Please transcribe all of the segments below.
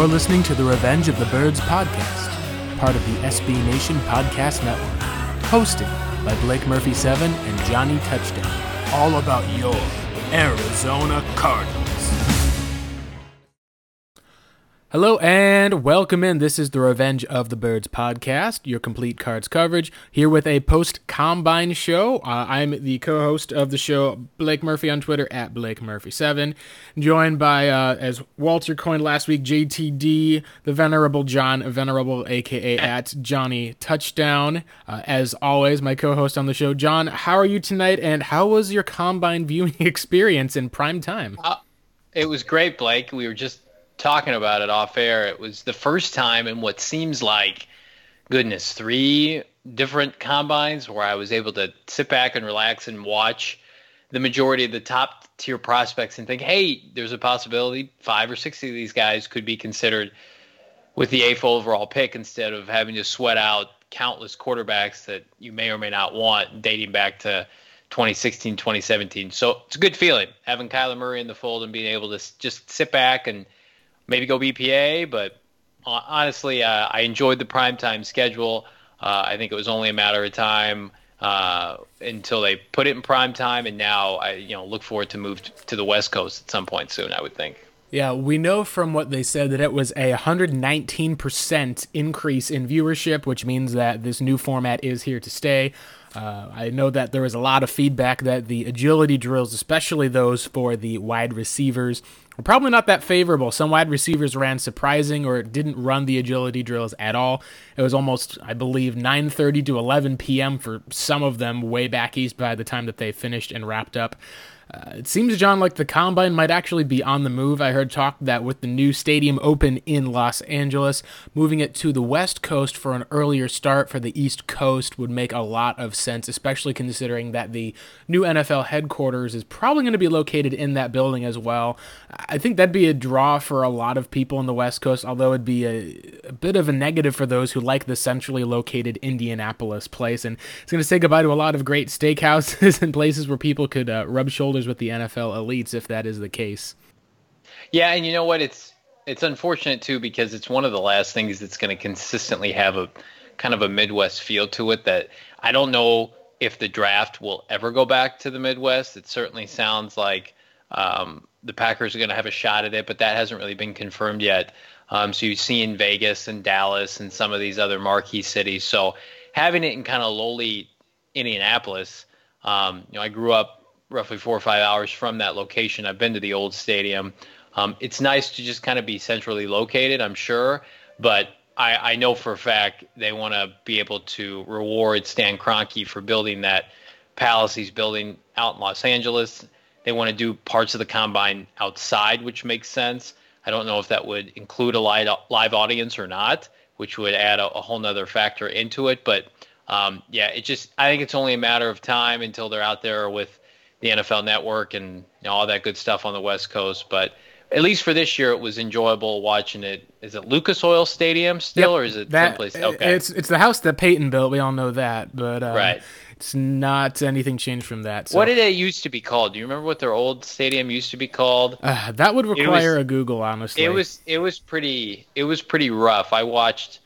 You're listening to the Revenge of the Birds podcast, part of the SB Nation Podcast Network. Hosted by Blake Murphy 7 and Johnny Touchdown. All about your Arizona Cardinals. Hello and welcome in. This is the Revenge of the Birds podcast, your complete cards coverage, here with a post combine show. Uh, I'm the co host of the show, Blake Murphy on Twitter at Blake Murphy7, joined by, uh, as Walter coined last week, JTD, the Venerable John, Venerable aka at Johnny Touchdown. Uh, as always, my co host on the show, John, how are you tonight and how was your combine viewing experience in prime time? Uh, it was great, Blake. We were just talking about it off air. It was the first time in what seems like, goodness, three different combines where I was able to sit back and relax and watch the majority of the top tier prospects and think, hey, there's a possibility five or six of these guys could be considered with the eighth overall pick instead of having to sweat out countless quarterbacks that you may or may not want dating back to 2016, 2017. So it's a good feeling having Kyler Murray in the fold and being able to just sit back and – maybe go BPA, but honestly, uh, I enjoyed the primetime schedule. Uh, I think it was only a matter of time uh, until they put it in prime time, and now I, you know, look forward to move to the West Coast at some point soon. I would think. Yeah, we know from what they said that it was a 119% increase in viewership, which means that this new format is here to stay. Uh, I know that there was a lot of feedback that the agility drills, especially those for the wide receivers, were probably not that favorable. Some wide receivers ran surprising or didn't run the agility drills at all. It was almost, I believe, 9:30 to 11 p.m. for some of them way back east by the time that they finished and wrapped up. Uh, it seems, John, like the combine might actually be on the move. I heard talk that with the new stadium open in Los Angeles, moving it to the West Coast for an earlier start for the East Coast would make a lot of sense, especially considering that the new NFL headquarters is probably going to be located in that building as well. I think that'd be a draw for a lot of people in the West Coast, although it'd be a, a bit of a negative for those who like the centrally located Indianapolis place. And it's going to say goodbye to a lot of great steakhouses and places where people could uh, rub shoulders with the NFL elites if that is the case. Yeah, and you know what? It's it's unfortunate too because it's one of the last things that's going to consistently have a kind of a Midwest feel to it that I don't know if the draft will ever go back to the Midwest. It certainly sounds like um, the Packers are going to have a shot at it, but that hasn't really been confirmed yet. Um, so you see in Vegas and Dallas and some of these other marquee cities. So having it in kind of lowly Indianapolis, um, you know, I grew up roughly four or five hours from that location. I've been to the old stadium. Um, it's nice to just kind of be centrally located, I'm sure, but I, I know for a fact they want to be able to reward Stan Kroenke for building that palace he's building out in Los Angeles. They want to do parts of the combine outside, which makes sense. I don't know if that would include a live, live audience or not, which would add a, a whole nother factor into it. But um, yeah, it just I think it's only a matter of time until they're out there with the NFL Network and you know, all that good stuff on the West Coast. But at least for this year, it was enjoyable watching it. Is it Lucas Oil Stadium still, yep, or is it that, someplace? Okay, it's it's the house that Peyton built. We all know that, but uh, right. It's not anything changed from that. So. What did it used to be called? Do you remember what their old stadium used to be called? Uh, that would require was, a Google, honestly. It was it was pretty it was pretty rough. I watched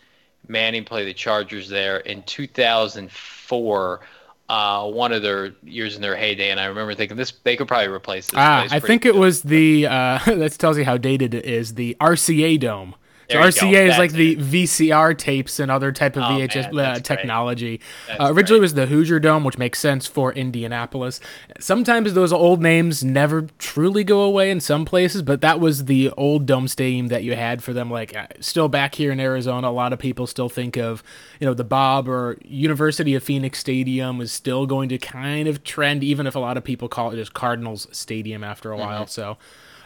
Manning play the Chargers there in 2004 uh, one of their years in their heyday, and I remember thinking this they could probably replace this. Ah, I think good. it was the uh, that tells you how dated it is. The RCA Dome. So RCA is like the VCR tapes and other type of oh, VHS man, uh, technology. Uh, originally was the Hoosier Dome, which makes sense for Indianapolis. Sometimes those old names never truly go away in some places, but that was the old dome stadium that you had for them. Like uh, still back here in Arizona, a lot of people still think of you know the Bob or University of Phoenix Stadium is still going to kind of trend, even if a lot of people call it just Cardinals Stadium after a mm-hmm. while. So.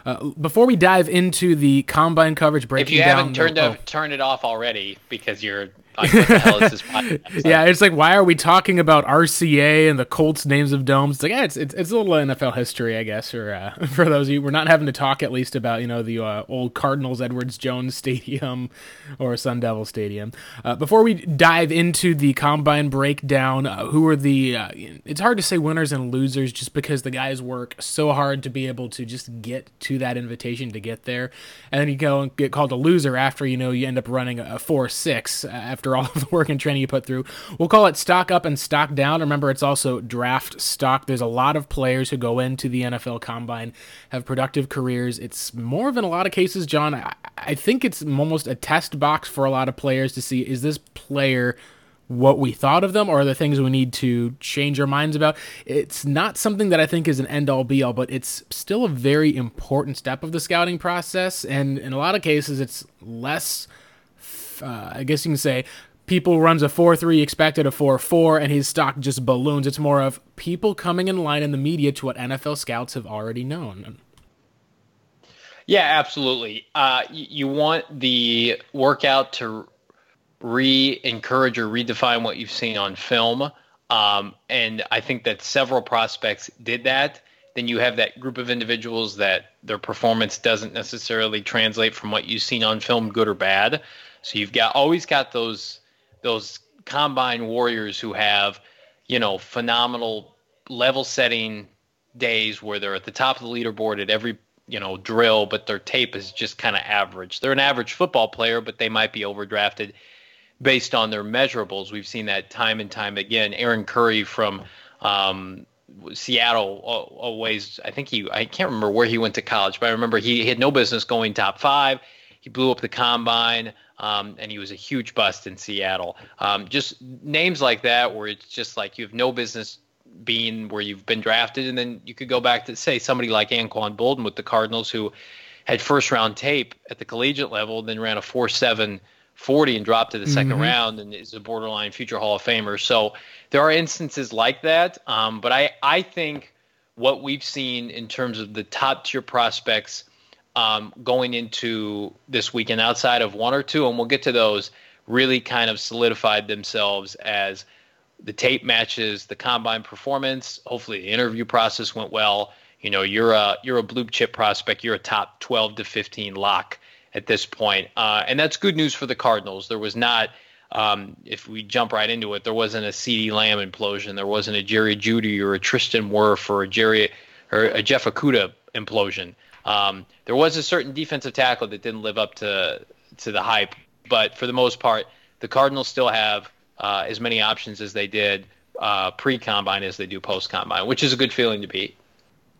Uh, before we dive into the combine coverage, breaking if you down haven't turned the, oh. turned it off already because you're yeah, it's like why are we talking about RCA and the Colts names of domes? It's like yeah, it's, it's, it's a little NFL history, I guess, or uh, for those of you we're not having to talk at least about you know the uh, old Cardinals Edwards Jones Stadium or Sun Devil Stadium. Uh, before we dive into the combine breakdown, uh, who are the? Uh, it's hard to say winners and losers just because the guys work so hard to be able to just get to that invitation to get there, and then you go and get called a loser after you know you end up running a four six after after all of the work and training you put through. We'll call it stock up and stock down. Remember, it's also draft stock. There's a lot of players who go into the NFL combine, have productive careers. It's more in a lot of cases, John, I, I think it's almost a test box for a lot of players to see is this player what we thought of them or are the things we need to change our minds about. It's not something that I think is an end all be all, but it's still a very important step of the scouting process. And in a lot of cases, it's less uh, I guess you can say people runs a 4-3 expected a 4-4 and his stock just balloons. It's more of people coming in line in the media to what nfl scouts have already known. Yeah absolutely. Uh, you want the workout to re-encourage or redefine what you've seen on film. Um, and i think that several prospects did that. Then you have that group of individuals that their performance doesn't necessarily translate from what you've seen on film good or bad so you've got always got those those combine warriors who have, you know, phenomenal level setting days where they're at the top of the leaderboard at every you know drill, but their tape is just kind of average. They're an average football player, but they might be overdrafted based on their measurables. We've seen that time and time again. Aaron Curry from um, Seattle always. I think he. I can't remember where he went to college, but I remember he, he had no business going top five. He blew up the combine um, and he was a huge bust in Seattle. Um, just names like that, where it's just like you have no business being where you've been drafted, and then you could go back to say somebody like Anquan Boldin with the Cardinals, who had first round tape at the collegiate level, then ran a four seven. 40 and dropped to the 2nd mm-hmm. round and is a borderline future Hall of Famer. So there are instances like that. Um, but I, I think what we've seen in terms of the top tier prospects um, going into this weekend outside of one or two, and we'll get to those, really kind of solidified themselves as the tape matches the combine performance. Hopefully, the interview process went well. You know, you're a you're a blue chip prospect. You're a top 12 to 15 lock at this point, uh, and that's good news for the Cardinals. There was not. Um, if we jump right into it, there wasn't a CeeDee Lamb implosion. There wasn't a Jerry Jeudy or a Tristan Wirf or a Jerry or a Jeff Okudah implosion. Um, there was a certain defensive tackle that didn't live up to to the hype, but for the most part, the Cardinals still have uh, as many options as they did uh, pre combine as they do post combine, which is a good feeling to be.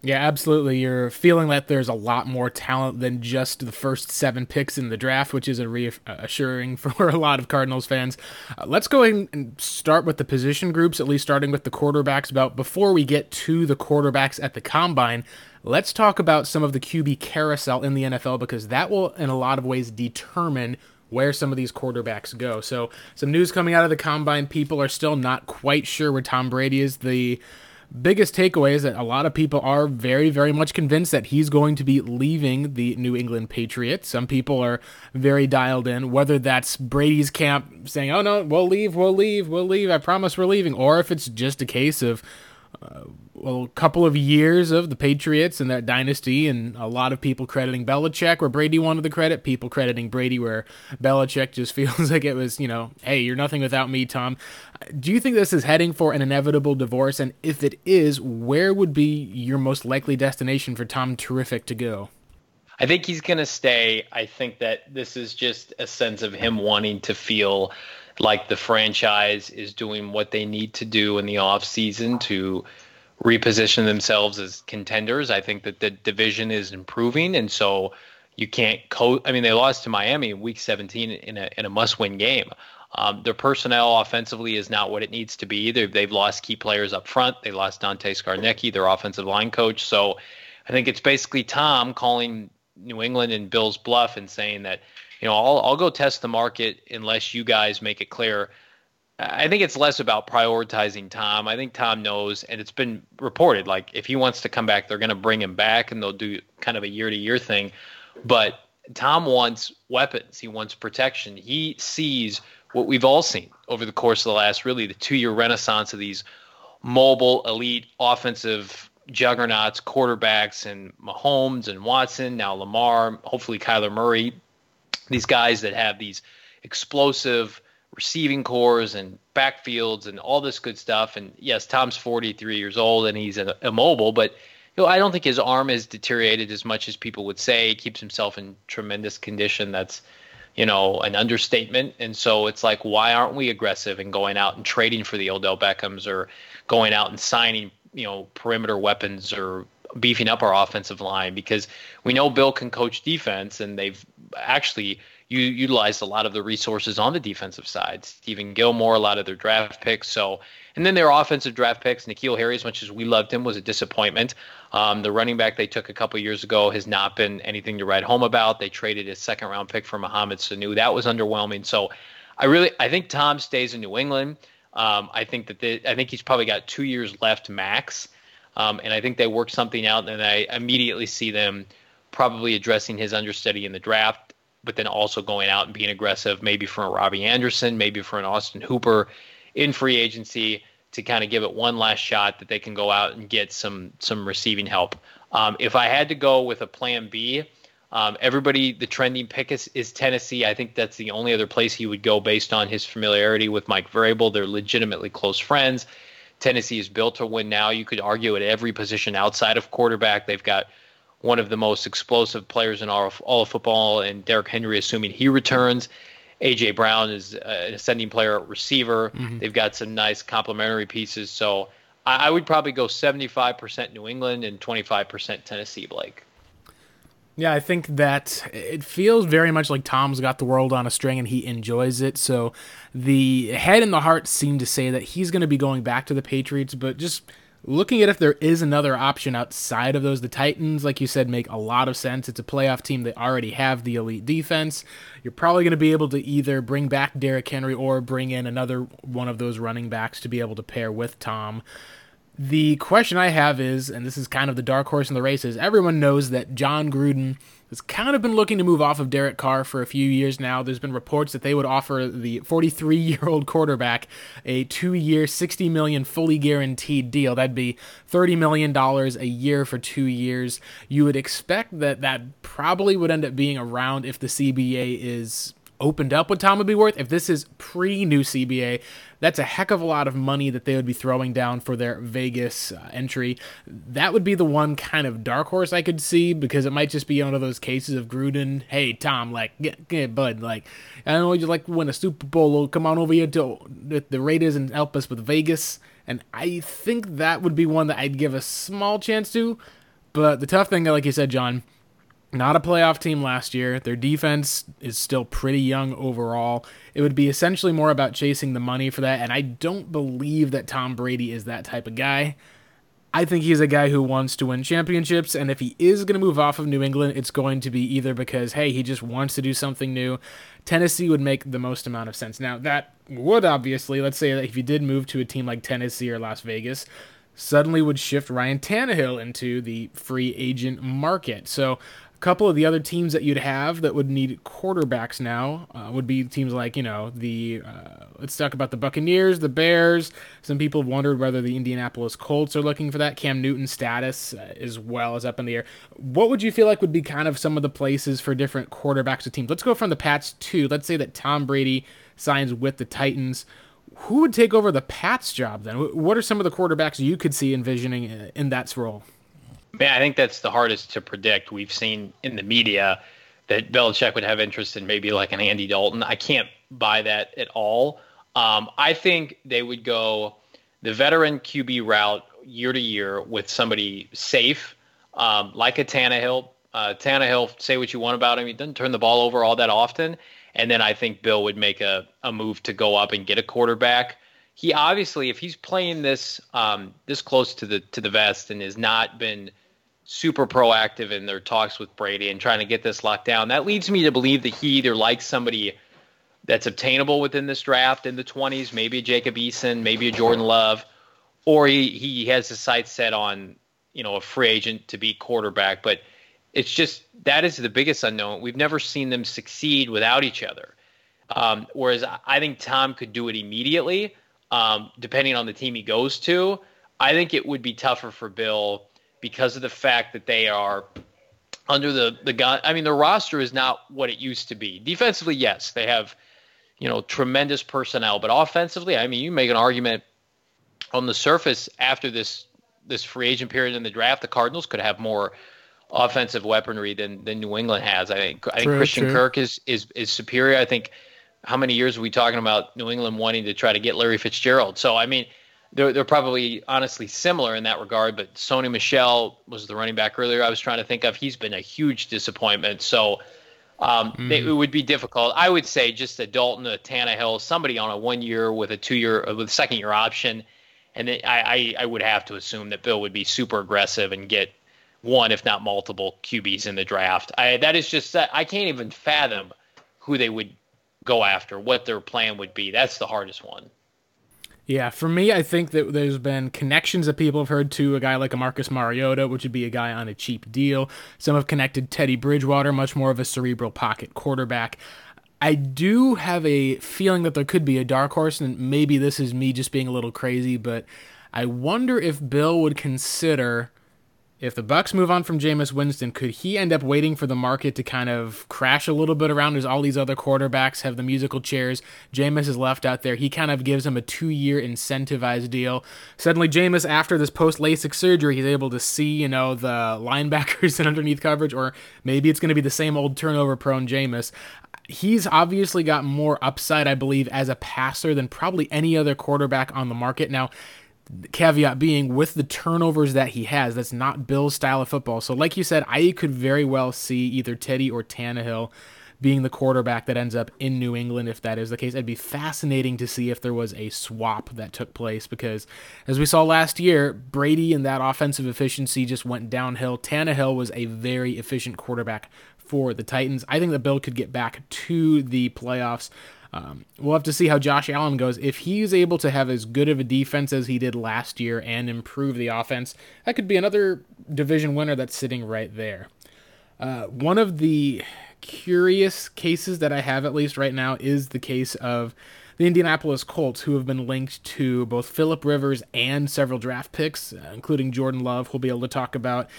Yeah, absolutely. You're feeling that there's a lot more talent than just the first seven picks in the draft, which is reassuring for a lot of Cardinals fans. Uh, let's go and start with the position groups, at least starting with the quarterbacks. About before we get to the quarterbacks at the combine, let's talk about some of the QB carousel in the NFL because that will, in a lot of ways, determine where some of these quarterbacks go. So, some news coming out of the combine: people are still not quite sure where Tom Brady is. The biggest takeaway is that a lot of people are very, very much convinced that he's going to be leaving the New England Patriots. Some people are very dialed in, whether that's Brady's camp saying, oh no, we'll leave, we'll leave, we'll leave, I promise we're leaving, or if it's just a case of uh, well, a couple of years of the Patriots and that dynasty, and a lot of people crediting Belichick where Brady wanted the credit, people crediting Brady where Belichick just feels like it was, you know, hey, you're nothing without me, Tom. Do you think this is heading for an inevitable divorce? And if it is, where would be your most likely destination for Tom Terrific to go? I think he's going to stay. I think that this is just a sense of him wanting to feel like the franchise is doing what they need to do in the offseason to reposition themselves as contenders. I think that the division is improving, and so you can't co. I mean, they lost to Miami in Week 17 in a in a must-win game. Um, their personnel offensively is not what it needs to be. They've, they've lost key players up front. They lost Dante Scarnecchia, their offensive line coach. So I think it's basically Tom calling New England and Bill's bluff and saying that, you know, I'll, I'll go test the market unless you guys make it clear. I think it's less about prioritizing Tom. I think Tom knows, and it's been reported, like if he wants to come back, they're going to bring him back and they'll do kind of a year to year thing. But Tom wants weapons. He wants protection. He sees what we've all seen over the course of the last really the two year renaissance of these mobile elite offensive juggernauts, quarterbacks, and Mahomes and Watson, now Lamar, hopefully Kyler Murray. These guys that have these explosive receiving cores and backfields and all this good stuff. And yes, Tom's 43 years old and he's immobile, but you know, I don't think his arm has deteriorated as much as people would say. He keeps himself in tremendous condition. That's you know, an understatement. And so it's like, why aren't we aggressive and going out and trading for the Odell Beckhams or going out and signing, you know, perimeter weapons or beefing up our offensive line? Because we know Bill can coach defense, and they've actually you utilized a lot of the resources on the defensive side. Stephon Gilmore, a lot of their draft picks. So and then their offensive draft picks, N'Keal Harry, as much as we loved him, was a disappointment. Um, the running back they took a couple years ago has not been anything to write home about. They traded a second round pick for Mohamed Sanu. That was underwhelming. So I really I think Tom stays in New England. Um, I think that they, I think he's probably got two years left max. Um, and I think they work something out, and I immediately see them probably addressing his understudy in the draft, but then also going out and being aggressive, maybe for a Robbie Anderson, maybe for an Austin Hooper in free agency to kind of give it one last shot that they can go out and get some some receiving help. Um, if I had to go with a plan B, um, everybody the trending pick is, is Tennessee. I think that's the only other place he would go based on his familiarity with Mike Vrabel. They're legitimately close friends. Tennessee is built to win now. You could argue at every position outside of quarterback. They've got one of the most explosive players in all of, all of football, and Derrick Henry, assuming he returns. AJ Brown is an ascending player at receiver. Mm-hmm. They've got some nice complementary pieces. So I, I would probably go 75% New England and 25% Tennessee, Blake. Yeah, I think that it feels very much like Tom's got the world on a string and he enjoys it. So the head and the heart seem to say that he's going to be going back to the Patriots, but just looking at if there is another option outside of those, the Titans, like you said, make a lot of sense. It's a playoff team. They already have the elite defense. You're probably going to be able to either bring back Derrick Henry or bring in another one of those running backs to be able to pair with Tom. The question I have is, and this is kind of the dark horse in the race, is everyone knows that Jon Gruden has kind of been looking to move off of Derek Carr for a few years now. There's been reports that they would offer the 43 year old quarterback a two year, 60 million fully guaranteed deal. That'd be 30 million dollars a year for two years. You would expect that that probably would end up being around if the CBA is opened up what Tom would be worth. If this is pre new CBA, that's a heck of a lot of money that they would be throwing down for their Vegas uh, entry. That would be the one kind of dark horse I could see because it might just be one of those cases of Gruden. Hey Tom, like get, get bud, like I don't know you like win a Super Bowl. Come on over here to the Raiders and help us with Vegas. And I think that would be one that I'd give a small chance to. But the tough thing, like you said, John not a playoff team last year. Their defense is still pretty young overall. It would be essentially more about chasing the money for that, and I don't believe that Tom Brady is that type of guy. I think he's a guy who wants to win championships, and if he is going to move off of New England, it's going to be either because, hey, he just wants to do something new. Tennessee would make the most amount of sense. Now, that would obviously, let's say that if you did move to a team like Tennessee or Las Vegas, suddenly would shift Ryan Tannehill into the free agent market. So couple of the other teams that you'd have that would need quarterbacks now uh, would be teams like you know the uh, let's talk about the Buccaneers, the Bears. Some people have wondered whether the Indianapolis Colts are looking for that. Cam Newton status uh, as well as up in the air. What would you feel like would be kind of some of the places for different quarterbacks to teams? Let's go from the Pats to let's say that Tom Brady signs with the Titans. Who would take over the Pats job then? What are some of the quarterbacks you could see envisioning uh, in that role? Man, I think that's the hardest to predict. We've seen in the media that Belichick would have interest in maybe like an Andy Dalton. I can't buy that at all. Um, I think they would go the veteran QB route year to year with somebody safe, um, like a Tannehill. Uh, Tannehill, say what you want about him, he doesn't turn the ball over all that often. And then I think Bill would make a, a move to go up and get a quarterback. He obviously, if he's playing this um, this close to the to the vest and has not been super proactive in their talks with Brady and trying to get this locked down, that leads me to believe that he either likes somebody that's obtainable within this draft in the 20s, maybe a Jacob Eason, maybe a Jordan Love, or he, he has his sights set on, you know, a free agent to be quarterback. But it's just that is the biggest unknown. We've never seen them succeed without each other. Um, whereas I think Tom could do it immediately, um, depending on the team he goes to. I think it would be tougher for Bill because of the fact that they are under the the gun. I mean, the roster is not what it used to be. Defensively, yes, they have you know, tremendous personnel. But offensively, I mean, you make an argument on the surface after this this free agent period in the draft, the Cardinals could have more offensive weaponry than than New England has. I think I think true, Christian true. Kirk is is is superior. I think how many years are we talking about New England wanting to try to get Larry Fitzgerald? So I mean, they're they're probably honestly similar in that regard. But Sony Michel was the running back earlier. I was trying to think of. He's been a huge disappointment. So um, mm. they, it would be difficult. I would say just a Dalton, a Tannehill, somebody on a one year with a two year uh, with a second year option, and then I, I, I would have to assume that Bill would be super aggressive and get one, if not multiple QBs in the draft. I, that is just I can't even fathom who they would go after, what their plan would be. That's the hardest one. Yeah, for me, I think that there's been connections that people have heard to a guy like a Marcus Mariota, which would be a guy on a cheap deal. Some have connected Teddy Bridgewater, much more of a cerebral pocket quarterback. I do have a feeling that there could be a dark horse, and maybe this is me just being a little crazy, but I wonder if Bill would consider if the Bucks move on from Jameis Winston, could he end up waiting for the market to kind of crash a little bit around as all these other quarterbacks have the musical chairs? Jameis is left out there. He kind of gives him a two-year incentivized deal. Suddenly, Jameis, after this post-LASIK surgery, he's able to see, you know, the linebackers and underneath coverage, or maybe it's going to be the same old turnover-prone Jameis. He's obviously got more upside, I believe, as a passer than probably any other quarterback on the market. Now, caveat being with the turnovers that he has, that's not Bill's style of football. So, like you said, I could very well see either Teddy or Tannehill being the quarterback that ends up in New England if that is the case. It'd be fascinating to see if there was a swap that took place because, as we saw last year, Brady and that offensive efficiency just went downhill. Tannehill was a very efficient quarterback for the Titans. I think that Bill could get back to the playoffs um, we'll have to see how Josh Allen goes. If he's able to have as good of a defense as he did last year and improve the offense, that could be another division winner that's sitting right there. Uh, one of the curious cases that I have, at least right now, is the case of the Indianapolis Colts, who have been linked to both Philip Rivers and several draft picks, uh, including Jordan Love, we'll be able to talk about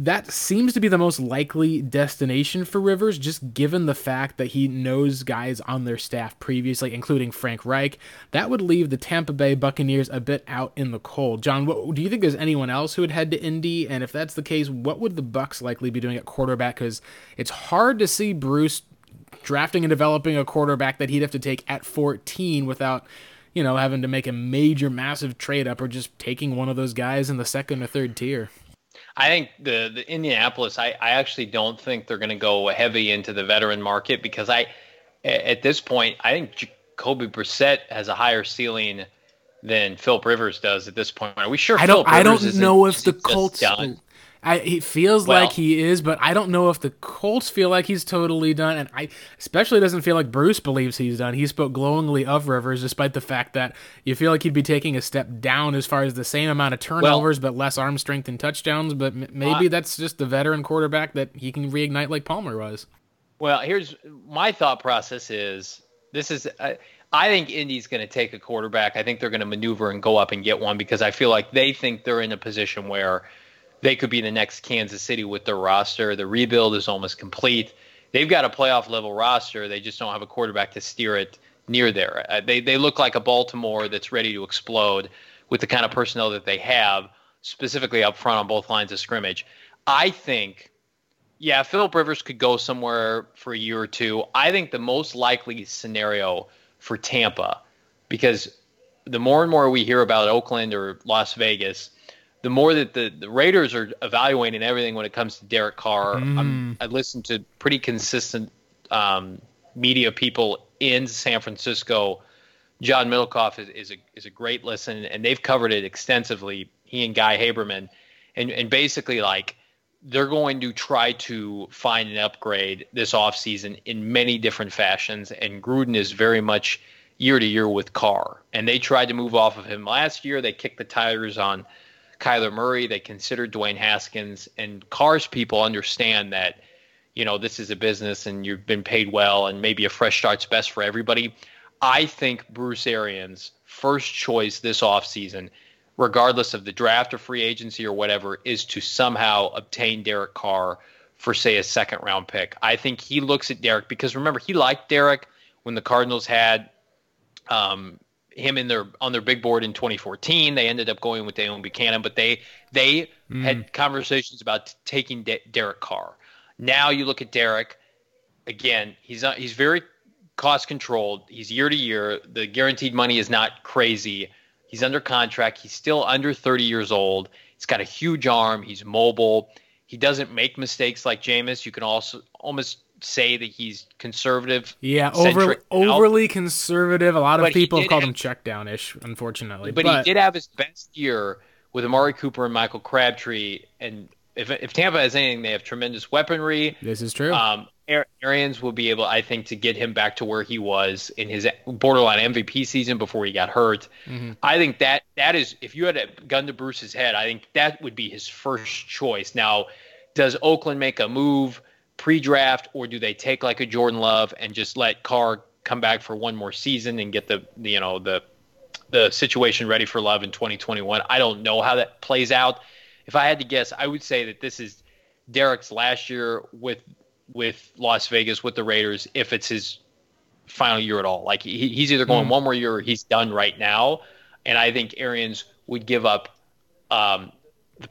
that seems to be the most likely destination for Rivers, just given the fact that he knows guys on their staff previously, including Frank Reich. That would leave the Tampa Bay Buccaneers a bit out in the cold. John, what, do you think there's anyone else who would head to Indy? And if that's the case, what would the Bucks likely be doing at quarterback? Because it's hard to see Bruce drafting and developing a quarterback that he'd have to take at 14 without you know, having to make a major, massive trade up or just taking one of those guys in the second or third tier. I think the the Indianapolis. I, I actually don't think they're going to go heavy into the veteran market because I, at this point, I think Jacoby Brissett has a higher ceiling than Philip Rivers does at this point. Are we sure? I don't. I don't know if the Colts. Done? I, it feels well, like he is, but I don't know if the Colts feel like he's totally done, and I especially doesn't feel like Bruce believes he's done. He spoke glowingly of Rivers, despite the fact that you feel like he'd be taking a step down as far as the same amount of turnovers, well, but less arm strength and touchdowns. But m- maybe uh, that's just the veteran quarterback that he can reignite like Palmer was. Well, here's my thought process: is this is. Uh, I think Indy's going to take a quarterback. I think they're going to maneuver and go up and get one because I feel like they think they're in a position where they could be the next Kansas City with their roster. The rebuild is almost complete. They've got a playoff level roster. They just don't have a quarterback to steer it near there. Uh, they they look like a Baltimore that's ready to explode with the kind of personnel that they have, specifically up front on both lines of scrimmage. I think, yeah, Philip Rivers could go somewhere for a year or two. I think the most likely scenario for Tampa because the more and more we hear about Oakland or Las Vegas, the more that the, the Raiders are evaluating everything when it comes to Derek Carr. Mm. i listened to pretty consistent um, media people in San Francisco. John Middlekauff is, is a is a great listen, and they've covered it extensively. He and Guy Haberman, and and basically like they're going to try to find an upgrade this offseason in many different fashions, and Gruden is very much year to year with Carr, and they tried to move off of him last year. They kicked the tires on Kyler Murray. They considered Dwayne Haskins, and Carr's people understand that you know this is a business and you've been paid well, and maybe a fresh start's best for everybody. I think Bruce Arians' first choice this offseason, regardless of the draft or free agency or whatever, is to somehow obtain Derek Carr for, say, a second round pick. I think he looks at Derek because remember, he liked Derek when the Cardinals had um, him in their on their big board in 2014. They ended up going with Deone Bucannon, but they they mm. had conversations about taking De- Derek Carr. Now you look at Derek again. He's not, he's very cost controlled. He's year to year. The guaranteed money is not crazy. He's under contract. He's still under 30 years old. He's got a huge arm. He's mobile. He doesn't make mistakes like Jameis. You can also almost say that he's conservative. Yeah, overly, overly conservative. A lot of but people have called have, him check down ish, unfortunately. But, but, he did have his best year with Amari Cooper and Michael Crabtree. And if, if Tampa has anything, they have tremendous weaponry. This is true. Um, Arians will be able, I think, to get him back to where he was in his borderline MVP season before he got hurt. Mm-hmm. I think that that is, if you had a gun to Bruce's head, I think that would be his first choice. Now, does Oakland make a move pre-draft, or do they take like a Jordan Love and just let Carr come back for one more season and get the, you know the the situation ready for Love in 2021? I don't know how that plays out. If I had to guess, I would say that this is Derek's last year with with Las Vegas with the Raiders if it's his final year at all. Like he, he's either going mm. one more year or he's done right now. And I think Arians would give up um,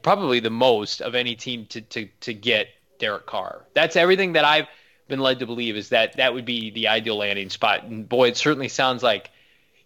probably the most of any team to, to, to get Derek Carr. That's everything that I've been led to believe is that that would be the ideal landing spot. And boy, it certainly sounds like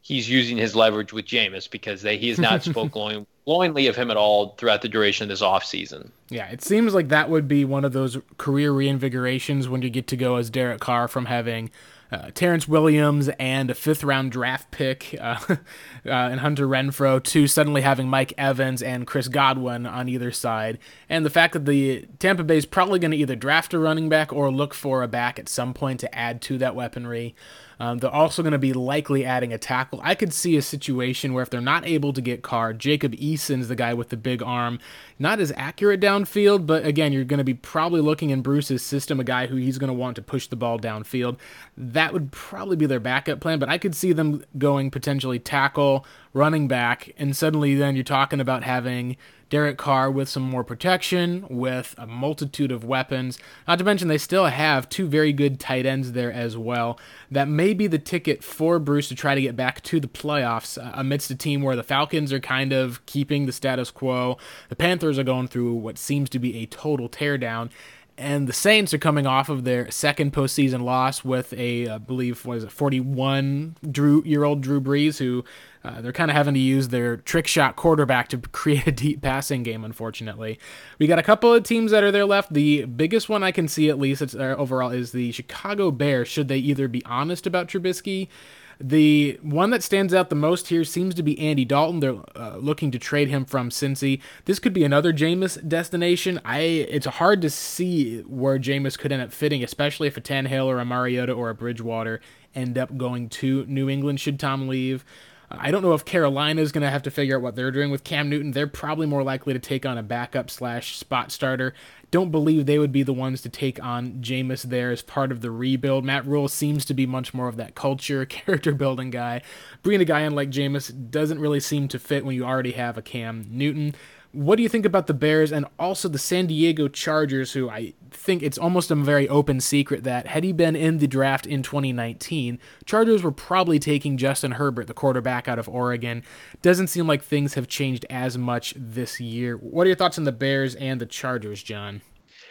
he's using his leverage with Jameis because they, he has not spoken glowingly of him at all throughout the duration of this offseason. Yeah, it seems like that would be one of those career reinvigorations when you get to go as Derek Carr from having uh, Terrance Williams and a fifth round draft pick uh, uh, and Hunter Renfrow to suddenly having Mike Evans and Chris Godwin on either side. And the fact that the Tampa Bay is probably going to either draft a running back or look for a back at some point to add to that weaponry. Um, they're also going to be likely adding a tackle. I could see a situation where if they're not able to get Carr, Jacob Eason's the guy with the big arm. Not as accurate downfield, but again, you're going to be probably looking in Bruce's system a guy who he's going to want to push the ball downfield. That would probably be their backup plan, but I could see them going potentially tackle, running back, and suddenly then you're talking about having Derek Carr with some more protection, with a multitude of weapons. Not to mention, they still have two very good tight ends there as well. That may be the ticket for Bruce to try to get back to the playoffs uh, amidst a team where the Falcons are kind of keeping the status quo. The Panthers are going through what seems to be a total teardown and the Saints are coming off of their second postseason loss with a, I believe, was it 41 Drew year old Drew Brees, who uh, they're kind of having to use their trick shot quarterback to create a deep passing game. Unfortunately, we got a couple of teams that are there left. The biggest one I can see, at least uh, overall, is the Chicago Bears. Should they either be honest about Trubisky? The one that stands out the most here seems to be Andy Dalton. They're uh, looking to trade him from Cincy. This could be another Jameis destination. I it's hard to see where Jameis could end up fitting, especially if a Tannehill or a Mariota or a Bridgewater end up going to New England should Tom leave. I don't know if Carolina is going to have to figure out what they're doing with Cam Newton. They're probably more likely to take on a backup slash spot starter. Don't believe they would be the ones to take on Jameis there as part of the rebuild. Matt Rhule seems to be much more of that culture, character building guy. Bringing a guy in like Jameis doesn't really seem to fit when you already have a Cam Newton. What do you think about the Bears and also the San Diego Chargers, who I think it's almost a very open secret that had he been in the draft in 2019, Chargers were probably taking Justin Herbert, the quarterback out of Oregon. Doesn't seem like things have changed as much this year. What are your thoughts on the Bears and the Chargers, John?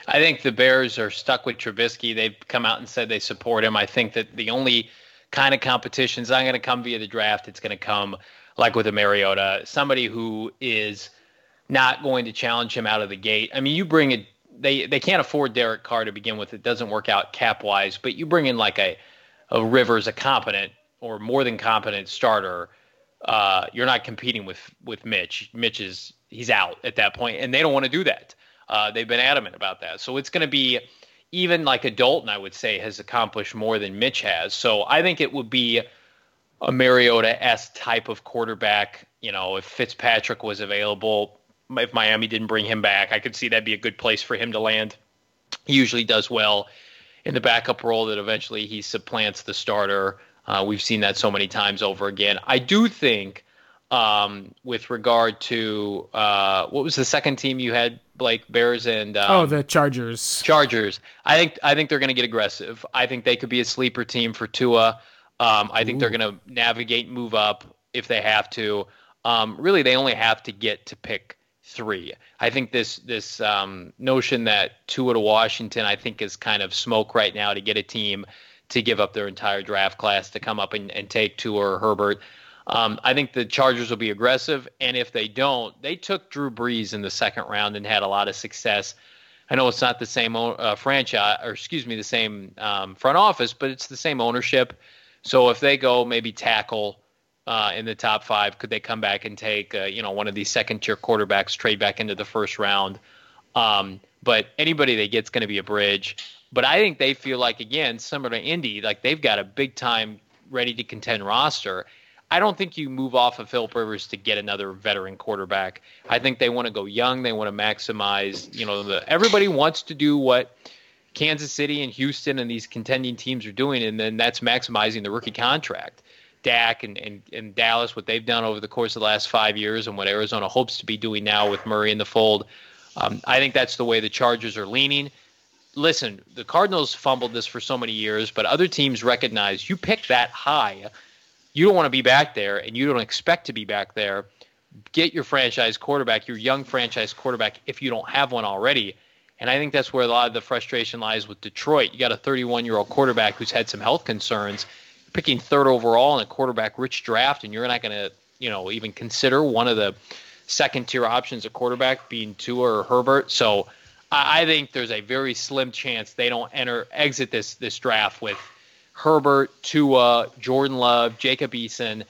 I think the Bears are stuck with Trubisky. They've come out and said they support him. I think that the only kind of competition is not going to come via the draft. It's going to come like with a Mariota, somebody who is not going to challenge him out of the gate. I mean, you bring a they they can't afford Derek Carr to begin with. It doesn't work out cap wise, but you bring in like a a Rivers, a competent or more than competent starter. Uh, you're not competing with with Mitch. Mitch is he's out at that point, and they don't want to do that. Uh, they've been adamant about that. So it's going to be even like a Dalton, I would say, has accomplished more than Mitch has. So I think it would be a Mariota s type of quarterback. You know, if Fitzpatrick was available, if Miami didn't bring him back, I could see that'd be a good place for him to land. He usually does well in the backup role that eventually he supplants the starter. Uh, we've seen that so many times over again. I do think, um, with regard to uh, what was the second team you had, Blake Bears and um, oh the Chargers. Chargers. I think I think they're going to get aggressive. I think they could be a sleeper team for Tua. Um, I think they're going to navigate, move up if they have to. Um, really, they only have to get to pick three. I think this this um, notion that Tua to Washington, I think, is kind of smoke right now to get a team to give up their entire draft class to come up and, and take Tua or Herbert. Um, I think the Chargers will be aggressive, and if they don't, they took Drew Brees in the second round and had a lot of success. I know it's not the same uh, franchise, or excuse me, the same um, front office, but it's the same ownership. So if they go maybe tackle uh, in the top five? Could they come back and take uh, you know one of these second tier quarterbacks, trade back into the first round? Um, but anybody they get's going to be a bridge. But I think they feel like again, similar to Indy, like they've got a big time ready to contend roster. I don't think you move off of Philip Rivers to get another veteran quarterback. I think they want to go young. They want to maximize. You know, the, everybody wants to do what Kansas City and Houston and these contending teams are doing, and then that's maximizing the rookie contract. Dak and, and, and Dallas, what they've done over the course of the last five years, and what Arizona hopes to be doing now with Murray in the fold. Um, I think that's the way the Chargers are leaning. Listen, the Cardinals fumbled this for so many years, but other teams recognize you pick that high, you don't want to be back there, and you don't expect to be back there. Get your franchise quarterback, your young franchise quarterback, if you don't have one already. And I think that's where a lot of the frustration lies with Detroit. You got a 31 year old quarterback who's had some health concerns picking third overall in a quarterback rich draft and you're not going to, you know, even consider one of the second tier options at quarterback being Tua or Herbert. So I, I think there's a very slim chance they don't enter exit this this draft with Herbert, Tua, Jordan Love, Jacob Eason,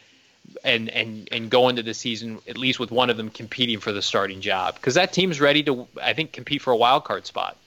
and and and go into the season at least with one of them competing for the starting job because that team's ready to I think compete for a wild card spot.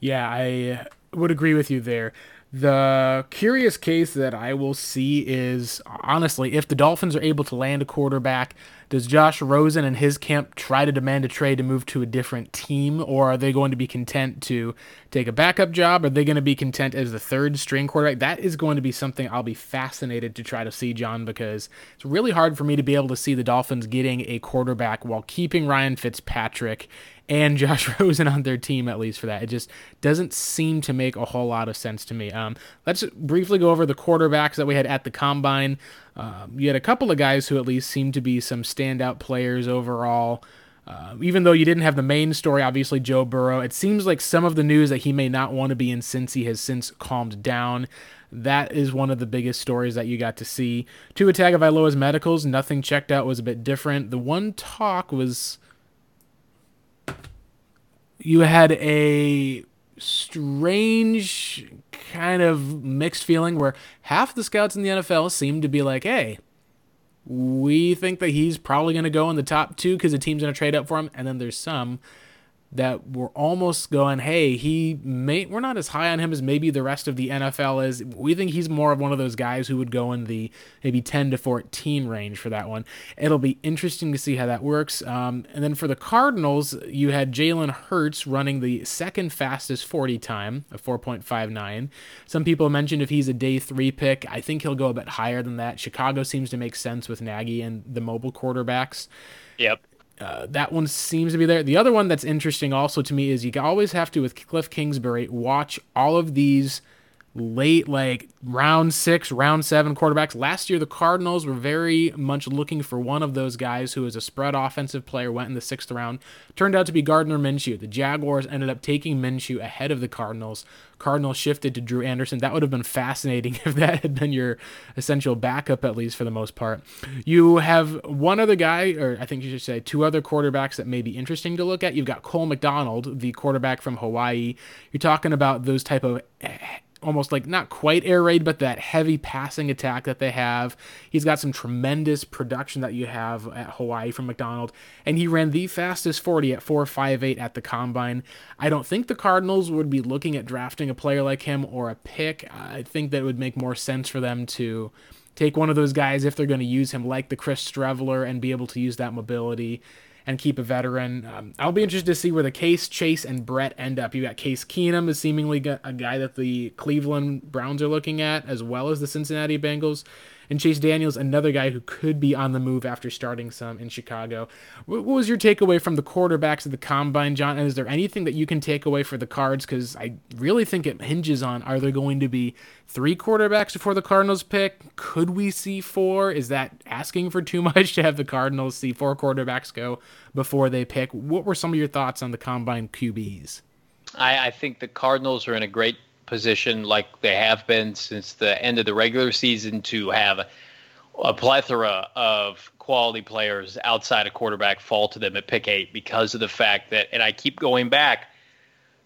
Yeah, I would agree with you there. The curious case that I will see is honestly, if the Dolphins are able to land a quarterback, does Josh Rosen and his camp try to demand a trade to move to a different team, or are they going to be content to take a backup job? Are they going to be content as the third string quarterback? That is going to be something I'll be fascinated to try to see, John, because it's really hard for me to be able to see the Dolphins getting a quarterback while keeping Ryan Fitzpatrick and Josh Rosen on their team, at least for that. It just doesn't seem to make a whole lot of sense to me. Um, let's briefly go over the quarterbacks that we had at the combine. Um, you had a couple of guys who at least seemed to be some standout players overall. Uh, even though you didn't have the main story, obviously Joe Burrow, it seems like some of the news that he may not want to be in Cincy has since calmed down. That is one of the biggest stories that you got to see. Tua Tagovailoa's medicals, nothing checked out was a bit different. The one talk was you had a strange kind of mixed feeling where half the scouts in the NFL seem to be like, hey, we think that he's probably going to go in the top two because the team's going to trade up for him. And then there's some that we're almost going, hey, he may we're not as high on him as maybe the rest of the NFL is. We think he's more of one of those guys who would go in the maybe 10 to 14 range for that one. It'll be interesting to see how that works. Um, and then for the Cardinals, you had Jalen Hurts running the second fastest 40 time of 4.59. Some people mentioned if he's a day three pick, I think he'll go a bit higher than that. Chicago seems to make sense with Nagy and the mobile quarterbacks. Yep. Uh, that one seems to be there. The other one that's interesting also to me is you always have to, with Cliff Kingsbury, watch all of these late, like round six, round seven quarterbacks. Last year, the Cardinals were very much looking for one of those guys who is a spread offensive player, went in the sixth round. Turned out to be Gardner Minshew. The Jaguars ended up taking Minshew ahead of the Cardinals. Cardinals shifted to Drew Anderson. That would have been fascinating if that had been your essential backup, at least for the most part. You have one other guy, or I think you should say two other quarterbacks that may be interesting to look at. You've got Cole McDonald, the quarterback from Hawaii. You're talking about those type of almost like not quite air raid, but that heavy passing attack that they have. He's got some tremendous production that you have at Hawaii from McDonald, and he ran the fastest 40 at 4.58 at the combine. I don't think the Cardinals would be looking at drafting a player like him or a pick. I think that it would make more sense for them to take one of those guys if they're going to use him, like the Chris Streveler, and be able to use that mobility and keep a veteran. Um, I'll be interested to see where the Case, Chase, and Brett end up. You got Case Keenum is seemingly a guy that the Cleveland Browns are looking at, as well as the Cincinnati Bengals and Chase Daniels, another guy who could be on the move after starting some in Chicago. What was your takeaway from the quarterbacks of the combine, John? And is there anything that you can take away for the Cards? Because I really think it hinges on are there going to be three quarterbacks before the Cardinals pick? Could we see four? Is that asking for too much to have the Cardinals see four quarterbacks go before they pick? What were some of your thoughts on the combine QBs? I, I think the Cardinals are in a great position like they have been since the end of the regular season to have a plethora of quality players outside of quarterback fall to them at pick eight because of the fact that, and I keep going back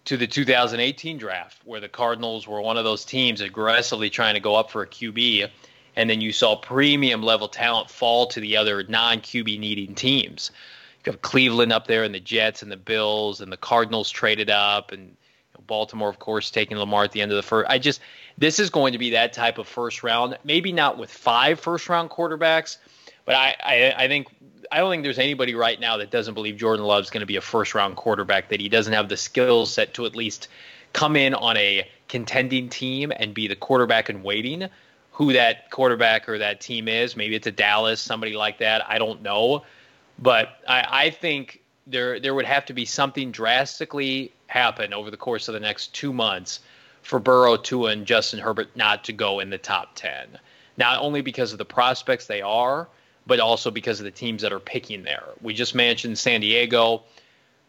to the 2018 draft where the Cardinals were one of those teams aggressively trying to go up for a QB, and then you saw premium level talent fall to the other non QB needing teams. You have Cleveland up there, and the Jets, and the Bills, and the Cardinals traded up, and Baltimore, of course, taking Lamar at the end of the first. I just this is going to be that type of first round. Maybe not with five first round quarterbacks, but I, I, I think I don't think there's anybody right now that doesn't believe Jordan Love's going to be a first round quarterback. That he doesn't have the skill set to at least come in on a contending team and be the quarterback in waiting. Who that quarterback or that team is? Maybe it's a Dallas, somebody like that. I don't know, but I, I think there there would have to be something drastically happen over the course of the next two months for Burrow, Tua, and Justin Herbert not to go in the top 10. Not only because of the prospects they are, but also because of the teams that are picking there. We just mentioned San Diego.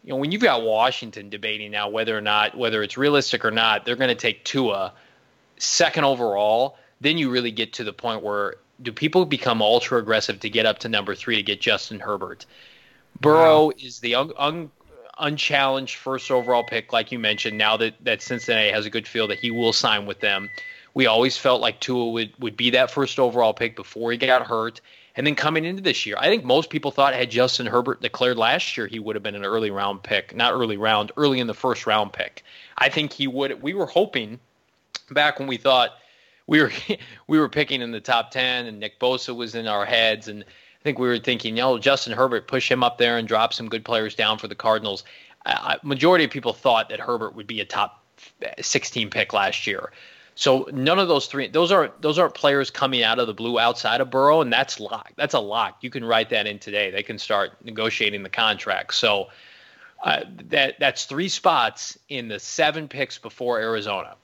You know, when you've got Washington debating now whether or not, whether it's realistic or not, they're going to take Tua second overall, then you really get to the point where do people become ultra aggressive to get up to number three to get Justin Herbert? Burrow wow. is the un- un- unchallenged first overall pick, like you mentioned. Now that that Cincinnati has a good feel that he will sign with them, we always felt like Tua would would be that first overall pick before he got hurt. And then coming into this year, I think most people thought had Justin Herbert declared last year, he would have been an early round pick, not early round, early in the first round pick. I think he would. We were hoping back when we thought we were we were picking in the top ten, and Nick Bosa was in our heads, and I think we were thinking, you know, Justin Herbert, push him up there and drop some good players down for the Cardinals. Uh, majority of people thought that Herbert would be a top 16 pick last year. So none of those three, those are those aren't players coming out of the blue outside of Burrow, and that's lock. That's a lock. You can write that in today. They can start negotiating the contract. So uh, that that's three spots in the seven picks before Arizona.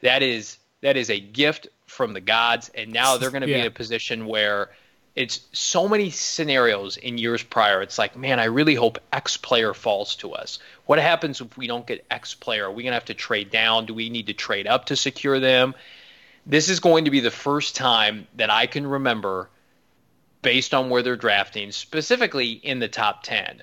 That is that is a gift from the gods, and now they're going to yeah. be in a position where it's so many scenarios in years prior. It's like, man, I really hope X player falls to us. What happens if we don't get X player? Are we going to have to trade down? Do we need to trade up to secure them? This is going to be the first time that I can remember, based on where they're drafting, specifically in the top 10,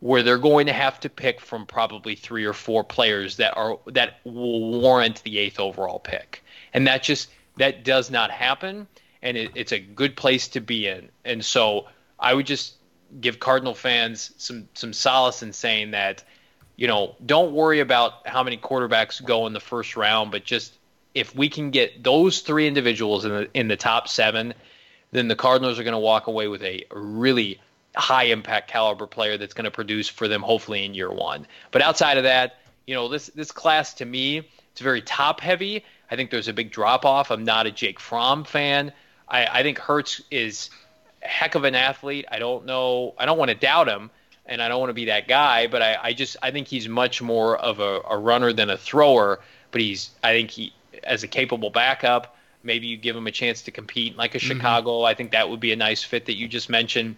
where they're going to have to pick from probably three or four players that are that will warrant the eighth overall pick. And that just that does not happen and it, it's a good place to be in. And so I would just give Cardinal fans some some solace in saying that, you know, don't worry about how many quarterbacks go in the first round, but just if we can get those three individuals in the in the top seven, then the Cardinals are going to walk away with a really high impact caliber player that's going to produce for them hopefully in year one. But outside of that, you know, this this class to me, it's very top heavy. I think there's a big drop off. I'm not a Jake Fromm fan. I, I think Hurts is a heck of an athlete. I don't know. I don't want to doubt him, and I don't want to be that guy. But I, I just I think he's much more of a, a runner than a thrower. But he's I think he as a capable backup. Maybe you give him a chance to compete like a mm-hmm. Chicago. I think that would be a nice fit that you just mentioned.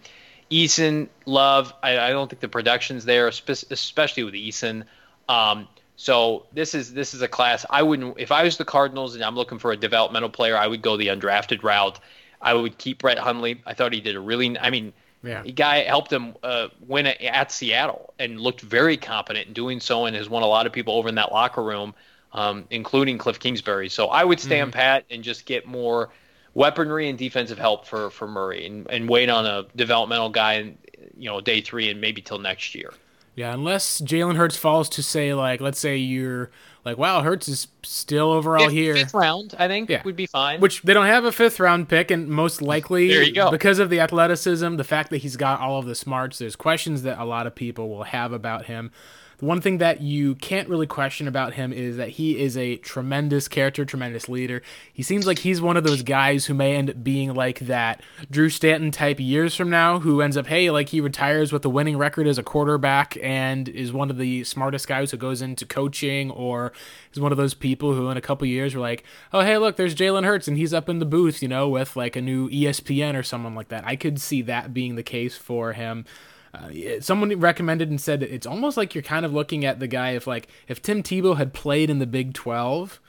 Eason, Love. I, I don't think the production's there, especially with Eason. Um, So this is this is a class I wouldn't if I was the Cardinals and I'm looking for a developmental player, I would go the undrafted route. I would keep Brett Hundley. I thought he did a really I mean, yeah. the guy helped him uh, win at Seattle and looked very competent in doing so and has won a lot of people over in that locker room, um, including Cliff Kingsbury. So I would stand mm-hmm. pat and just get more weaponry and defensive help for for Murray and, and wait on a developmental guy and you know day three and maybe till next year. Yeah, unless Jalen Hurts falls to say like, let's say you're like, wow, Hurts is still overall fifth, here. Fifth round, I think, yeah. would be fine. Which they don't have a fifth round pick, and most likely, there you go. because of the athleticism, the fact that he's got all of the smarts. There's questions that a lot of people will have about him. The one thing that you can't really question about him is that he is a tremendous character, tremendous leader. He seems like he's one of those guys who may end up being like that Drew Stanton type years from now, who ends up, hey, like he retires with a winning record as a quarterback and is one of the smartest guys who goes into coaching, or is one of those people who in a couple years were like, oh, hey, look, there's Jalen Hurts and he's up in the booth, you know, with like a new ESPN or someone like that. I could see that being the case for him. Uh, someone recommended and said it's almost like you're kind of looking at the guy if like if Tim Tebow had played in the Big 12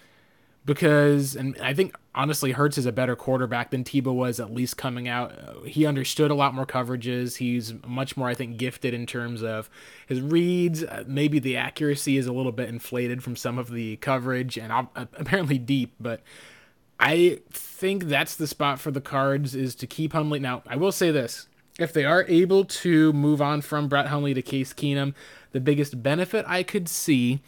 because and I think honestly Hurts is a better quarterback than Tebow was at least coming out. Uh, he understood a lot more coverages. He's much more I think gifted in terms of his reads. Uh, maybe the accuracy is a little bit inflated from some of the coverage and uh, apparently deep, but I think that's the spot for the Cards is to keep Hundley. Now, I will say this if they are able to move on from Brett Hundley to Case Keenum, the biggest benefit I could see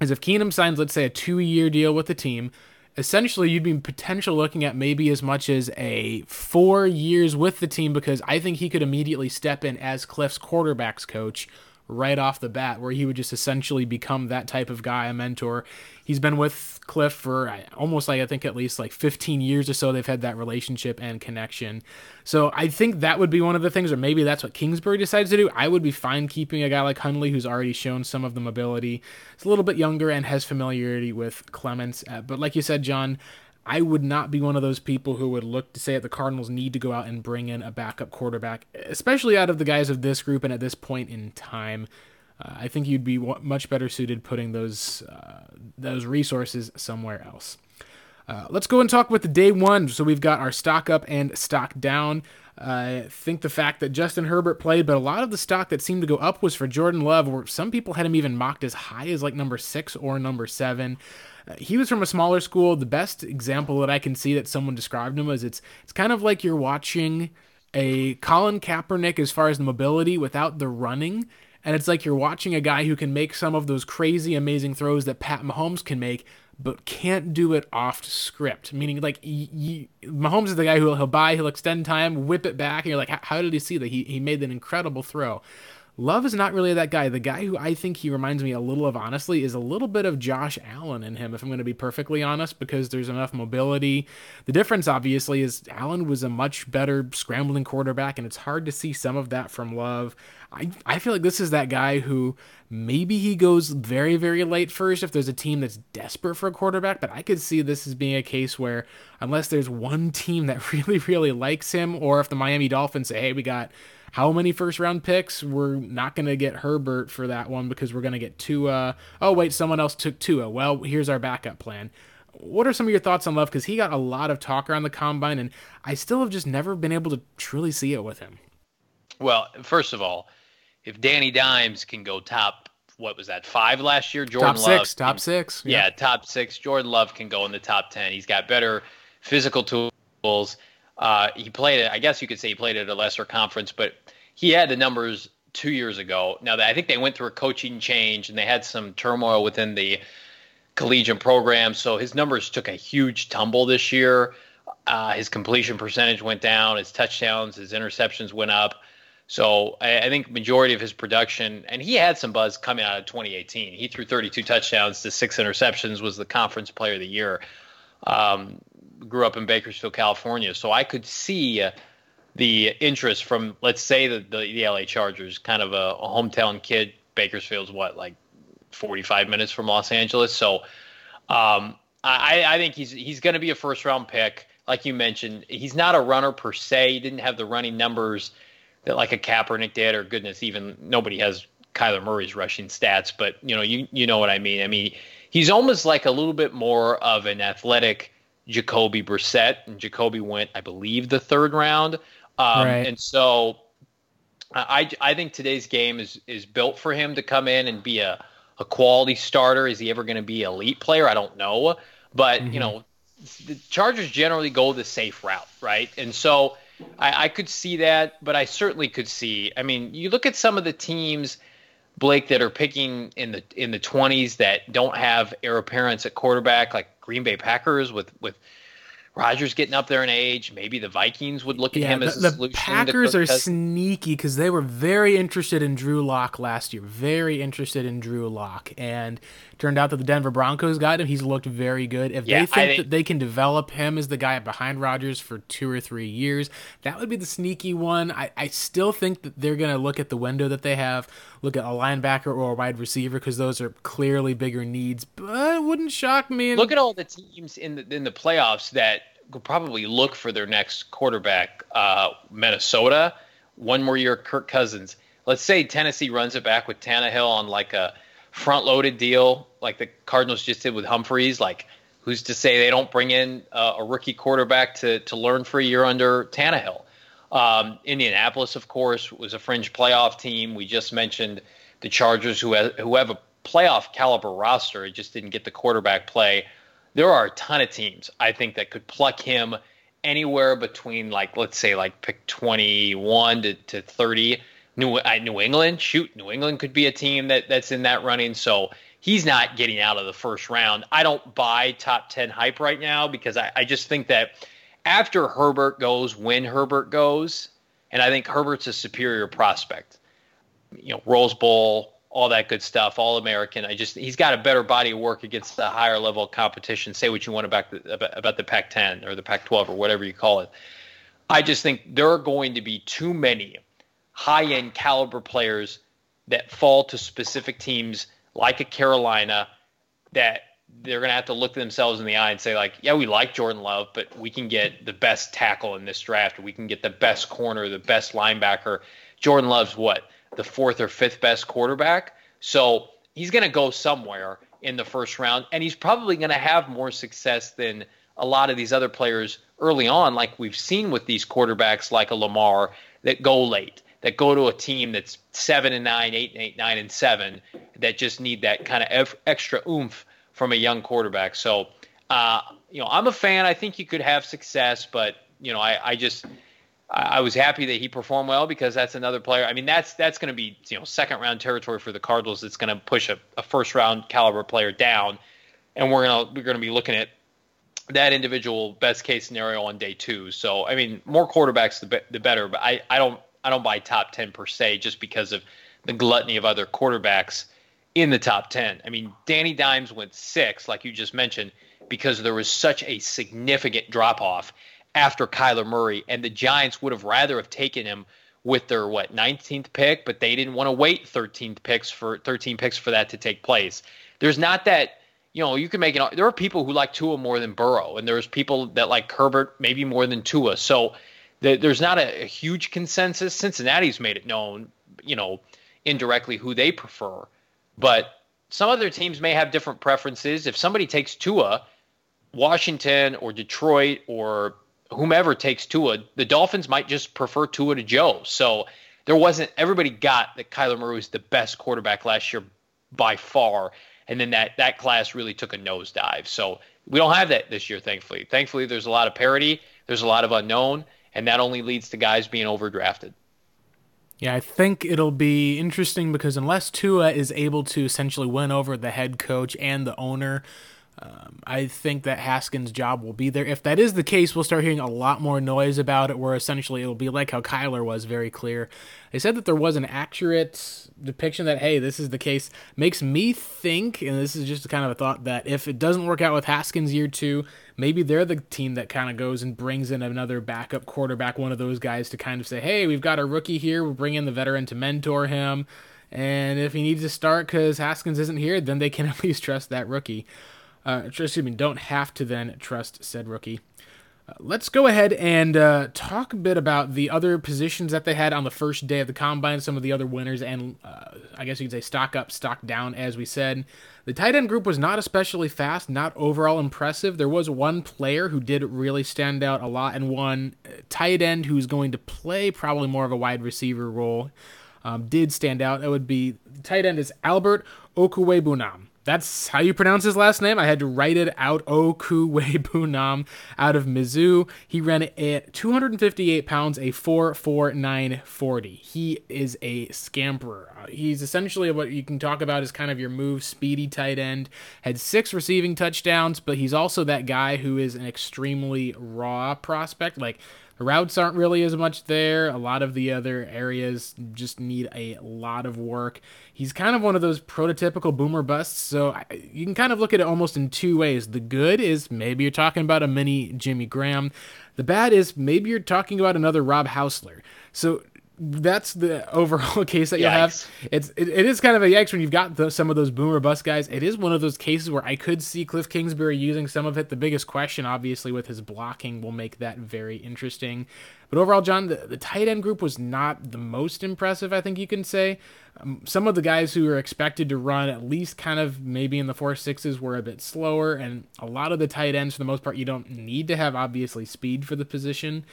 is if Keenum signs, let's say, a two year deal with the team, essentially you'd be potential looking at maybe as much as a four years with the team because I think he could immediately step in as Cliff's quarterbacks coach right off the bat, where he would just essentially become that type of guy, a mentor. He's been with Cliff for almost like I think at least like 15 years or so. They've had that relationship and connection. So I think that would be one of the things, or maybe that's what Kingsbury decides to do. I would be fine keeping a guy like Hundley, who's already shown some of the mobility. It's a little bit younger and has familiarity with Clements. Uh, but like you said, John, I would not be one of those people who would look to say that the Cardinals need to go out and bring in a backup quarterback, especially out of the guys of this group and at this point in time. Uh, I think you'd be much better suited putting those uh, those resources somewhere else. Uh, let's go and talk with the day one. So we've got our stock up and stock down. I think the fact that Justin Herbert played, but a lot of the stock that seemed to go up was for Jordan Love, where some people had him even mocked as high as like number six or number seven. Uh, he was from a smaller school. The best example that I can see that someone described him as it's it's kind of like you're watching a Colin Kaepernick as far as the mobility without the running. And it's like you're watching a guy who can make some of those crazy, amazing throws that Pat Mahomes can make, but can't do it off script. Meaning, like, Mahomes is the guy who he'll buy, he'll extend time, whip it back, and you're like, how did he see that? He, he made an incredible throw. Love is not really that guy. The guy who I think he reminds me a little of, honestly, is a little bit of Josh Allen in him, if I'm going to be perfectly honest, because there's enough mobility. The difference, obviously, is Allen was a much better scrambling quarterback, and it's hard to see some of that from Love. I, I feel like this is that guy who maybe he goes very, very late first if there's a team that's desperate for a quarterback, but I could see this as being a case where, unless there's one team that really, really likes him, or if the Miami Dolphins say, hey, we got how many first round picks? We're not going to get Herbert for that one because we're going to get Tua. Oh, wait, someone else took Tua. Well, here's our backup plan. What are some of your thoughts on Love? Because he got a lot of talk around the combine, and I still have just never been able to truly see it with him. Well, first of all, if Danny Dimes can go top, what was that, five last year? Jordan top Love. Six, top six. Yeah, yeah, top six. Jordan Love can go in the top 10. He's got better physical tools. Uh, he played it. I guess you could say he played at a lesser conference, but he had the numbers two years ago. Now, I think they went through a coaching change and they had some turmoil within the collegiate program, so his numbers took a huge tumble this year. Uh, his completion percentage went down, his touchdowns, his interceptions went up. So I, I, think majority of his production, and he had some buzz coming out of 2018. He threw 32 touchdowns to six interceptions, was the conference player of the year. Um, grew up in Bakersfield, California, so I could see uh, the interest from, let's say, the, the, the LA Chargers, kind of a, a, hometown kid. Bakersfield's what, like 45 minutes from Los Angeles. So um, I, I think he's he's going to be a first round pick. Like you mentioned, he's not a runner per se. He didn't have the running numbers that like a Kaepernick did, or goodness, even nobody has Kyler Murray's rushing stats, but you know, you you know what I mean. I mean, he's almost like a little bit more of an athletic Jacoby Brissett, and Jacoby went, I believe, the third round. Um, right. And so, I I think today's game is is built for him to come in and be a a quality starter. Is he ever going to be elite player? I don't know, but mm-hmm. you know, the Chargers generally go the safe route, right? And so. I, I could see that, but I certainly could see. I mean, you look at some of the teams Blake that are picking in the in the 20s that don't have heir apparents at quarterback, like Green Bay Packers with with Rodgers getting up there in age. Maybe the Vikings would look at yeah, him as the, solution. the Packers are sneaky because they were very interested in Drew Lock last year. Very interested in Drew Lock, and turned out that the Denver Broncos got him. He's looked very good. If yeah, they think, think, that they can develop him as the guy behind Rodgers for two or three years, that would be the sneaky one. I, I still think that they're going to look at the window that they have, look at a linebacker or a wide receiver because those are clearly bigger needs. But it wouldn't shock me. Look at all the teams in the in the playoffs that could probably look for their next quarterback. Uh, Minnesota, one more year, Kirk Cousins. Let's say Tennessee runs it back with Tannehill on like a front loaded deal like the Cardinals just did with Humphries. Like, who's to say they don't bring in uh, a rookie quarterback to to learn for a year under Tannehill? Um, Indianapolis, of course, was a fringe playoff team. We just mentioned the Chargers, who have, who have a playoff caliber roster. It just didn't get the quarterback play. There are a ton of teams I think that could pluck him anywhere between like let's say like pick 21 to, to 30 New uh, New England, shoot, New England could be a team that that's in that running. So he's not getting out of the first round. I don't buy top ten hype right now because I, I just think that after Herbert goes, when Herbert goes, and I think Herbert's a superior prospect. You know, Rose Bowl, all that good stuff, all American. I just he's got a better body of work against the higher level competition. Say what you want about the about the Pac-10 or the Pac-12 or whatever you call it. I just think there are going to be too many high end caliber players that fall to specific teams like a Carolina that they're going to have to look themselves in the eye and say like, yeah, we like Jordan Love, but we can get the best tackle in this draft, we can get the best corner, the best linebacker. Jordan Love's what the fourth or fifth best quarterback, so he's going to go somewhere in the first round, and he's probably going to have more success than a lot of these other players early on, like we've seen with these quarterbacks like a Lamar that go late that go to a team that's seven and nine, eight and eight, nine and seven, that just need that kind of extra oomph from a young quarterback. So, uh, you know, I'm a fan. I think you could have success, but you know, I, I just I, was happy that he performed well because that's another player. I mean, that's that's going to be you know second round territory for the Cardinals. It's going to push a, a first round caliber player down, and we're gonna we're going to be looking at that individual best case scenario on day two. So, I mean, more quarterbacks the, be- the better. But I, I don't I don't buy top 10 per se just because of the gluttony of other quarterbacks in the top 10. I mean, Danny Dimes went six, like you just mentioned, because there was such a significant drop off after Kyler Murray, and the Giants would have rather have taken him with their what 19th pick, but they didn't want to wait 13th picks for 13 picks for that to take place. There's not that you know you can make it. There are people who like Tua more than Burrow, and there's people that like Herbert maybe more than Tua. So there's not a, a huge consensus. Cincinnati's made it known, you know, indirectly who they prefer, but some other teams may have different preferences. If somebody takes Tua, Washington or Detroit or whomever takes Tua, the Dolphins might just prefer Tua to Joe. So there wasn't everybody got that Kyler Murray was the best quarterback last year by far, and then that that class really took a nosedive. So we don't have that this year, thankfully. Thankfully, there's a lot of parity. There's a lot of unknown, and that only leads to guys being overdrafted. Yeah, I think it'll be interesting because unless Tua is able to essentially win over the head coach and the owner, um, I think that Haskins' job will be there. If that is the case, we'll start hearing a lot more noise about it, where essentially it'll be like how Kyler was very clear. They said that there was an accurate depiction that, hey, this is the case. Makes me think, and this is just kind of a thought, that if it doesn't work out with Haskins year two, maybe they're the team that kind of goes and brings in another backup quarterback, one of those guys to kind of say, hey, we've got a rookie here, we'll bring in the veteran to mentor him. And if he needs to start because Haskins isn't here, then they can at least trust that rookie uh, excuse me, don't have to then trust said rookie. let's go ahead and uh, talk a bit about the other positions that they had on the first day of the combine, some of the other winners, and uh, I guess you could say stock up, stock down, as we said. The tight end group was not especially fast, not overall impressive. There was one player who did really stand out a lot, and one uh, tight end who's going to play probably more of a wide receiver role um, did stand out. It would be tight end is Albert Okwuegbunam that's how you pronounce his last name. I had to write it out. Okwuegbunam out of Mizzou. He ran at 258 pounds, a 44940. He is a scamperer. Uh, he's essentially what you can talk about as kind of your move speedy tight end. Had six receiving touchdowns, but he's also that guy who is an extremely raw prospect. Like routes aren't really as much there. A lot of the other areas just need a lot of work. He's kind of one of those prototypical boomer busts. So you can kind of look at it almost in two ways. The good is maybe you're talking about a mini Jimmy Graham. The bad is maybe you're talking about another Rob Housler. So that's the overall case that you have. It's it, it is kind of a yikes when you've got the, some of those boomer bust guys. It is one of those cases where I could see Cliff Kingsbury using some of it. The biggest question, obviously, with his blocking, will make that very interesting. But overall, John, the, the tight end group was not the most impressive. I think you can say. Um, some of the guys who are expected to run at least kind of maybe in the four sixes were a bit slower, and a lot of the tight ends, for the most part, you don't need to have obviously speed for the position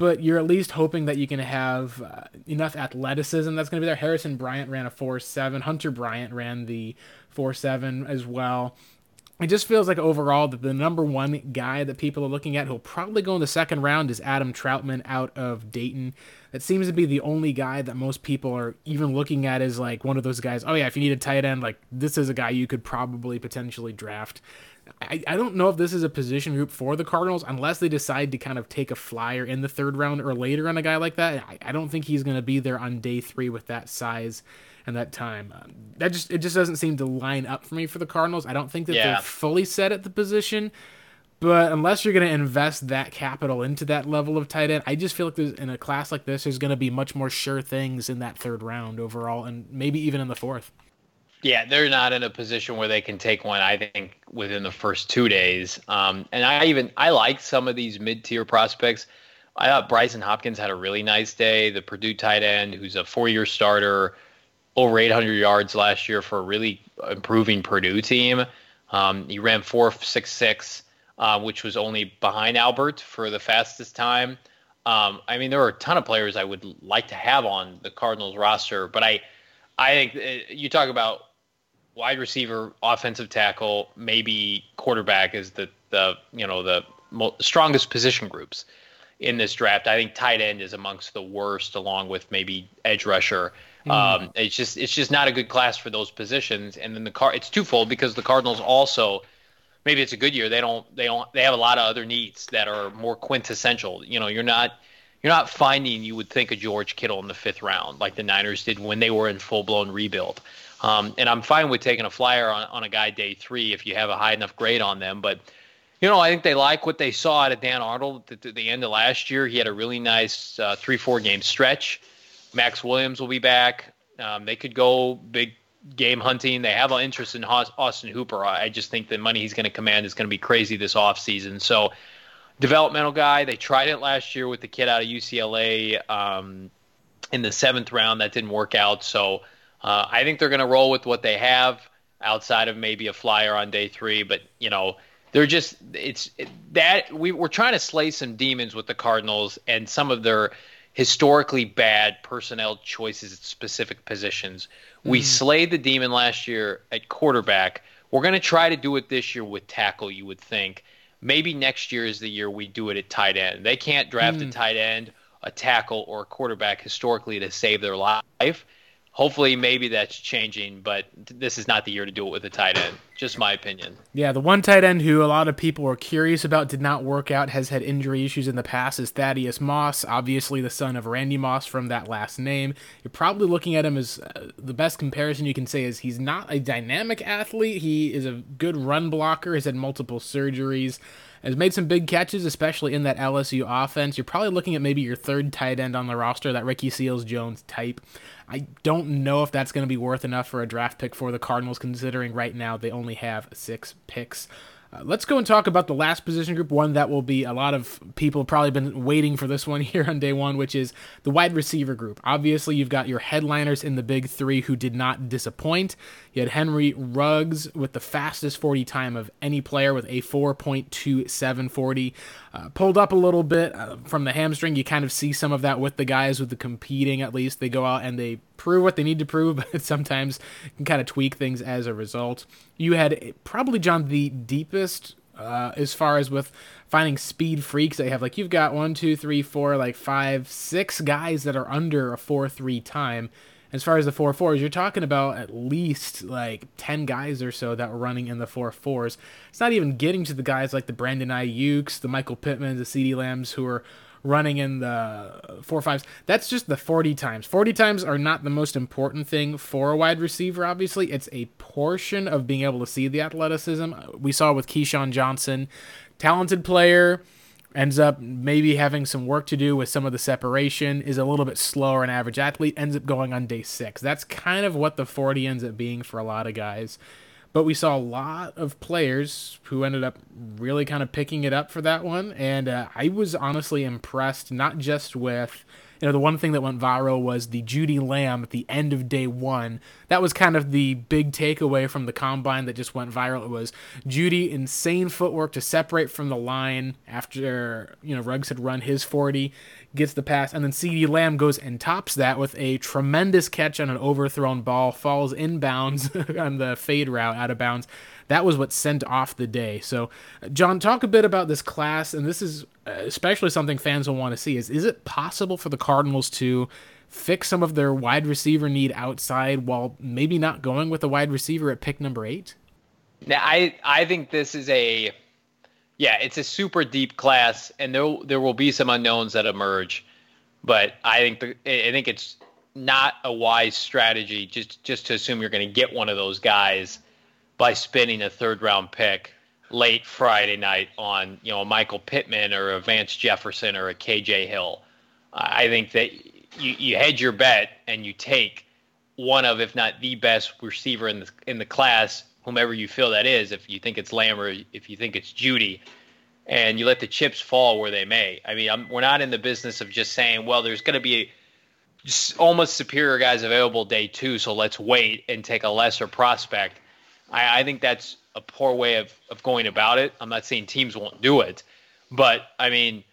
but you're at least hoping that you can have uh, enough athleticism that's going to be there. Harrison Bryant ran a 4 7. Hunter Bryant ran the 4 7 as well. It just feels like overall that the number one guy that people are looking at who'll probably go in the second round is Adam Trautman out of Dayton. That seems to be the only guy that most people are even looking at as like one of those guys. Oh yeah, if you need a tight end, like this is a guy you could probably potentially draft. I, I don't know if this is a position group for the Cardinals unless they decide to kind of take a flyer in the third round or later on a guy like that. I, I don't think he's going to be there on day three with that size and that time. Um, that just it just doesn't seem to line up for me for the Cardinals. I don't think that yeah. they're fully set at the position. But unless you're going to invest that capital into that level of tight end, I just feel like there's, in a class like this, there's going to be much more sure things in that third round overall, and maybe even in the fourth. Yeah, they're not in a position where they can take one. I think within the first two days. Um, and I even I like some of these mid tier prospects. I thought Brycen Hopkins had a really nice day. The Purdue tight end, who's a four year starter, over 800 yards last year for a really improving Purdue team. Um, he ran four six six, uh, which was only behind Albert for the fastest time. Um, I mean, there are a ton of players I would like to have on the Cardinals roster, but I, I think uh, you talk about wide receiver, offensive tackle, maybe quarterback is the the you know the strongest position groups in this draft. I think tight end is amongst the worst, along with maybe edge rusher. Mm. Um, it's just it's just not a good class for those positions. And then the car it's twofold because the Cardinals also maybe it's a good year. They don't they don't they have a lot of other needs that are more quintessential. You know, you're not you're not finding you would think a George Kittle in the fifth round like the Niners did when they were in full blown rebuild. Um, and I'm fine with taking a flyer on, on a guy day three if you have a high enough grade on them. But, you know, I think they like what they saw out of Dan Arnold at the, end of last year. He had a really nice uh, three, four game stretch. Maxx Williams will be back. Um, they could go big game hunting. They have an interest in Austin Hooper. I just think the money he's going to command is going to be crazy this offseason. So, developmental guy. They tried it last year with the kid out of UCLA um, in the seventh round. That didn't work out. So, uh, I think they're going to roll with what they have outside of maybe a flyer on day three. But you know, they're just it's it, that we we're trying to slay some demons with the Cardinals and some of their historically bad personnel choices at specific positions. Mm-hmm. We slayed the demon last year at quarterback. We're going to try to do it this year with tackle. You would think maybe next year is the year we do it at tight end. They can't draft mm. a tight end, a tackle, or a quarterback historically to save their life hopefully maybe that's changing, but this is not the year to do it with a tight end. Just my opinion. Yeah, the one tight end who a lot of people were curious about did not work out, has had injury issues in the past, is Thaddeus Moss, obviously the son of Randy Moss from that last name. You're probably looking at him as uh, the best comparison you can say is he's not a dynamic athlete. He is a good run blocker, has had multiple surgeries has made some big catches, especially in that LSU offense. You're probably looking at maybe your third tight end on the roster, that Ricky Seals Jones type. I don't know if that's going to be worth enough for a draft pick for the Cardinals, considering right now they only have six picks. Uh, let's go and talk about the last position group, one that will be a lot of people probably been waiting for this one here on day one, which is the wide receiver group. Obviously, you've got your headliners in the big three who did not disappoint. You had Henry Ruggs with the fastest 40 time of any player with a 4.2740. Uh, pulled up a little bit uh, from the hamstring. You kind of see some of that with the guys with the competing, at least. They go out and they prove what they need to prove, but sometimes can kind of tweak things as a result. You had probably, John, the deepest uh, as far as with finding speed freaks they have like you've got one two three four like five six guys that are under a four three time as far as the four fours, you're talking about at least like ten guys or so that were running in the four fours. It's not even getting to the guys like the Brandon Aiyuk's, the Michael Pittmans, the CeeDee Lambs who are running in the four fives. That's just the 40 times. 40 times are not the most important thing for a wide receiver, obviously. It's a portion of being able to see the athleticism. We saw with Keyshawn Johnson, talented player ends up maybe having some work to do with some of the separation, is a little bit slower an average athlete, ends up going on day six. That's kind of what the 40 ends up being for a lot of guys. But we saw a lot of players who ended up really kind of picking it up for that one. And uh, I was honestly impressed, not just with you know, the one thing that went viral was the Jeudy Lamb at the end of day one. That was kind of the big takeaway from the combine that just went viral. It was Jeudy, insane footwork to separate from the line after you know Ruggs had run his 40, gets the pass, and then CeeDee Lamb goes and tops that with a tremendous catch on an overthrown ball, falls inbounds on the fade route out of bounds that was what sent off the day. So, John, talk a bit about this class, and this is uh, especially something fans will want to see. Is is it possible for the Cardinals to fix some of their wide receiver need outside while maybe not going with a wide receiver at pick number eight? Now, I I think this is a yeah, it's a super deep class, and there there will be some unknowns that emerge, but I think the, I think it's not a wise strategy just just to assume you're going to get one of those guys by spending a third round pick late Friday night on you know a Michael Pittman or a Van Jefferson or a KJ Hill. I think that you, you hedge your bet and you take one of, if not the best receiver in the in the class, whomever you feel that is. If you think it's Lamb or if you think it's Jeudy, and you let the chips fall where they may. I mean, I'm, we're not in the business of just saying, well, there's going to be almost superior guys available day two, so let's wait and take a lesser prospect. I, I think that's a poor way of, of going about it. I'm not saying teams won't do it, but I mean,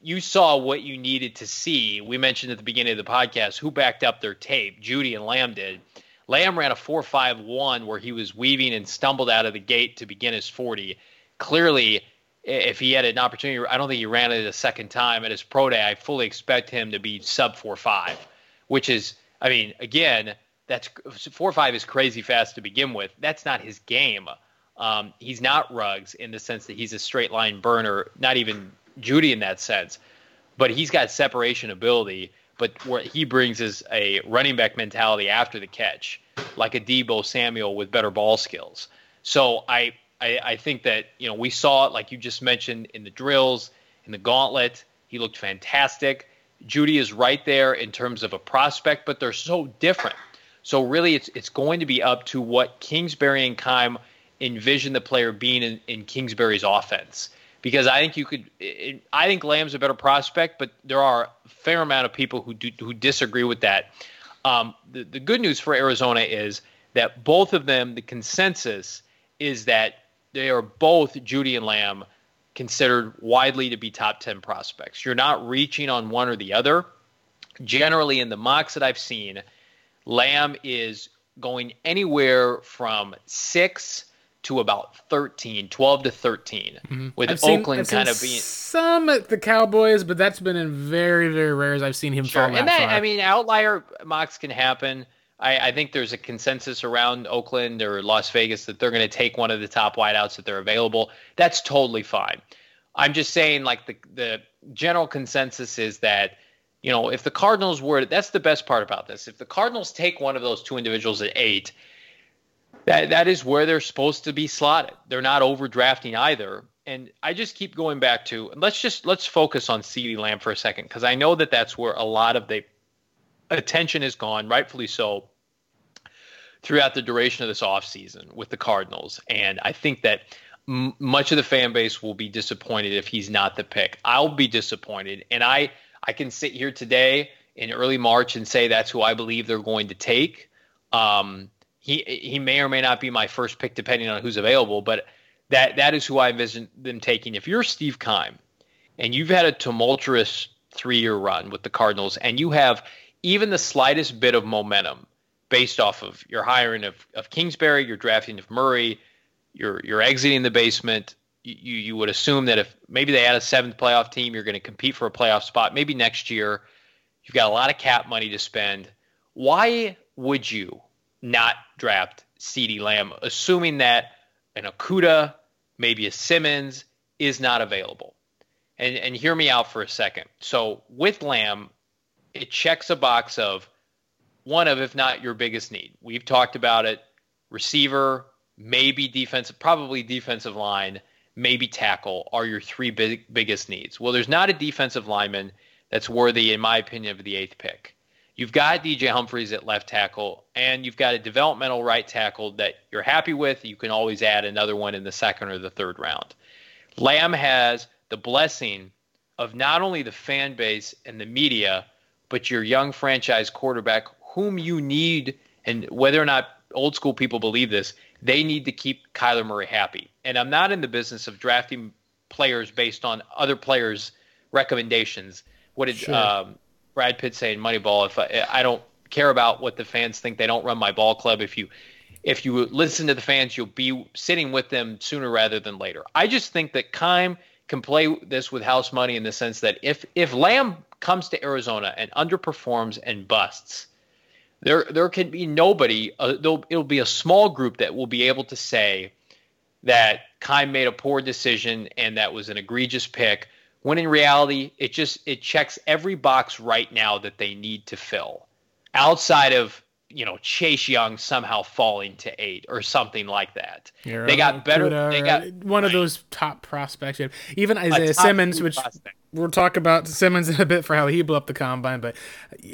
you saw what you needed to see. We mentioned at the beginning of the podcast who backed up their tape. Jeudy and Lamb did. Lamb ran a 4.51 where he was weaving and stumbled out of the gate to begin his 40. Clearly, if he had an opportunity, I don't think he ran it a second time at his pro day. I fully expect him to be sub 4.5, which is, I mean, again, that's four five is crazy fast to begin with. That's not his game. Um, he's not Ruggs in the sense that he's a straight line burner, not even Jeudy in that sense, but he's got separation ability. But what he brings is a running back mentality after the catch, like a Deebo Samuel with better ball skills. So I, I, I think that you know we saw it like you just mentioned in the drills, in the gauntlet. He looked fantastic. Jeudy is right there in terms of a prospect, but they're so different. So really, it's it's going to be up to what Kingsbury and Keim envision the player being in, in Kingsbury's offense. Because I think you could, it, I think Lamb's a better prospect, but there are a fair amount of people who do, who disagree with that. Um, the the good news for Arizona is that both of them, the consensus is that they are both Jeudy and Lamb considered widely to be top 10 prospects. You're not reaching on one or the other. Generally, in the mocks that I've seen, Lamb is going anywhere from six to about 13, 12 to 13, mm-hmm. with I've Oakland seen, kind of being some at the Cowboys, but that's been in very, very rare as I've seen him sure. fall And that. I mean, outlier mocks can happen. I, I, think there's a consensus around Oakland or Las Vegas that they're going to take one of the top wideouts that they're available. That's totally fine. I'm just saying, like the the general consensus is that you know, if the Cardinals were, that's the best part about this. If the Cardinals take one of those two individuals at eight, that that is where they're supposed to be slotted. They're not overdrafting either. And I just keep going back to let's just let's focus on CeeDee Lamb for a second because I know that that's where a lot of the attention has gone, rightfully so, throughout the duration of this offseason with the Cardinals. And I think that m- much of the fan base will be disappointed if he's not the pick. I'll be disappointed, and I I can sit here today in early March and say that's who I believe they're going to take. Um, he he may or may not be my first pick depending on who's available, but that that is who I envision them taking. If you're Steve Keim and you've had a tumultuous three year run with the Cardinals and you have even the slightest bit of momentum based off of your hiring of, of Kingsbury, your drafting of Murray, you're you're exiting the basement. You you would assume that if maybe they had a seventh playoff team, you're going to compete for a playoff spot. Maybe next year, you've got a lot of cap money to spend. Why would you not draft CeeDee Lamb, assuming that an Okudah, maybe a Simmons is not available? And and hear me out for a second. So with Lamb, it checks a box of one of, if not your biggest need. We've talked about it. Receiver, maybe defensive, probably defensive line, maybe tackle are your three big, biggest needs. Well, there's not a defensive lineman that's worthy, in my opinion, of the eighth pick. You've got DJ Humphries at left tackle, and you've got a developmental right tackle that you're happy with. You can always add another one in the second or the third round. Lamb has the blessing of not only the fan base and the media, but your young franchise quarterback, whom you need, and whether or not old school people believe this, they need to keep Kyler Murray happy. And I'm not in the business of drafting players based on other players' recommendations. What did sure. um, Brad Pitt say in Moneyball? If I, I don't care about what the fans think, they don't run my ball club. If you if you listen to the fans, you'll be sitting with them sooner rather than later. I just think that Keim can play this with house money in the sense that if if Lamb comes to Arizona and underperforms and busts, there there can be nobody. Uh, it'll be a small group that will be able to say that Keim made a poor decision and that was an egregious pick. When in reality, it just it checks every box right now that they need to fill, outside of you know Chase Young somehow falling to eight or something like that. Yeah, they got better. they got one of those top prospects. Even Isaiah Simmons, which prospect. we'll talk about Simmons in a bit for how he blew up the combine. But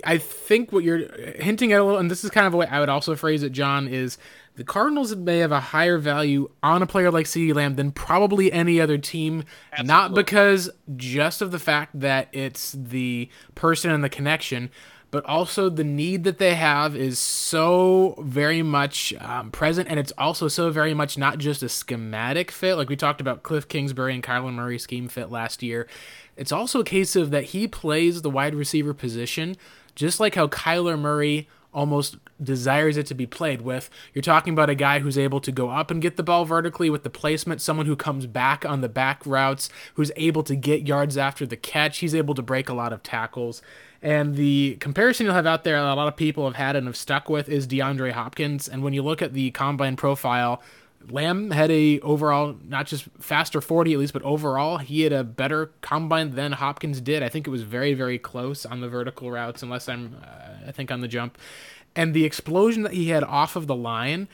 I think what you're hinting at a little, and this is kind of a way I would also phrase it, John, is the Cardinals may have a higher value on a player like CeeDee Lamb than probably any other team. Absolutely. Not because just of the fact that it's the person and the connection but also the need that they have is so very much um, present, and it's also so very much not just a schematic fit. Like we talked about Cliff Kingsbury and Kyler Murray scheme fit last year. It's also a case of that he plays the wide receiver position, just like how Kyler Murray almost desires it to be played with. You're talking about a guy who's able to go up and get the ball vertically with the placement, someone who comes back on the back routes, who's able to get yards after the catch. He's able to break a lot of tackles. And the comparison you'll have out there, a lot of people have had and have stuck with, is DeAndre Hopkins. And when you look at the combine profile, Lamb had a overall not just faster 40 at least, but overall he had a better combine than Hopkins did. I think it was very very close on the vertical routes, unless I'm uh, I think on the jump. And the explosion that he had off of the line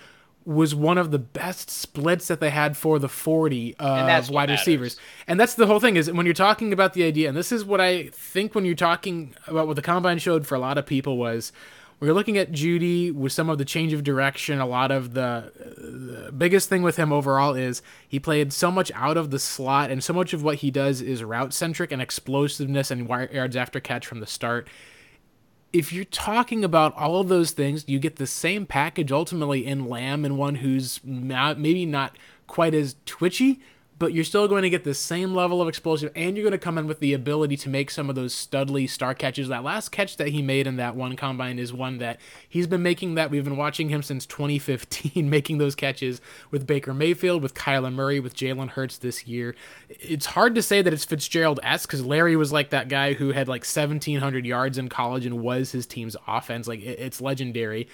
was one of the best splits that they had for the 40 of wide receivers. And that's the whole thing is when you're talking about the idea, and this is what I think when you're talking about what the combine showed for a lot of people was we are looking at Jeudy with some of the change of direction. A lot of the, the biggest thing with him overall is he played so much out of the slot, and so much of what he does is route centric and explosiveness and yards after catch from the start if you're talking about all of those things, you get the same package ultimately in Lamb and one who's maybe not quite as twitchy, but you're still going to get the same level of explosive, and you're going to come in with the ability to make some of those studly star catches. That last catch that he made in that one combine is one that he's been making. That we've been watching him since 2015, making those catches with Baker Mayfield, with Kyler Murray, with Jalen Hurts this year. It's hard to say that it's Fitzgerald s because Larry was like that guy who had like 1,700 yards in college and was his team's offense. Like it's legendary.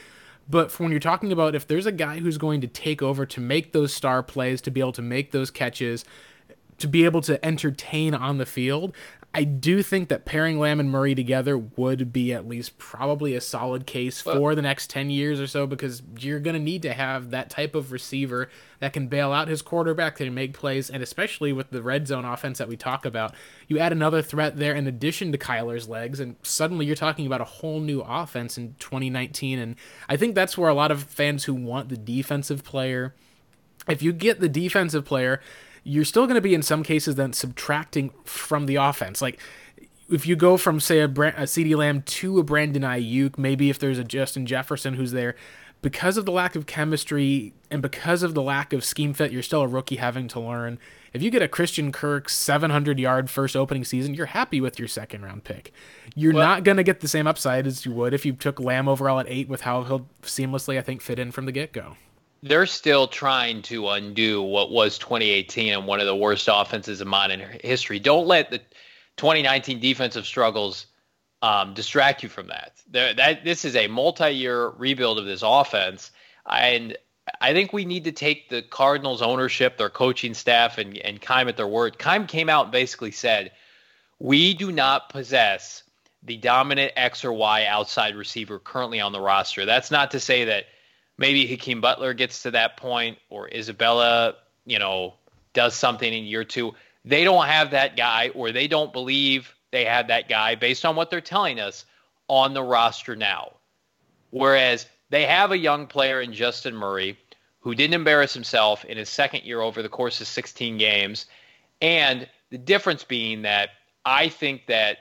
But for when you're talking about if there's a guy who's going to take over to make those star plays, to be able to make those catches, to be able to entertain on the field, I do think that pairing Lamb and Murray together would be at least probably a solid case for the next 10 years or so because you're going to need to have that type of receiver that can bail out his quarterback, that can make plays, and especially with the red zone offense that we talk about, you add another threat there in addition to Kyler's legs, and suddenly you're talking about a whole new offense in 2019. And I think that's where a lot of fans who want the defensive player if you get the defensive player, you're still going to be in some cases then subtracting from the offense. Like if you go from say a, Brand, a CeeDee Lamb to a Brandon Aiyuk, maybe if there's a Justin Jefferson who's there, because of the lack of chemistry and because of the lack of scheme fit, you're still a rookie having to learn. If you get a Christian Kirk 700 yard first opening season, you're happy with your second round pick. You're well, not going to get the same upside as you would if you took Lamb overall at eight with how he'll seamlessly, I think, fit in from the get go. They're still trying to undo what was 2018 and one of the worst offenses in modern history. Don't let the 2019 defensive struggles um, distract you from that. There, that this is a multi-year rebuild of this offense, and I think we need to take the Cardinals' ownership, their coaching staff, and and at their word. Keim came out and basically said, "We do not possess the dominant X or Y outside receiver currently on the roster." That's not to say that maybe Hakeem Butler gets to that point or Isabella, you know, does something in year two. They don't have that guy, or they don't believe they had that guy based on what they're telling us on the roster now. Whereas they have a young player in Justin Murray who didn't embarrass himself in his second year over the course of 16 games. And the difference being that I think that,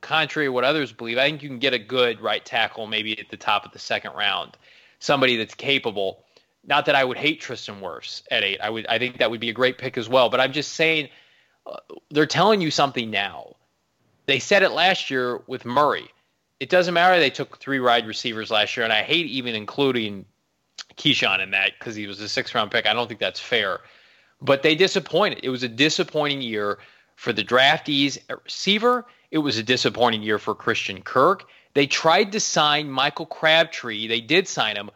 contrary to what others believe, I think you can get a good right tackle maybe at the top of the second round, somebody that's capable. Not that I would hate Tristan Wirfs at eight. I would. I think that would be a great pick as well. But I'm just saying, uh, they're telling you something now they said it last year with Murray. It doesn't matter they took three wide receivers last year, and I hate even including KeeSean in that because he was a six round pick. I don't think that's fair. But they disappointed. It was a disappointing year for the draftees at receiver. It was a disappointing year for Christian Kirk. They tried to sign Michael Crabtree. They did sign him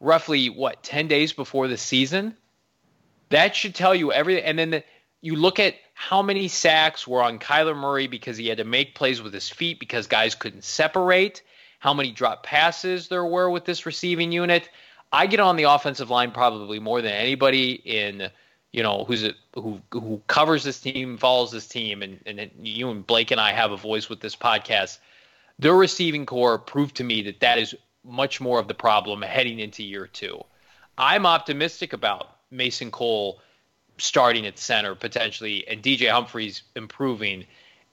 roughly, what, 10 days before the season? That should tell you everything. And then the, you look at how many sacks were on Kyler Murray because he had to make plays with his feet because guys couldn't separate, how many drop passes there were with this receiving unit. I get on the offensive line probably more than anybody in you know who's a, who who covers this team, follows this team, and and you and Blake and I have a voice with this podcast. Their receiving core proved to me that that is much more of the problem heading into year two. I'm optimistic about Mason Cole starting at center potentially, and DJ Humphries improving.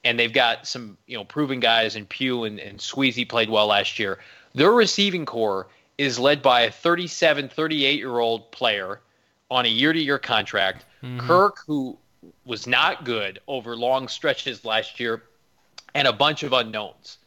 And they've got some, you know, proven guys in Pugh and, and Sweezy played well last year. Their receiving core is led by a 37, 38 year old player on a year to year contract. Mm-hmm. Kirk, who was not good over long stretches last year, and a bunch of unknowns.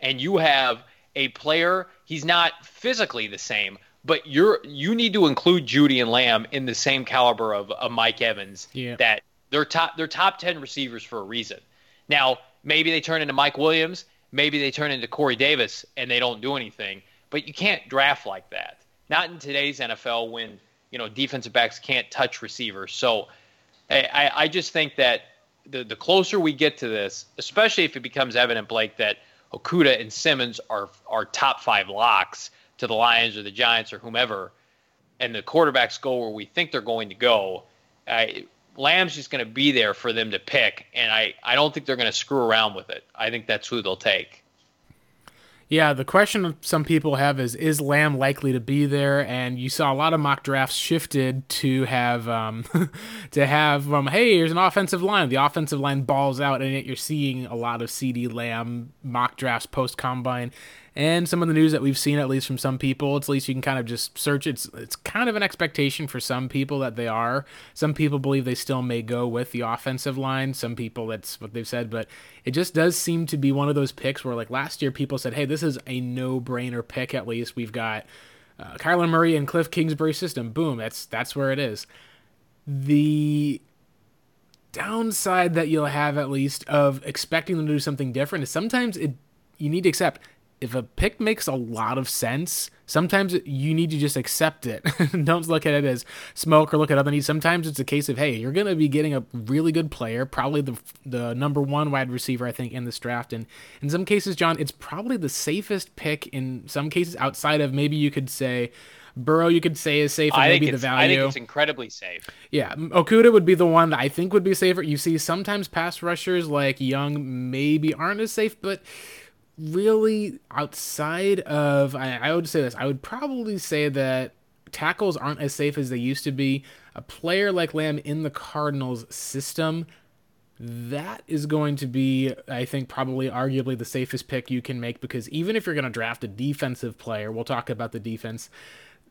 And you have a player, he's not physically the same, but you're you need to include Jeudy and Lamb in the same caliber of, of Mike Evans. Yeah. That they're top they're top ten receivers for a reason. Now maybe they turn into Mike Williams, maybe they turn into Corey Davis, and they don't do anything. But you can't draft like that. Not in today's NFL when you know defensive backs can't touch receivers. So I, I just think that the the closer we get to this, especially if it becomes evident, Blake, that Okudah and Simmons are are top five locks to the Lions or the Giants or whomever, and the quarterbacks go where we think they're going to go, I, Lamb's just going to be there for them to pick, and I, I don't think they're going to screw around with it. I think that's who they'll take. Yeah, the question some people have is is Lamb likely to be there? And you saw a lot of mock drafts shifted to have um, to have um, hey, here's an offensive line. The offensive line balls out, and yet you're seeing a lot of CeeDee Lamb mock drafts post combine and some of the news that we've seen, at least from some people, at least you can kind of just search. It's it's kind of an expectation for some people that they are. Some people believe they still may go with the offensive line. Some people that's what they've said, but it just does seem to be one of those picks where, like last year, people said, "Hey, this is a no-brainer pick." At least we've got uh, Kyler Murray and Cliff Kingsbury system. Boom, that's that's where it is. The downside that you'll have at least of expecting them to do something different is sometimes it you need to accept if a pick makes a lot of sense, sometimes you need to just accept it. Don't look at it as smoke or look at other needs. Sometimes it's a case of, hey, you're going to be getting a really good player, probably the the number one wide receiver, I think, in this draft. And in some cases, John, it's probably the safest pick in some cases outside of maybe you could say, Burrow, you could say is safe, and maybe the value. I think it's incredibly safe. Yeah, Okudah would be the one that I think would be safer. You see, sometimes pass rushers like Young maybe aren't as safe, but really outside of I, I would say this i would probably say that tackles aren't as safe as they used to be. A player like Lamb in the Cardinals system, that is going to be, I think, probably arguably the safest pick you can make because even if you're going to draft a defensive player, we'll talk about the defense,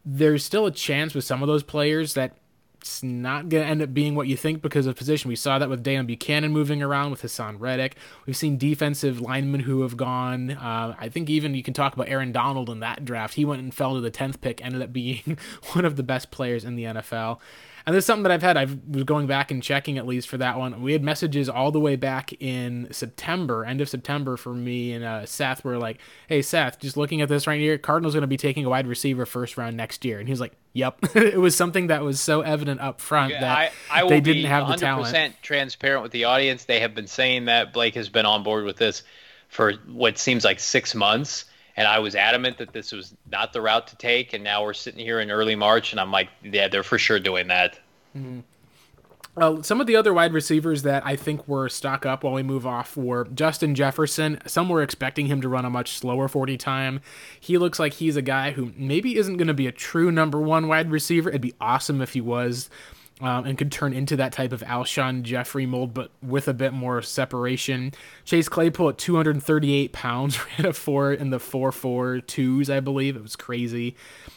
there's still a chance with some of those players that it's not going to end up being what you think because of position. We saw that with Deone Bucannon moving around with Haason Reddick. We've seen defensive linemen who have gone. Uh, I think even you can talk about Aaron Donald in that draft. He went and fell to the 10th pick, ended up being one of the best players in the NFL. And this is something that I've had. I was going back and checking at least for that one. We had messages all the way back in September, end of September for me and uh, Seth were like, hey, Seth, just looking at this right here, Cardinals going to be taking a wide receiver first round next year. And he's like, yep. it was something that was so evident up front that I, I they didn't have the talent. 100% transparent with the audience. They have been saying that Blake has been on board with this for what seems like six months and I was adamant that this was not the route to take. And now we're sitting here in early March, and I'm like, yeah, they're for sure doing that. Mm-hmm. Uh, some of the other wide receivers that I think were stock up while we move off were Justin Jefferson. Some were expecting him to run a much slower 40 time. He looks like he's a guy who maybe isn't going to be a true number one wide receiver. It'd be awesome if he was um, and could turn into that type of Alshon Jeffery mold, but with a bit more separation. Chase Claypool at 238 pounds ran a four in the four four twos, I believe. It was crazy.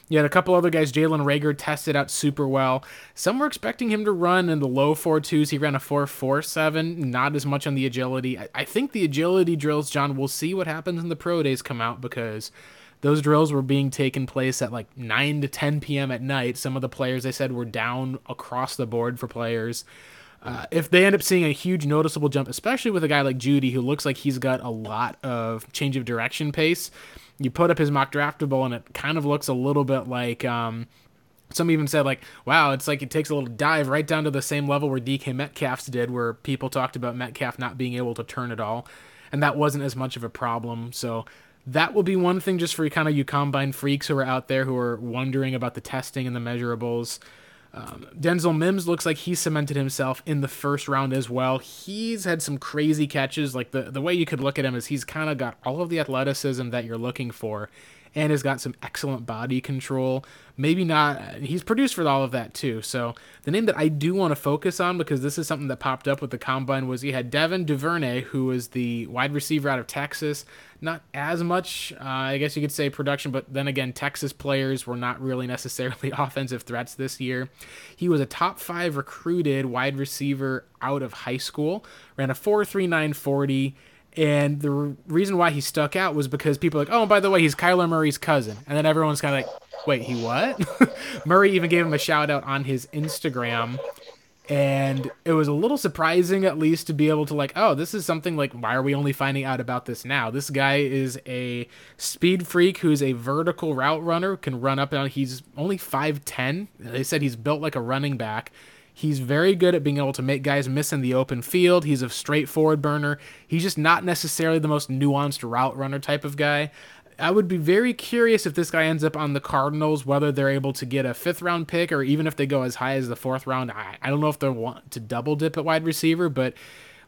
You had a couple other guys. Jalen Reagor tested out super well. Some were expecting him to run in the low four twos. He ran a four four seven. Not as much on the agility. I, I think the agility drills, John. We'll see what happens when the pro days come out because those drills were being taken place at like 9 to 10 p.m. at night. Some of the players they said were down across the board for players. Uh, if they end up seeing a huge noticeable jump, especially with a guy like Jeudy who looks like he's got a lot of change of direction pace, you put up his mock draftable and it kind of looks a little bit like um, some even said like, wow, it's like it takes a little dive right down to the same level where DK Metcalf's did, where people talked about Metcalf not being able to turn at all, and that wasn't as much of a problem. So that will be one thing just for you kind of you combine freaks who are out there who are wondering about the testing and the measurables. Um, Denzel Mims looks like he cemented himself in the first round as well. He's had some crazy catches. Like the, the way you could look at him is he's kind of got all of the athleticism that you're looking for and has got some excellent body control. Maybe not, he's produced for all of that too. So the name that I do want to focus on because this is something that popped up with the combine was he had Devin Duvernay, who was the wide receiver out of Texas. Not as much, uh, I guess you could say, production, but then again, Texas players were not really necessarily offensive threats this year. He was a top five recruited wide receiver out of high school, ran a 4.3940 and the reason why he stuck out was because people like, oh, by the way, he's Kyler Murray's cousin. And then everyone's kind of like, wait, he what? Murray even gave him a shout out on his Instagram. And it was a little surprising, at least, to be able to, like, oh, this is something like, why are we only finding out about this now? This guy is a speed freak who's a vertical route runner, can run up and he's only 5'10. They said he's built like a running back He's very good at being able to make guys miss in the open field. He's a straightforward burner. He's just not necessarily the most nuanced route runner type of guy. I would be very curious if this guy ends up on the Cardinals, whether they're able to get a fifth round pick or even if they go as high as the fourth round. I, I don't know if they want to double dip at wide receiver, but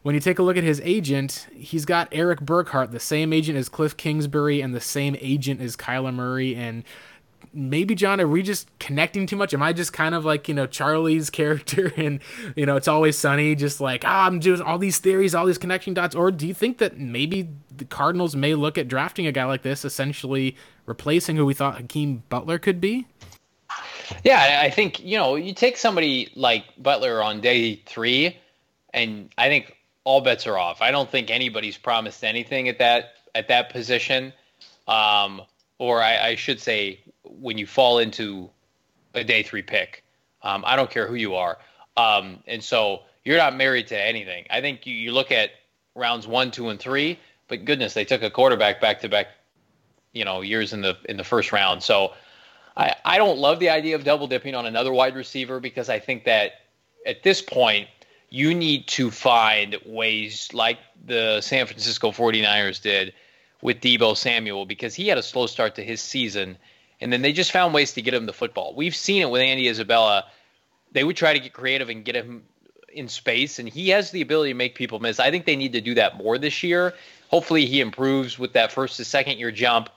when you take a look at his agent, he's got Erik Burkhardt, the same agent as Cliff Kingsbury and the same agent as Kyler Murray. And maybe John, are we just connecting too much? Am I just kind of like you know Charlie's character and you know it's always sunny, just like ah, oh, I'm doing all these theories, all these connecting dots, or do you think that maybe the Cardinals may look at drafting a guy like this, essentially replacing who we thought Hakeem Butler could be? Yeah, I think you know you take somebody like Butler on day three, and I think all bets are off. I don't think anybody's promised anything at that at that position. Um, or I, I, should say, when you fall into a day three pick. Um, I don't care who you are. Um, and so you're not married to anything. I think you, you look at rounds one, two, and three, but goodness, they took a quarterback back to back, you know, years in the in the first round. So I, I don't love the idea of double dipping on another wide receiver because I think that at this point you need to find ways like the San Francisco 49ers did with Deebo Samuel because he had a slow start to his season and then they just found ways to get him the football. We've seen it with Andy Isabella. They would try to get creative and get him in space, and he has the ability to make people miss. I think they need to do that more this year. Hopefully, he improves with that first to second year jump.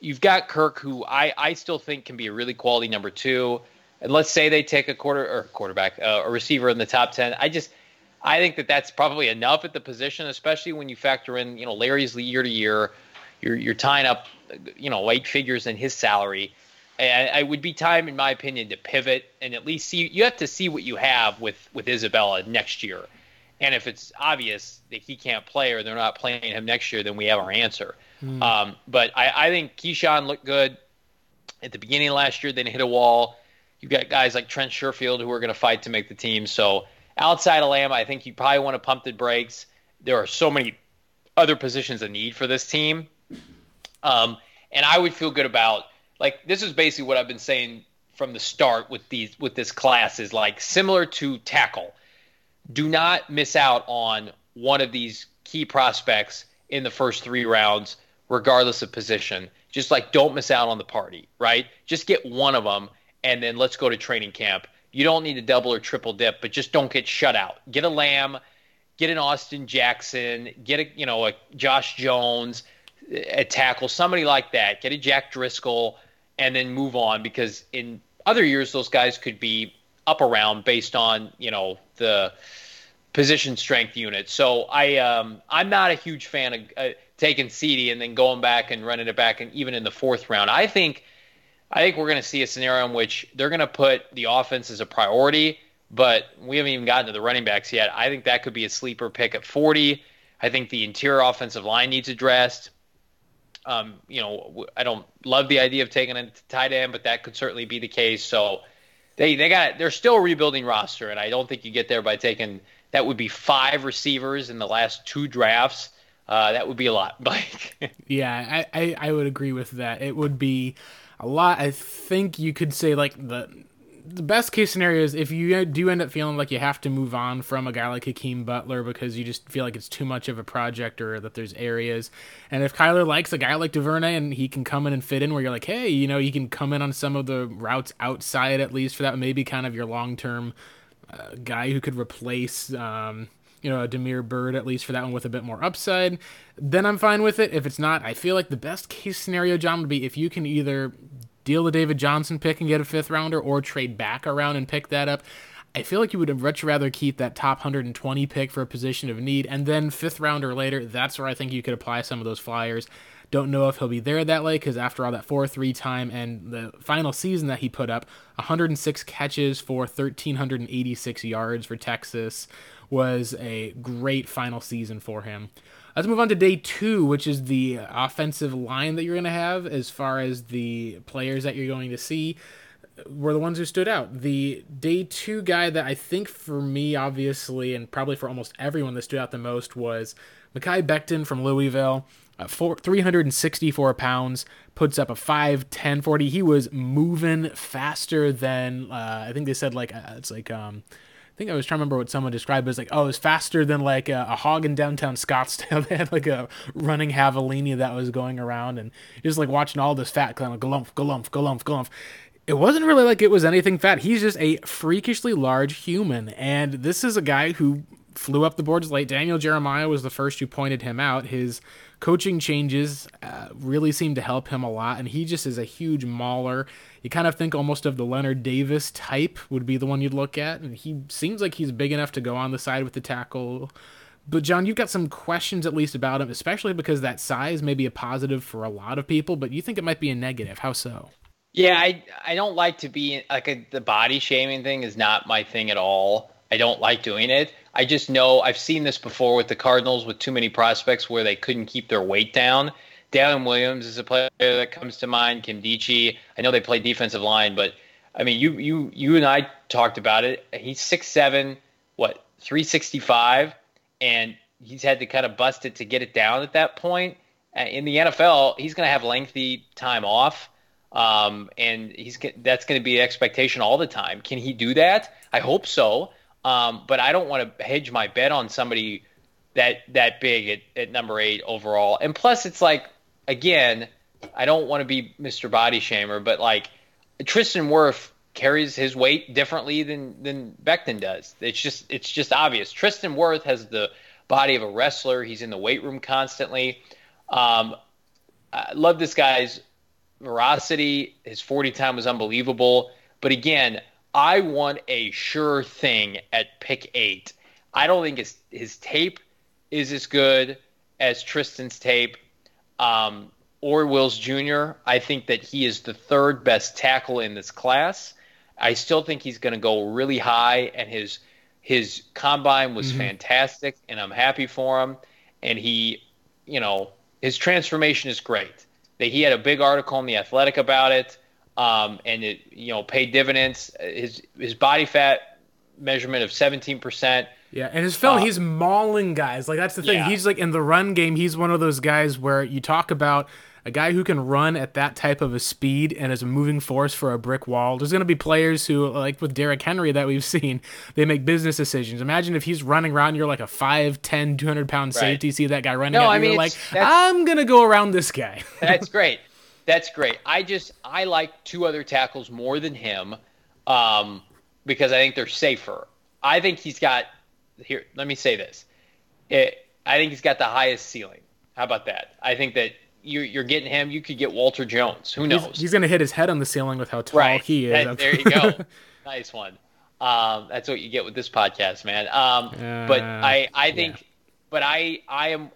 you've got Kirk, who I, I still think can be a really quality number two. And let's say they take a quarter or quarterback, uh, a receiver in the top ten. I just I think that that's probably enough at the position, especially when you factor in you know Larry's year to year. You're you're tying up you know eight figures in his salary. And I would be time, in my opinion, to pivot and at least see. You have to see what you have with with Isabella next year, and if it's obvious that he can't play or they're not playing him next year, then we have our answer. Mm. Um, but I, I think KeeSean looked good at the beginning of last year. Then hit a wall. You've got guys like Trent Sherfield who are going to fight to make the team. So outside of Lamb, I think you probably want to pump the brakes. There are so many other positions of need for this team. Um, and I would feel good about like this is basically what I've been saying from the start with these with this class is like similar to tackle. Do not miss out on one of these key prospects in the first three rounds, regardless of position. Just like don't miss out on the party, right? Just get one of them, and then let's go to training camp. You don't need to double or triple dip, but just don't get shut out. Get a Lamb, get an Austin Jackson, get a you know a Josh Jones, a tackle, somebody like that. Get a Jack Driscoll and then move on because in other years those guys could be up around based on you know the position strength unit. So I um, I'm not a huge fan of uh, taking CeeDee and then going back and running it back and even in the fourth round. I think I think we're going to see a scenario in which they're going to put the offense as a priority, but we haven't even gotten to the running backs yet. I think that could be a sleeper pick at 40. I think the interior offensive line needs addressed. Um, you know, I don't love the idea of taking a tight end, but that could certainly be the case. So they they got they're still rebuilding roster, and I don't think you get there by taking that would be five receivers in the last two drafts. Uh, that would be a lot, Mike. yeah, I, I, I would agree with that. It would be a lot. I think you could say like the the best case scenario is if you do end up feeling like you have to move on from a guy like Hakeem Butler because you just feel like it's too much of a project or that there's areas. And if Kyler likes a guy like Duvernay and he can come in and fit in where you're like, hey, you know, he can come in on some of the routes outside at least for that, maybe kind of your long term uh, guy who could replace. Um, you know, a Damiere Byrd at least for that one with a bit more upside, then I'm fine with it. If it's not, I feel like the best case scenario, John, would be if you can either deal the David Johnson pick and get a fifth rounder, or trade back around and pick that up. I feel like you would much rather keep that top 120 pick for a position of need, and then fifth rounder later. That's where I think you could apply some of those flyers. Don't know if he'll be there that late because after all that 4 3 time and the final season that he put up, 106 catches for 1,386 yards for Texas was a great final season for him. Let's move on to day two, which is the offensive line that you're going to have as far as the players that you're going to see were the ones who stood out. The day two guy that I think for me, obviously, and probably for almost everyone that stood out the most was Mekhi Becton from Louisville. Uh, four, 364 pounds, puts up a 5 10 40. He was moving faster than, uh, I think they said, like, uh, it's like, um, think I was trying to remember what someone described it as like, oh, it was faster than like a, a hog in downtown Scottsdale. they had like a running javelina that was going around and just like watching all this fat kind of galump, galump, galump, galump. It wasn't really like it was anything fat. He's just a freakishly large human. And this is a guy who flew up the boards late. Daniel Jeremiah was the first who pointed him out. His coaching changes uh, really seem to help him a lot, and he just is a huge mauler. You kind of think almost of the Leonard Davis type would be the one you'd look at, and he seems like he's big enough to go on the side with the tackle. But John, you've got some questions at least about him, especially because that size may be a positive for a lot of people, but you think it might be a negative. How so? Yeah, I I don't like to be like a, the body shaming thing is not my thing at all. I don't like doing it. I just know I've seen this before with the Cardinals with too many prospects where they couldn't keep their weight down. Dallin Williams is a player that comes to mind. Nkemdiche. I know they play defensive line, but I mean, you you you and I talked about it. He's six seven, what three sixty five, and he's had to kind of bust it to get it down at that point. Uh, in the NFL, he's going to have lengthy time off, um, and he's that's going to be expectation all the time. Can he do that? I hope so. Um, but I don't want to hedge my bet on somebody that that big at, at number eight overall. And plus, it's like again, I don't want to be Mr. Body Shamer, but like Tristan Wirf carries his weight differently than than Becton does. It's just it's just obvious. Tristan Wirf has the body of a wrestler. He's in the weight room constantly. Um, I love this guy's veracity. His 40 time was unbelievable. But again, I want a sure thing at pick eight. I don't think his his tape is as good as Tristan's tape um, or Wills Jr. I think that he is the third best tackle in this class. I still think he's going to go really high, and his his combine was mm-hmm. fantastic, and I'm happy for him. And he, you know, his transformation is great. That he had a big article in the Athletic about it, um, and it you know paid dividends. His his body fat measurement of 17 percent yeah, and his film, uh, he's mauling guys. Like that's the thing. Yeah. He's like in the run game. He's one of those guys where you talk about a guy who can run at that type of a speed and is a moving force for a brick wall. There's going to be players who, like with Derrick Henry that we've seen, they make business decisions. Imagine if he's running around, you're like a 5'10", 200 pound right. safety, see that guy running no, at I mean, you're like, I'm going to go around this guy. that's great. That's great. I just, I like two other tackles more than him um, because I think they're safer. I think he's got here, let me say this. It, I think he's got the highest ceiling. How about that? I think that you're, you're getting him. You could get Walter Jones. Who knows? He's, he's going to hit his head on the ceiling with how tall right. he is. That, there you go. nice one. Um, that's what you get with this podcast, man. Um, uh, but I, I think, yeah. but I, I am,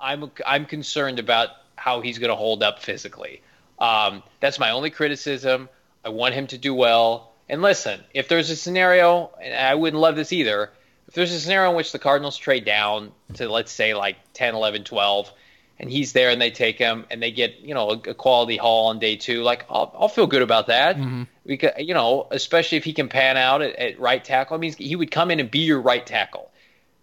I'm, I'm concerned about how he's going to hold up physically. Um, that's my only criticism. I want him to do well. And listen, if there's a scenario, and I wouldn't love this either, if there's a scenario in which the Cardinals trade down to let's say like 10, 11, 12, and he's there and they take him and they get you know a, quality haul on day two, like I'll, I'll feel good about that. Mm-hmm. Because you know, especially if he can pan out at, at right tackle. I mean, he would come in and be your right tackle.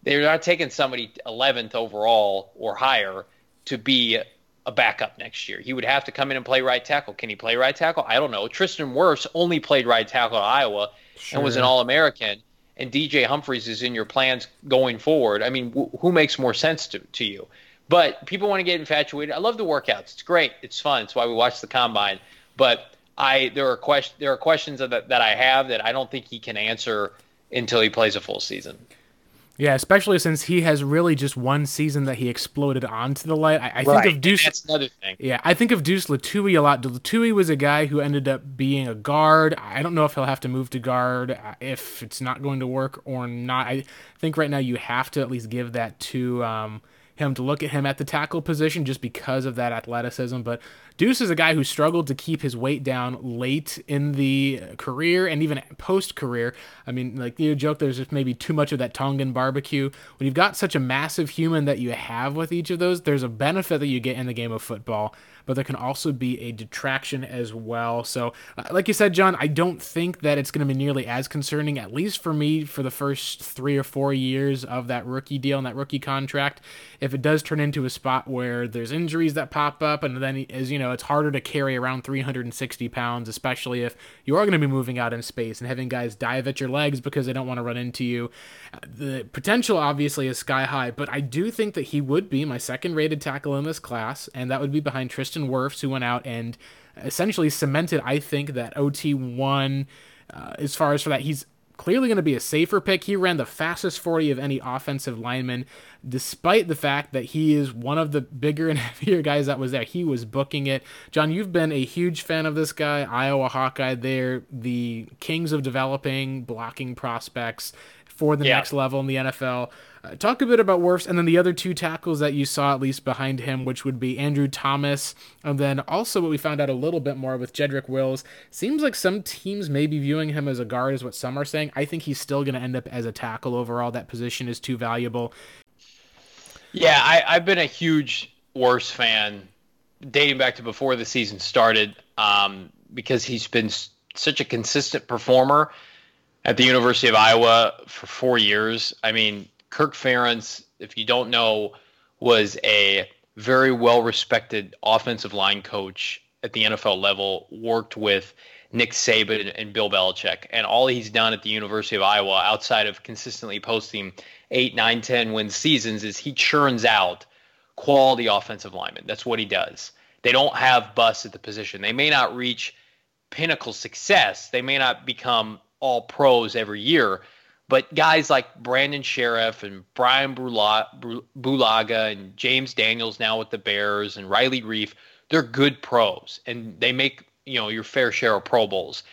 They're not taking somebody 11th overall or higher to be a backup next year. He would have to come in and play right tackle. Can he play right tackle? I don't know. Tristan Wirfs only played right tackle at Iowa sure. and was an All American and DJ Humphries is in your plans going forward, I mean, who makes more sense to, to you? But people want to get infatuated. I love the workouts. It's great. It's fun. It's why we watch the combine. But I there are question there are questions that that I have that I don't think he can answer until he plays a full season. Yeah, especially since he has really just one season that he exploded onto the light. I, I right. think of Deuce. That's another thing. Yeah, I think of Deuce Lutui a lot. Lutui was a guy who ended up being a guard. I don't know if he'll have to move to guard uh, if it's not going to work or not. I think right now you have to at least give that to um, him to look at him at the tackle position just because of that athleticism. But Deuce is a guy who struggled to keep his weight down late in the career and even post career. I mean, like you joke, there's just maybe too much of that Tongan barbecue. When you've got such a massive human that you have with each of those, there's a benefit that you get in the game of football but there can also be a detraction as well. So, uh, like you said, John, I don't think that it's going to be nearly as concerning, at least for me, for the first three or four years of that rookie deal and that rookie contract. If it does turn into a spot where there's injuries that pop up, and then, as you know, it's harder to carry around 360 pounds, especially if you are going to be moving out in space and having guys dive at your legs because they don't want to run into you. The potential, obviously, is sky high, but I do think that he would be my second rated tackle in this class, and that would be behind Tristan. Tristan Wirfs, who went out and essentially cemented, I think, that OT1 uh, as far as for that. He's clearly going to be a safer pick. He ran the fastest 40 of any offensive lineman, despite the fact that he is one of the bigger and heavier guys that was there. He was booking it. John, you've been a huge fan of this guy, Iowa Hawkeye. They're the kings of developing blocking prospects for the yeah. next level in the NFL. Uh, talk a bit about Wirfs and then the other two tackles that you saw at least behind him, which would be Andrew Thomas, and then also what we found out a little bit more with Jedrick Wills. Seems like some teams may be viewing him as a guard, is what some are saying. I think he's still going to end up as a tackle overall. That position is too valuable. Yeah, I, I've been a huge Wirfs fan dating back to before the season started um, because he's been such a consistent performer at the University of Iowa for four years. I mean, Kirk Ferentz, if you don't know, was a very well respected offensive line coach at the NFL level, worked with Nick Saban and Bill Belichick. And all he's done at the University of Iowa, outside of consistently posting eight, nine, 10 win seasons, is he churns out quality offensive linemen. That's what he does. They don't have busts at the position. They may not reach pinnacle success. They may not become all pros every year, but guys like Brandon Scherff and Brian Bulaga and James Daniels now with the Bears and Riley Reiff, they're good pros and they make you know your fair share of Pro Bowls.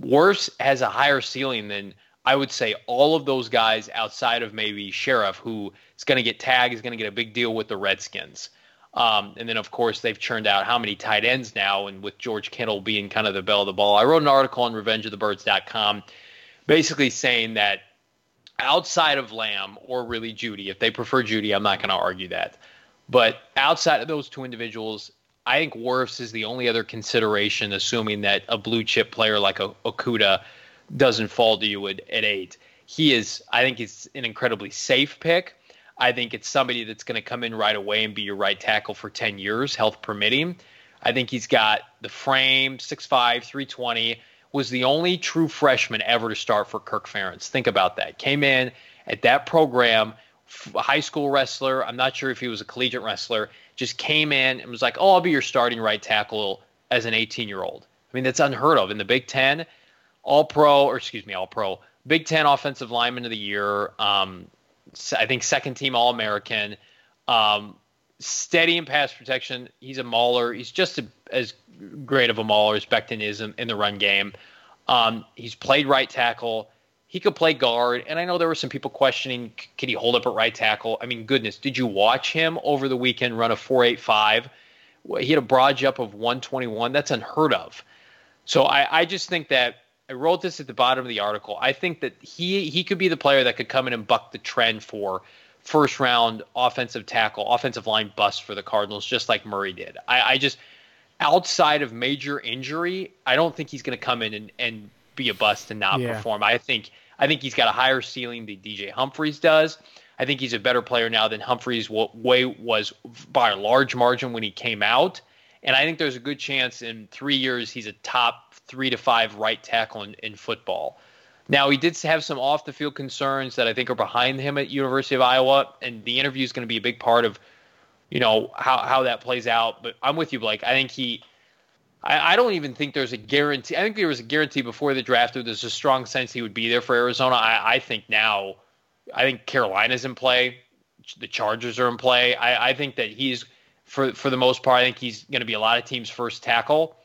Wirfs has a higher ceiling than I would say all of those guys outside of maybe Scherff, who is going to get tagged, is going to get a big deal with the Redskins. Um, and then, of course, they've churned out how many tight ends now, and with George Kittle being kind of the bell of the ball. I wrote an article on RevengeOfTheBirds.com basically saying that outside of Lamb or really Jeudy, if they prefer Jeudy, I'm not going to argue that. But outside of those two individuals, I think Wirfs is the only other consideration, assuming that a blue chip player like Okudah doesn't fall to you at, at eight. He is, I think, he's an incredibly safe pick. I think it's somebody that's going to come in right away and be your right tackle for 10 years, health permitting. I think he's got the frame, 6'5, 320, was the only true freshman ever to start for Kirk Ferentz. Think about that. Came in at that program, high school wrestler. I'm not sure if he was a collegiate wrestler. Just came in and was like, "Oh, I'll be your starting right tackle as an 18 year old." I mean, that's unheard of in the Big Ten. All Pro, or excuse me, All Pro, Big Ten Offensive Lineman of the Year. Um, I think second team All American. Um, steady in pass protection. He's a mauler. He's just a, as great of a mauler as Becton is in, in the run game. Um, he's played right tackle. He could play guard. And I know there were some people questioning, could he hold up at right tackle? I mean, goodness, did you watch him over the weekend run a 4.85? He had a broad jump of 121. That's unheard of. So I, I just think that I wrote this at the bottom of the article. I think that he he could be the player that could come in and buck the trend for first round offensive tackle, offensive line bust for the Cardinals, just like Murray did. I, I just outside of major injury, I don't think he's going to come in and, and be a bust and not yeah. perform. I think I think he's got a higher ceiling than DJ Humphries does. I think he's a better player now than Humphries way was by a large margin when he came out. And I think there's a good chance in three years he's a top three to five right tackle in, in football. Now he did have some off the field concerns that I think are behind him at University of Iowa, and the interview is going to be a big part of, you know, how how that plays out. But I'm with you, Blake. I think he. I, I don't even think there's a guarantee. I think there was a guarantee before the draft. That there's a strong sense he would be there for Arizona. I, I think now, I think Carolina's in play. The Chargers are in play. I, I think that he's for for the most part. I think he's going to be a lot of teams' first tackle,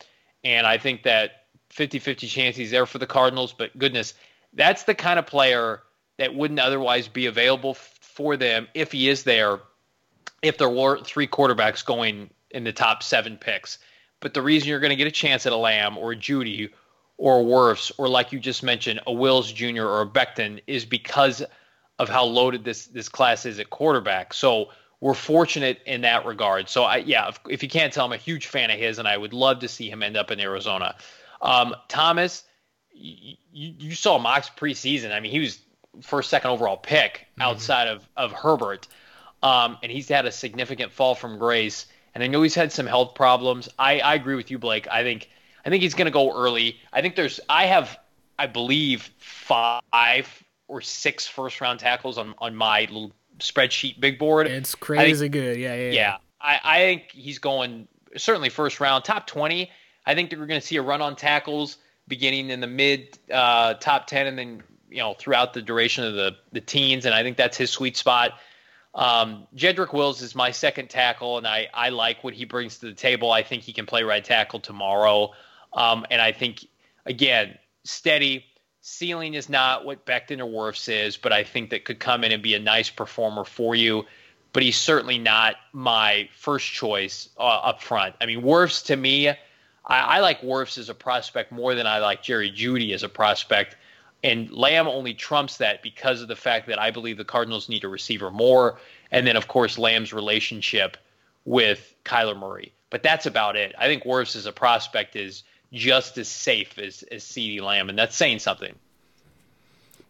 and I think that 50-50 chance he's there for the Cardinals. But goodness, that's the kind of player that wouldn't otherwise be available f- for them if he is there. If there were three quarterbacks going in the top seven picks, but the reason you're going to get a chance at a Lamb or a Jeudy or a or like you just mentioned, a Wills Jr. or a Becton is because of how loaded this this class is at quarterback. So we're fortunate in that regard. So I yeah, if, if you can't tell, I'm a huge fan of his, and I would love to see him end up in Arizona. Um, Thomas, you, you saw Mox preseason. I mean, he was first, second overall pick mm-hmm. outside of of Herbert, um, and he's had a significant fall from grace. And I know he's had some health problems. I, I agree with you, Blake. I think I think he's going to go early. I think there's I have I believe five or six first round tackles on on my little spreadsheet big board. It's crazy think, good. Yeah, yeah. Yeah, I, I think he's going certainly first round, top twenty. I think that we're going to see a run on tackles beginning in the mid uh, top 10 and then you know throughout the duration of the the teens and I think that's his sweet spot. Um, Jedrick Wills is my second tackle and I I like what he brings to the table. I think he can play right tackle tomorrow. Um, and I think again, steady ceiling is not what Becton or Wirfs is, but I think that could come in and be a nice performer for you. But he's certainly not my first choice uh, up front. I mean, Wirfs to me, I, I like Wirfs as a prospect more than I like Jerry Jeudy as a prospect. And Lamb only trumps that because of the fact that I believe the Cardinals need a receiver more. And then, of course, Lamb's relationship with Kyler Murray. But that's about it. I think Wirfs as a prospect is just as safe as, as CeeDee Lamb, and that's saying something.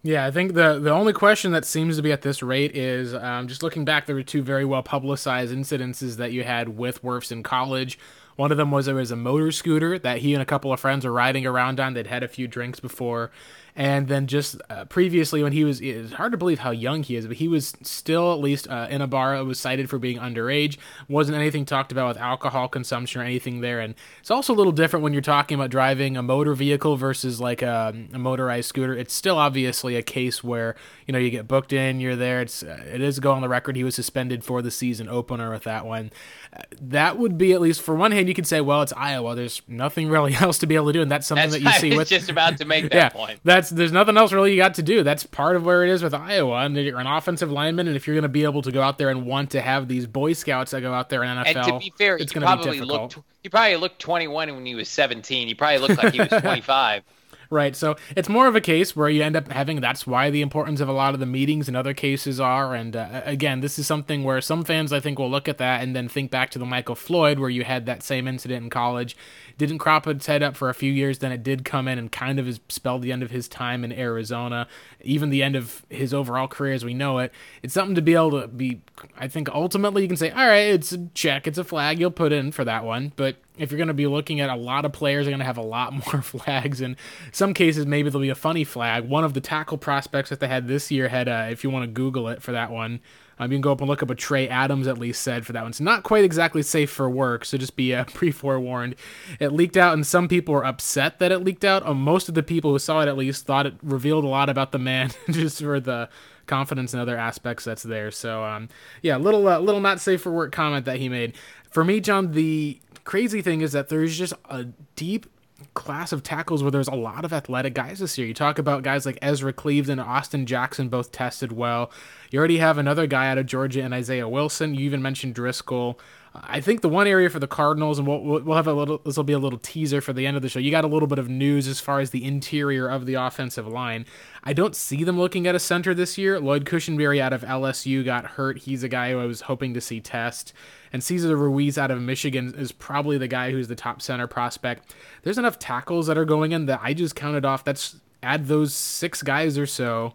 Yeah, I think the the only question that seems to be at this rate is um, just looking back. There were two very well publicized incidences that you had with Wirfs in college. One of them was there was a motor scooter that he and a couple of friends were riding around on. They'd had a few drinks before, And then just uh, previously, when he was, it's hard to believe how young he is, but he was still at least uh, in a bar. It was cited for being underage. Wasn't anything talked about with alcohol consumption or anything there. And it's also a little different when you're talking about driving a motor vehicle versus like a, a motorized scooter. It's still obviously a case where you know you get booked in, you're there. It's uh, it is go on the record. He was suspended for the season opener with that one. Uh, that would be at least for one hand, you could say, well, it's Iowa. There's nothing really else to be able to do, and that's something that's that you see with just about to make that yeah, point. That's there's nothing else really you got to do. That's part of where it is with Iowa. And you're an offensive lineman, and if you're going to be able to go out there and want to have these Boy Scouts that go out there in NFL, and to be fair, it's going to be difficult. Looked, he probably looked 21 when he was 17. He probably looked like he was 25. Right. So it's more of a case where you end up having that's why the importance of a lot of the meetings in other cases are. And uh, again, this is something where some fans, I think, will look at that and then think back to the Michael Floyd, where you had that same incident in college. Didn't crop its head up for a few years, then it did come in and kind of spelled the end of his time in Arizona, even the end of his overall career as we know it. It's something to be able to be, I think, ultimately you can say, all right, it's a check, it's a flag, you'll put in for that one. But if you're going to be looking at a lot of players are going to have a lot more flags in some cases maybe there'll be a funny flag one of the tackle prospects that they had this year had uh, if you want to google it for that one um, you can go up and look up what Trey Adams at least said for that one. It's not quite exactly safe for work, so just be uh, pre forewarned. It leaked out, and some people were upset that it leaked out. Um, most of the people who saw it at least thought it revealed a lot about the man, just for the confidence and other aspects that's there. So, um, yeah, little uh, little not safe for work comment that he made. For me, John, the crazy thing is that there's just a deep class of tackles where there's a lot of athletic guys this year. You talk about guys like Ezra Cleveland and Austin Jackson both tested well. You already have another guy out of Georgia and Isaiah Wilson. You even mentioned Driscoll. Uh, I think the one area for the Cardinals, and we'll, we'll have a little, this will be a little teaser for the end of the show. You got a little bit of news as far as the interior of the offensive line. I don't see them looking at a center this year. Lloyd Cushenberry out of LSU got hurt. He's a guy who I was hoping to see test. And Cesar Ruiz out of Michigan is probably the guy who's the top center prospect. There's enough tackles that are going in that I just counted off. That's add those six guys or so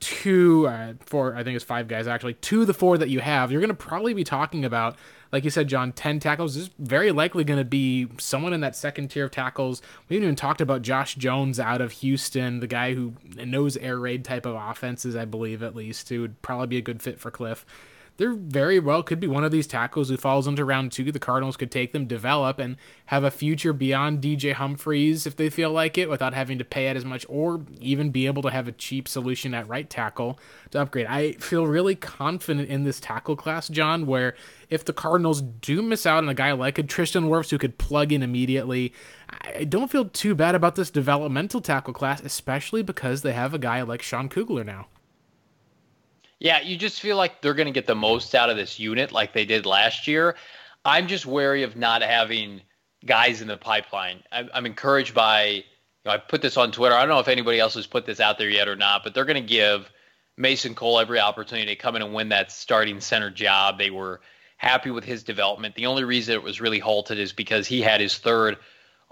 to uh, four. I think it's five guys actually to the four that you have. You're going to probably be talking about like you said, John, 10 tackles is very likely going to be someone in that second tier of tackles. We haven't even talked about Josh Jones out of Houston, the guy who knows air raid type of offenses, I believe, at least, who would probably be a good fit for Cliff there very well could be one of these tackles who falls into round two. The Cardinals could take them, develop, and have a future beyond DJ Humphries if they feel like it without having to pay it as much or even be able to have a cheap solution at right tackle to upgrade. I feel really confident in this tackle class, John, where if the Cardinals do miss out on a guy like a Tristan Wirfs who could plug in immediately, I don't feel too bad about this developmental tackle class, especially because they have a guy like Sean Kugler now. Yeah, you just feel like they're going to get the most out of this unit like they did last year. I'm just wary of not having guys in the pipeline. I'm, I'm encouraged by, you know, I put this on Twitter. I don't know if anybody else has put this out there yet or not, but they're going to give Mason Cole every opportunity to come in and win that starting center job. They were happy with his development. The only reason it was really halted is because he had his third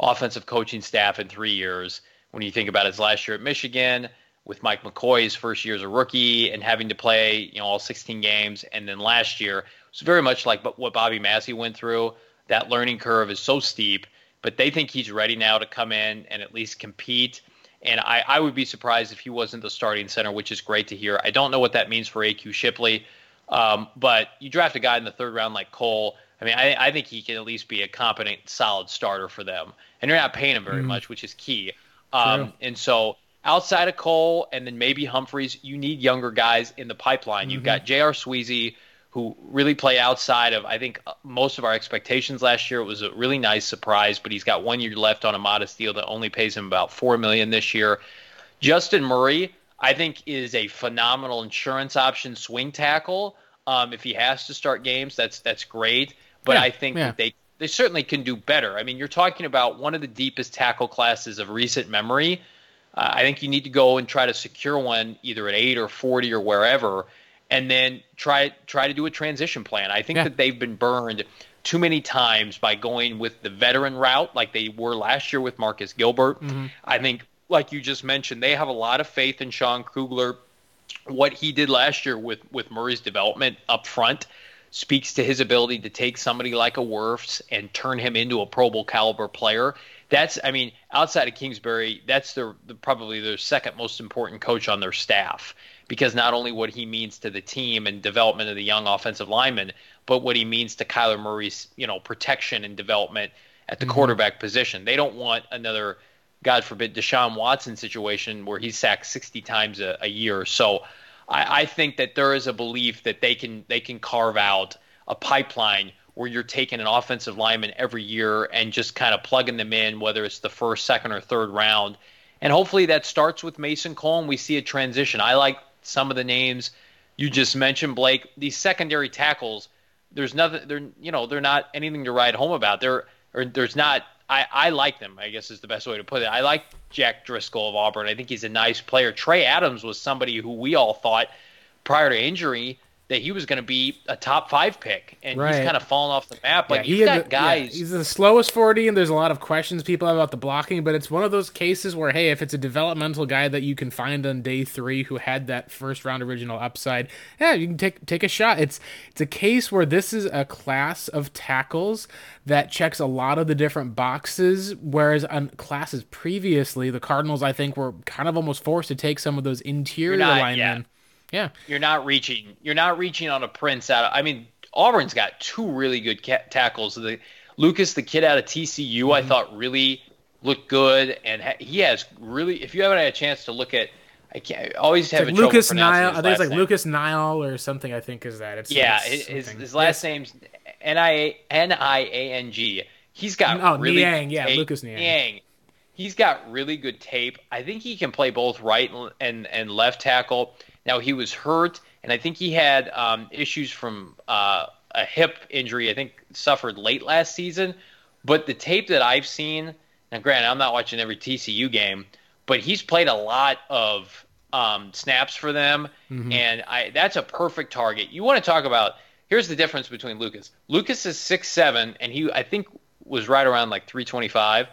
offensive coaching staff in three years. When you think about his last year at Michigan, with Mike McCoy's first year as a rookie and having to play, you know, all 16 games, and then last year it was very much like what Bobby Massie went through. That learning curve is so steep, but they think he's ready now to come in and at least compete. And I, I would be surprised if he wasn't the starting center, which is great to hear. I don't know what that means for AQ Shipley, um, but you draft a guy in the third round like Cole. I mean, I, I think he can at least be a competent, solid starter for them. And you're not paying him very mm. much, which is key. Um, and so outside of Cole and then maybe Humphries, you need younger guys in the pipeline. Mm-hmm. You've got J.R. Sweezy, who really play outside of, I think, uh, most of our expectations last year. It was a really nice surprise, but he's got one year left on a modest deal that only pays him about 4 million this year. Justin Murray, I think, is a phenomenal insurance option swing tackle. Um, if he has to start games, that's that's great. But yeah, I think yeah. they they certainly can do better. I mean, you're talking about one of the deepest tackle classes of recent memory. Uh, I think you need to go and try to secure one either at eight or forty or wherever, and then try try to do a transition plan. I think yeah. that they've been burned too many times by going with the veteran route like they were last year with Marcus Gilbert. Mm-hmm. I think, like you just mentioned, they have a lot of faith in Sean Kugler. What he did last year with with Murray's development up front speaks to his ability to take somebody like a Wirfs and turn him into a Pro Bowl caliber player. That's, I mean, outside of Kingsbury, that's their the, probably their second most important coach on their staff because not only what he means to the team and development of the young offensive lineman, but what he means to Kyler Murray's, you know, protection and development at the mm-hmm. quarterback position. They don't want another, God forbid, Deshaun Watson situation where he's sacked 60 times a, a year. So I, I think that there is a belief that they can they can carve out a pipeline where you're taking an offensive lineman every year and just kind of plugging them in, whether it's the first, second, or third round. And hopefully that starts with Mason Cole and we see a transition. I like some of the names you just mentioned, Blake. These secondary tackles, there's nothing they're you know, they're not anything to write home about. They're or there's not I, I like them, I guess is the best way to put it. I like Jack Driscoll of Auburn. I think he's a nice player. Trey Adams was somebody who we all thought prior to injury that he was going to be a top five pick, and right. he's kind of fallen off the map. Like yeah, you've got guys. Yeah, he's the slowest forty, and there's a lot of questions people have about the blocking. But it's one of those cases where, hey, if it's a developmental guy that you can find on day three who had that first round original upside, yeah, you can take take a shot. It's it's a case where this is a class of tackles that checks a lot of the different boxes, whereas on classes previously, the Cardinals I think were kind of almost forced to take some of those interior not, linemen. Yeah yeah. You're not reaching. You're not reaching on a Prince out. Of, I mean, Auburn's got two really good ca- tackles. The Lucas, the kid out of TCU, mm-hmm. I thought really looked good, and ha- he has really. If you haven't had a chance to look at, I can't I always have like Lucas Nile. I think it's like name. Lucas Nile or something. I think is that. It's yeah. his, his last yes. name's N I N I A N G. He's got oh really Niang, yeah, Lucas Niang. Niang. He's got really good tape. I think he can play both right and and left tackle. Now he was hurt, and I think he had um, issues from uh, a hip injury. I think suffered late last season. But the tape that I've seen, now granted, I'm not watching every TCU game, but he's played a lot of um, snaps for them, mm-hmm. and I, that's a perfect target. You want to talk about? Here's the difference between Lucas. Lucas is six seven, and he I think was right around like 325,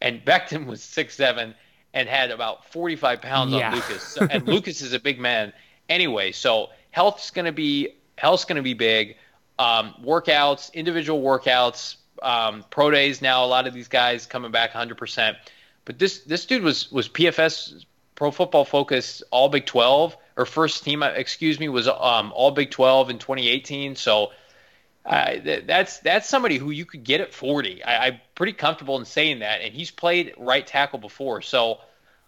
and Becton was six seven and had about 45 pounds yeah. on Lucas. So, and Lucas is a big man anyway. So health's going to be health's going to be big. Um, workouts, individual workouts, um, pro days. Now a lot of these guys coming back 100. percent But this this dude was was PFS Pro Football Focus All Big 12 or first team. Excuse me, was um, All Big 12 in 2018. So. Uh, that's that's somebody who you could get at 40. I, am pretty comfortable in saying that, and he's played right tackle before, so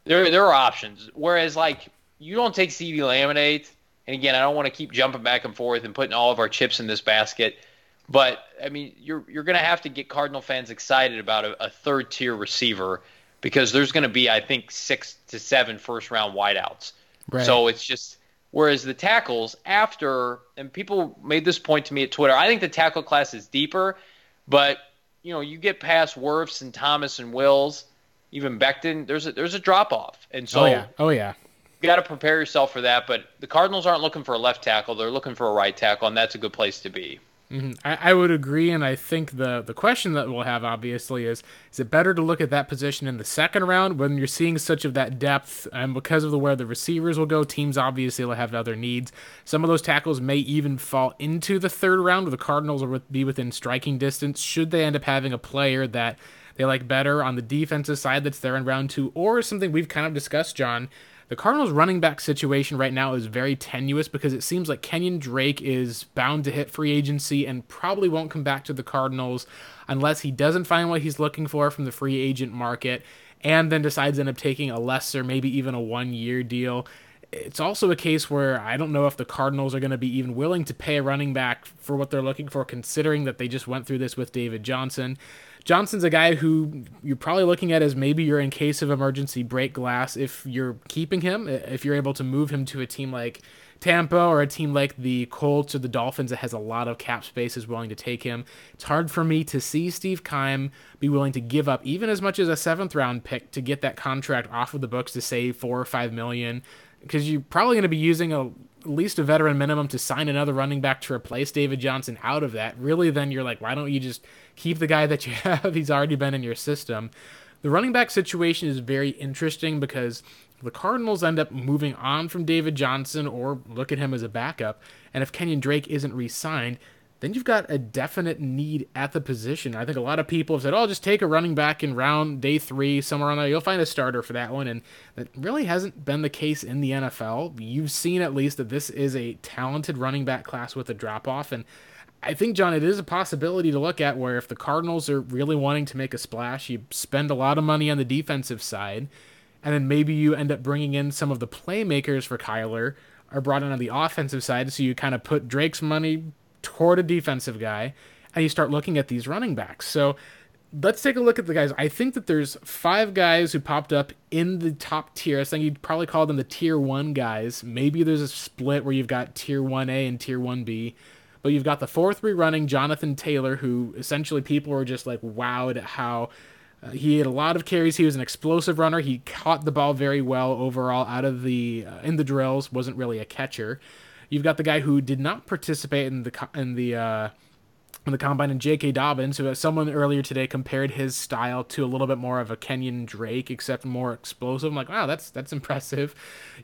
there there are options. Whereas like you don't take CeeDee Laminate, and again, I don't want to keep jumping back and forth and putting all of our chips in this basket, but I mean you're you're going to have to get Cardinal fans excited about a, a third tier receiver because there's going to be I think six to seven first round wideouts. Right. So it's just whereas the tackles after and people made this point to me at Twitter. I think the tackle class is deeper, but you know you get past Wirfs and Thomas and Wills even Becton, there's a there's a drop off, and so oh yeah, oh yeah, you got to prepare yourself for that. But the Cardinals aren't looking for a left tackle; they're looking for a right tackle, and that's a good place to be. Mm-hmm. I, I, would agree, and I think the the question that we'll have obviously is: Is it better to look at that position in the second round when you're seeing such of that depth, and because of the where the receivers will go, teams obviously will have other needs. Some of those tackles may even fall into the third round, where the Cardinals will be within striking distance. Should they end up having a player that they like better on the defensive side that's there in round two, or something we've kind of discussed, John. The Cardinals' running back situation right now is very tenuous because it seems like Kenyon Drake is bound to hit free agency and probably won't come back to the Cardinals unless he doesn't find what he's looking for from the free agent market and then decides to end up taking a lesser, maybe even a one year deal. It's also a case where I don't know if the Cardinals are going to be even willing to pay a running back for what they're looking for, considering that they just went through this with David Johnson. Johnson's a guy who you're probably looking at as maybe you're in case of emergency break glass if you're keeping him, if you're able to move him to a team like Tampa or a team like the Colts or the Dolphins that has a lot of cap space is willing to take him. It's hard for me to see Steve Keim be willing to give up even as much as a seventh round pick to get that contract off of the books to save four or five million because you're probably going to be using a at least a veteran minimum to sign another running back to replace David Johnson out of that. Really, then you're like, why don't you just keep the guy that you have? He's already been in your system. The running back situation is very interesting because the Cardinals end up moving on from David Johnson or look at him as a backup. And if Kenyon Drake isn't re signed, then you've got a definite need at the position. I think a lot of people have said, "Oh, just take a running back in round day three somewhere on there. You'll find a starter for that one." And that really hasn't been the case in the NFL. You've seen at least that this is a talented running back class with a drop off, and I think John, it is a possibility to look at where if the Cardinals are really wanting to make a splash, you spend a lot of money on the defensive side, and then maybe you end up bringing in some of the playmakers for Kyler are brought in on the offensive side, so you kind of put Drake's money toward a defensive guy, and you start looking at these running backs. So let's take a look at the guys. I think that there's five guys who popped up in the top tier. I think you'd probably call them the tier one guys. Maybe there's a split where you've got tier 1A and tier 1B. But you've got the 4 3 running Jonathan Taylor, who essentially people were just like wowed at how uh, he had a lot of carries. He was an explosive runner. He caught the ball very well overall out of the uh, in the drills. wasn't really a catcher. You've got the guy who did not participate in the in the uh, in the combine, and J.K. Dobbins, who someone earlier today compared his style to a little bit more of a Kenyon Drake, except more explosive. I'm like, wow, that's that's impressive.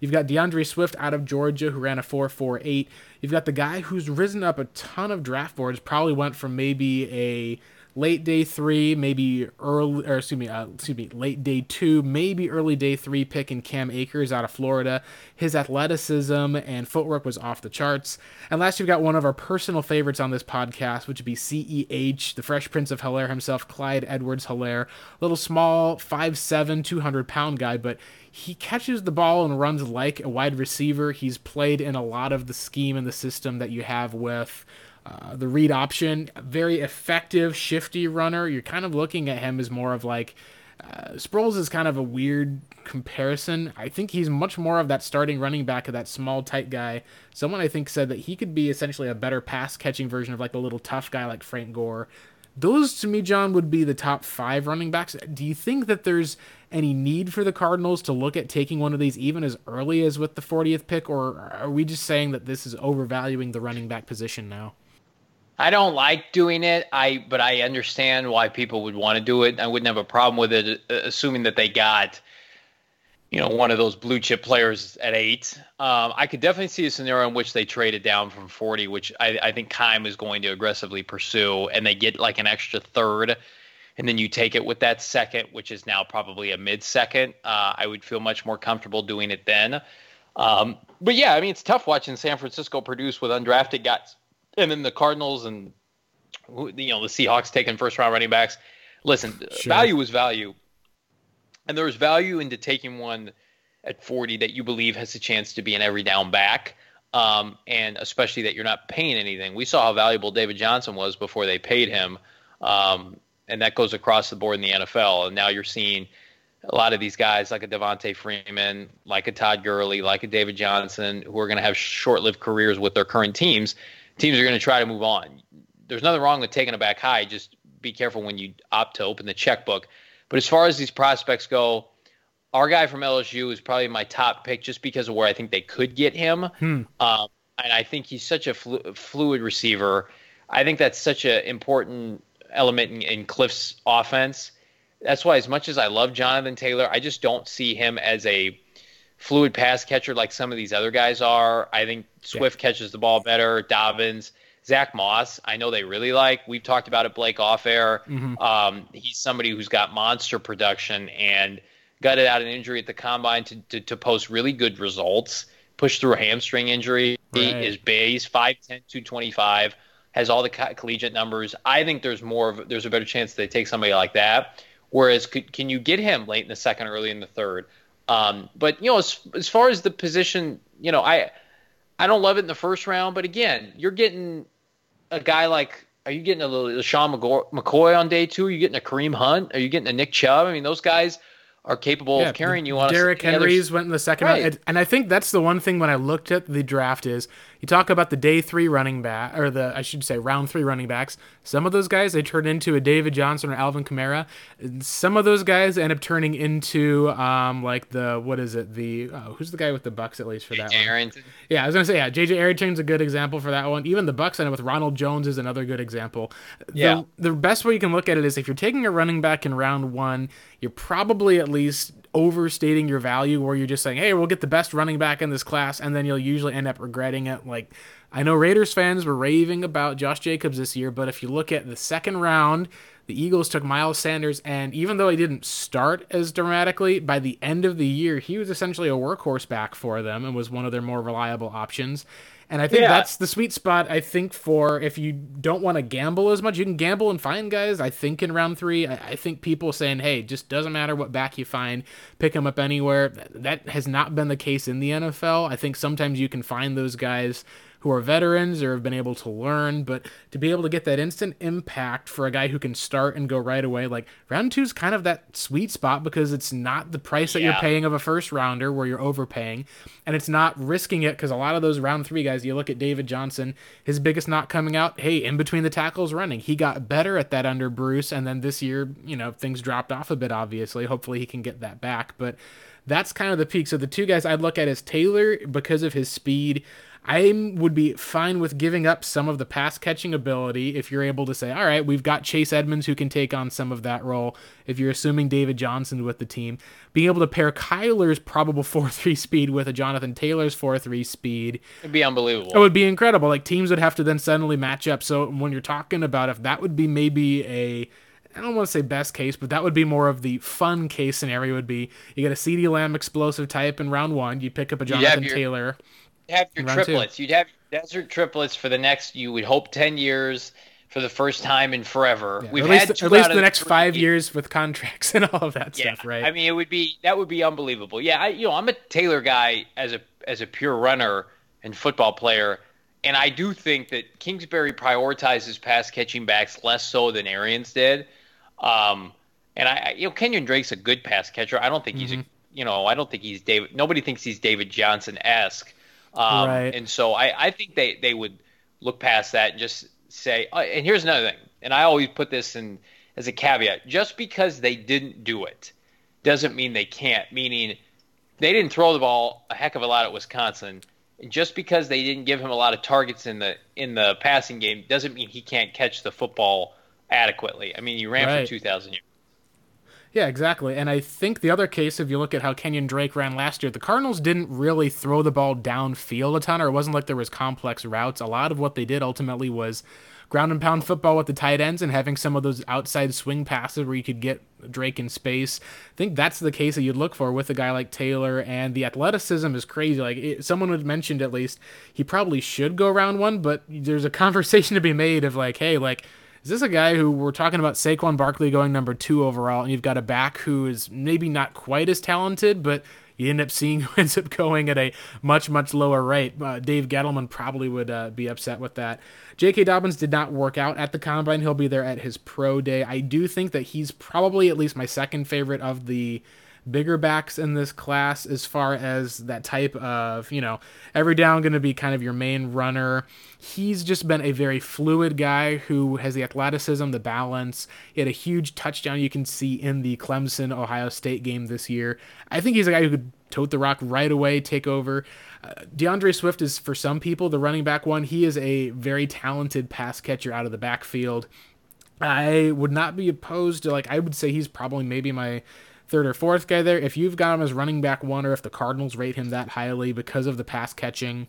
You've got D'Andre Swift out of Georgia, who ran a 4.48. You've got the guy who's risen up a ton of draft boards. Probably went from maybe a late day three, maybe early, or excuse me, uh, excuse me, late day two, maybe early day three pick in Cam Akers out of Florida. His athleticism and footwork was off the charts. And last, you've got one of our personal favorites on this podcast, which would be CEH, the Fresh Prince of Helaire himself, Clyde Edwards Helaire. Little small, 5'7, 200 pound guy, but he catches the ball and runs like a wide receiver. He's played in a lot of the scheme and the system that you have with uh, the read option, very effective, shifty runner. You're kind of looking at him as more of like uh, Sproles is kind of a weird comparison. I think he's much more of that starting running back of that small, tight guy. Someone I think said that he could be essentially a better pass catching version of like a little tough guy like Frank Gore. Those to me, John, would be the top five running backs. Do you think that there's any need for the Cardinals to look at taking one of these even as early as with the 40th pick, or are we just saying that this is overvaluing the running back position now? I don't like doing it. I but I understand why people would want to do it. I wouldn't have a problem with it, uh, assuming that they got, you know, one of those blue chip players at eight. Um, I could definitely see a scenario in which they trade it down from forty, which I, I think Keim is going to aggressively pursue, and they get like an extra third, and then you take it with that second, which is now probably a mid second. Uh, I would feel much more comfortable doing it then. Um, but yeah, I mean, it's tough watching San Francisco produce with undrafted guys and then the Cardinals and you know the Seahawks taking first round running backs. Listen, sure. value is value, and there's value into taking one at 40 that you believe has a chance to be an every down back, um, and especially that you're not paying anything. We saw how valuable David Johnson was before they paid him, um, and that goes across the board in the NFL. And now you're seeing a lot of these guys like a Devonta Freeman, like a Todd Gurley, like a David Johnson, who are going to have short-lived careers with their current teams teams are going to try to move on. There's nothing wrong with taking a back high. Just be careful when you opt to open the checkbook. But as far as these prospects go, our guy from LSU is probably my top pick just because of where I think they could get him. Hmm. Um, and I think he's such a flu- fluid receiver. I think that's such an important element in, in Kliff's offense. That's why, as much as I love Jonathan Taylor, I just don't see him as a fluid pass catcher like some of these other guys are. I think Swift yeah. catches the ball better. Dobbins, Zach Moss, I know they really like. We've talked about it, Blake off air. Mm-hmm. Um, he's somebody who's got monster production and gutted out an injury at the combine to, to, to post really good results. Pushed through a hamstring injury. Right. He is big. He's 5'10, 225, has all the co- collegiate numbers. I think there's more of there's a better chance they take somebody like that. Whereas, could, can you get him late in the second, early in the third? Um, but you know, as, as far as the position, you know, I I don't love it in the first round, but again, you're getting a guy like are you getting a LeSean McCoy on day two? Are you getting a Kareem Hunt? Are you getting a Nick Chubb? I mean, those guys are capable yeah, of carrying you on. Derrick Henry's went in the second right. round, and I think that's the one thing when I looked at the draft is you talk about the day three running back or the I should say round three running backs. Some of those guys they turn into a David Johnson or Alvin Kamara. Some of those guys end up turning into um like the what is it the oh, who's the guy with the Bucks at least for that Arrington. one? Yeah, I was gonna say yeah, JJ Arrington's a good example for that one. Even the Bucs end up with Ronald Jones is another good example. Yeah. The, the best way you can look at it is if you're taking a running back in round one, you're probably at least overstating your value where you're just saying, hey, we'll get the best running back in this class, and then you'll usually end up regretting it. Like, I know Raiders fans were raving about Josh Jacobs this year, but if you look at the second round, the Eagles took Miles Sanders, and even though he didn't start as dramatically, by the end of the year, he was essentially a workhorse back for them and was one of their more reliable options. And I think yeah. that's the sweet spot. I think for if you don't want to gamble as much, you can gamble and find guys. I think in round three, I, I think people saying, "Hey, just doesn't matter what back you find, pick them up anywhere." That has not been the case in the NFL. I think sometimes you can find those guys who are veterans or have been able to learn, but to be able to get that instant impact for a guy who can start and go right away, like round two is kind of that sweet spot because it's not the price that yeah. you're paying of a first rounder where you're overpaying, and it's not risking it because a lot of those round three guys, you look at David Johnson, his biggest knock coming out, hey, in between the tackles running, he got better at that under Bruce, and then this year, you know, things dropped off a bit. Obviously, hopefully he can get that back, but that's kind of the peak. So the two guys I'd look at is Taylor because of his speed. I would be fine with giving up some of the pass catching ability if you're able to say, all right, we've got Chase Edmonds who can take on some of that role. If you're assuming David Johnson with the team, being able to pair Kyler's probable 4 3 speed with a Jonathan Taylor's 4 3 speed. It'd be unbelievable. It would be incredible. Like teams would have to then suddenly match up. So when you're talking about if that would be maybe a I don't want to say best case, but that would be more of the fun case scenario. Would be you get a CeeDee Lamb explosive type in round one, you pick up a Jonathan your, Taylor have your triplets. you You'd have desert triplets for the next. You would hope ten years for the first time in forever. Yeah, We've at least, at least the next five years with contracts and all of that yeah, stuff, right? I mean, it would be that would be unbelievable. Yeah, I, you know, I'm a Taylor guy as a as a pure runner and football player, and I do think that Kingsbury prioritizes pass catching backs less so than Arians did. Um, and I, you know, Kenyon Drake's a good pass catcher. I don't think he's mm-hmm. a, you know, I don't think he's David. Nobody thinks he's David Johnson esque. Um, right. And so I, I think they, they would look past that and just say, uh, and here's another thing, and I always put this in as a caveat: just because they didn't do it doesn't mean they can't. Meaning, they didn't throw the ball a heck of a lot at Wisconsin. And just because they didn't give him a lot of targets in the in the passing game doesn't mean he can't catch the football adequately. I mean, he ran right. for two thousand yards. Yeah, exactly. And I think the other case, if you look at how Kenyon Drake ran last year, the Cardinals didn't really throw the ball downfield a ton, or it wasn't like there was complex routes. A lot of what they did ultimately was ground and pound football with the tight ends and having some of those outside swing passes where you could get Drake in space. I think that's the case that you'd look for with a guy like Taylor, and the athleticism is crazy. Like it, someone had mentioned, at least he probably should go round one, but there's a conversation to be made of like, hey, like is this a guy who we're talking about Saquon Barkley going number two overall, and you've got a back who is maybe not quite as talented, but you end up seeing who ends up going at a much much lower rate. Uh, Dave Gettleman probably would uh, be upset with that. J.K. Dobbins did not work out at the combine. He'll be there at his pro day. I do think that he's probably at least my second favorite of the bigger backs in this class as far as that type of, you know, every down going to be kind of your main runner. He's just been a very fluid guy who has the athleticism, the balance. He had a huge touchdown you can see in the Clemson Ohio State game this year. I think he's a guy who could tote the rock right away, take over. Uh, D'Andre Swift is, for some people, the running back one. He is a very talented pass catcher out of the backfield. I would not be opposed to, like, I would say he's probably maybe my third or fourth guy there. If you've got him as running back one, or if the Cardinals rate him that highly because of the pass catching,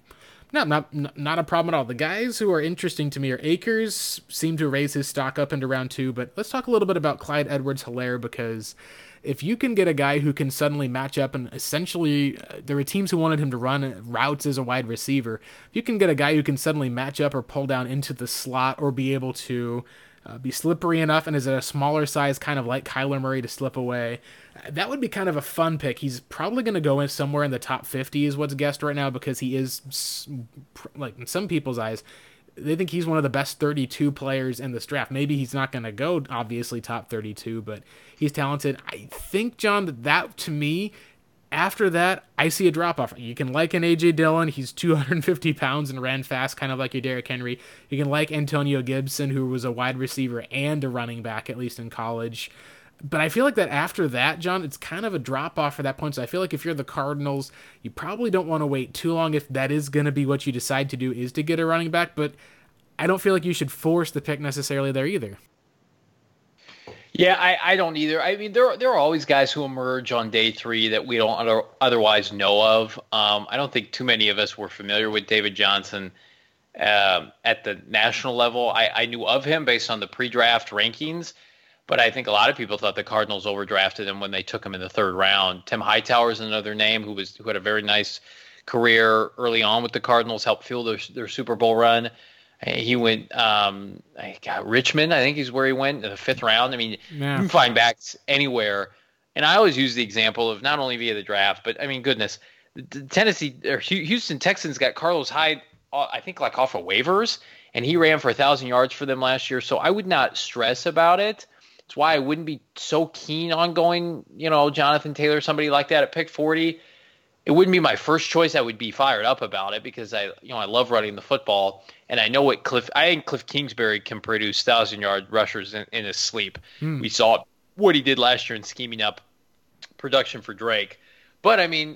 not not not a problem at all. The guys who are interesting to me are Akers seem to raise his stock up into round two, but let's talk a little bit about Clyde Edwards-Helaire because if you can get a guy who can suddenly match up and essentially uh, there were teams who wanted him to run routes as a wide receiver if you can get a guy who can suddenly match up or pull down into the slot or be able to uh, be slippery enough and is at a smaller size, kind of like Kyler Murray, to slip away. That would be kind of a fun pick. He's probably going to go in somewhere in the top 50, is what's guessed right now, because he is, like, in some people's eyes, they think he's one of the best 32 players in this draft. Maybe he's not going to go, obviously, top 32, but he's talented. I think, John, that that to me after that, I see a drop off. You can like an AJ Dillon. He's 250 pounds and ran fast, kind of like your Derrick Henry. You can like Antonio Gibson, who was a wide receiver and a running back, at least in college. But I feel like that after that, John, it's kind of a drop off for that point. So I feel like if you're the Cardinals, you probably don't want to wait too long if that is going to be what you decide to do, is to get a running back. But I don't feel like you should force the pick necessarily there either. Yeah, I, I don't either. I mean, there there are always guys who emerge on day three that we don't other, otherwise know of. Um, I don't think too many of us were familiar with David Johnson um, at the national level. I, I knew of him based on the pre-draft rankings, but I think a lot of people thought the Cardinals overdrafted him when they took him in the third round. Tim Hightower is another name who was who had a very nice career early on with the Cardinals, helped fuel their, their Super Bowl run. He went, um, I got Richmond, I think is where he went in the fifth round. I mean, yeah. you can find backs anywhere. And I always use the example of not only via the draft, but I mean, goodness, the Tennessee or Houston Texans got Carlos Hyde, uh, I think, like off of waivers, and he ran for a thousand yards for them last year. So I would not stress about it. It's why I wouldn't be so keen on going, you know, Jonathan Taylor, somebody like that at pick 40 it wouldn't be my first choice. I would be fired up about it because I, you know, I love running the football, and I know what Kliff. I think Kliff Kingsbury can produce thousand yard rushers in, in his sleep. Hmm. We saw what he did last year in scheming up production for Drake. But I mean,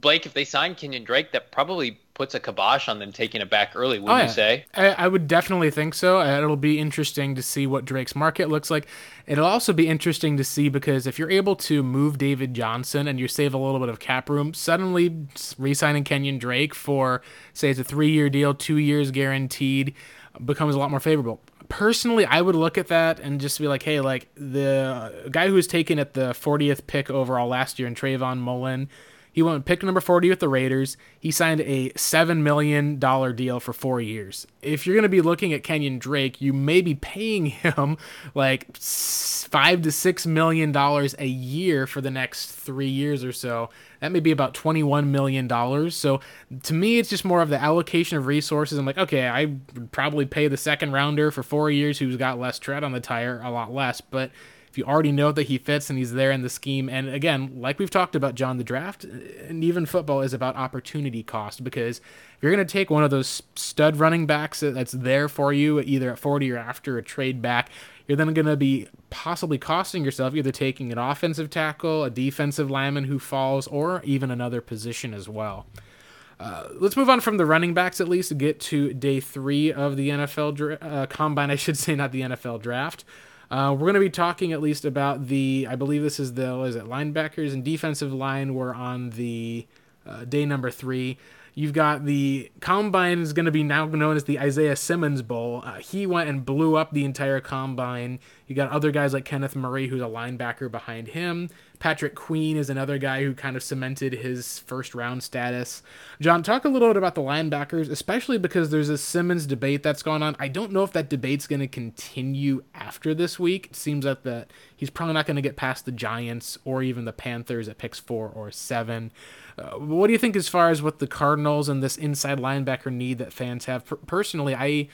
Blake, if they sign Kenyon Drake, that probably puts a kibosh on them taking it back early, wouldn't oh, yeah. you say? I, I, would definitely think so. Uh, it'll be interesting to see what Drake's market looks like. It'll also be interesting to see because if you're able to move David Johnson and you save a little bit of cap room, suddenly re-signing Kenyon Drake for say it's a three-year deal, two years guaranteed, becomes a lot more favorable personally, I would look at that and just be like, hey, like the guy who was taken at the 40th pick overall last year in Trayvon Mullen he went pick number 40 with the Raiders. He signed a $7 million deal for four years. If you're going to be looking at Kenyon Drake, you may be paying him like five to six million dollars a year for the next three years or so. That may be about $21 million. So to me, it's just more of the allocation of resources. I'm like, okay, I would probably pay the second rounder for four years who's got less tread on the tire, a lot less. But you already know that he fits and he's there in the scheme, and again, like we've talked about, John, the draft and even football is about opportunity cost because if you're going to take one of those stud running backs that's there for you either at 40 or after a trade back, you're then going to be possibly costing yourself either taking an offensive tackle, a defensive lineman who falls, or even another position as well. Uh, let's move on from the running backs at least get to day three of the NFL dra- uh, combine. I should say, not the NFL draft. Uh, we're going to be talking at least about the, I believe this is the, what is it, linebackers and defensive line. We're on the uh, day number three. You've got the combine is going to be now known as the Isaiah Simmons Bowl. Uh, he went and blew up the entire combine. You got other guys like Kenneth Murray, who's a linebacker behind him. Patrick Queen is another guy who kind of cemented his first round status. John, talk a little bit about the linebackers, especially because there's a Simmons debate that's going on. I don't know if that debate's going to continue after this week. It seems like that he's probably not going to get past the Giants or even the Panthers at picks four or seven. Uh, what do you think as far as what the Cardinals and this inside linebacker need that fans have? Per- personally, I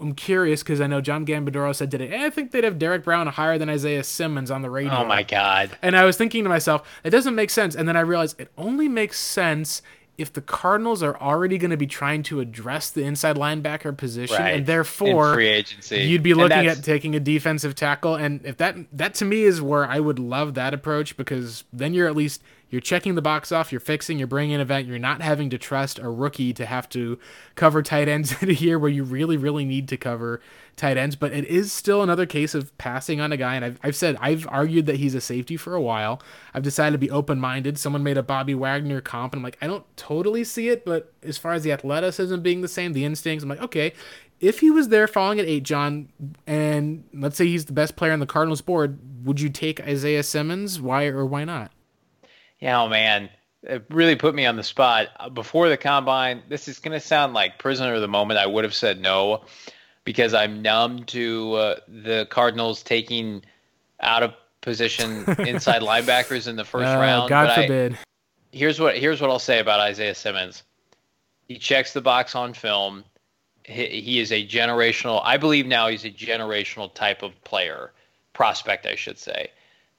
I'm curious because I know John Gambadoro said today, eh, I think they'd have Derrick Brown higher than Isaiah Simmons on the radio. Oh my God. And I was thinking to myself, it doesn't make sense. And then I realized it only makes sense if the Cardinals are already going to be trying to address the inside linebacker position, right. and therefore In free agency, you'd be looking at taking a defensive tackle. And if that that to me is where I would love that approach because then you're at least you're checking the box off, you're fixing, you're bringing an event, you're not having to trust a rookie to have to cover tight ends in a year where you really, really need to cover tight ends. But it is still another case of passing on a guy. And I've, I've said, I've argued that he's a safety for a while. I've decided to be open minded. Someone made a Bobby Wagner comp, and I'm like, I don't totally see it, but as far as the athleticism being the same, the instincts, I'm like, okay, if he was there falling at eight, John, and let's say he's the best player on the Cardinals board, would you take Isaiah Simmons? Why or why not? Yeah, oh man, it really put me on the spot. Uh, before the combine, this is going to sound like prisoner of the moment. I would have said no because I'm numb to uh, the Cardinals taking out of position inside linebackers in the first uh, round. God but forbid. I, here's what here's what I'll say about Isaiah Simmons. He checks the box on film. He, he is a generational. I believe now he's a generational type of player, prospect, I should say.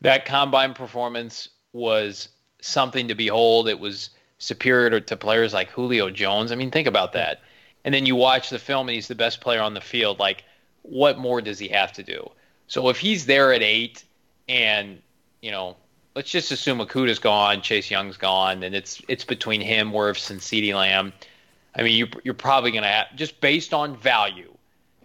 That combine performance was something to behold. It was superior to, to players like Julio Jones. I mean, think about that. And then you watch the film and he's the best player on the field. Like, what more does he have to do? So if he's there at eight and, you know, let's just assume Okudah's gone, Chase Young's gone, and it's it's between him, Wirfs, and CeeDee Lamb. I mean, you, you're probably going to have, just based on value,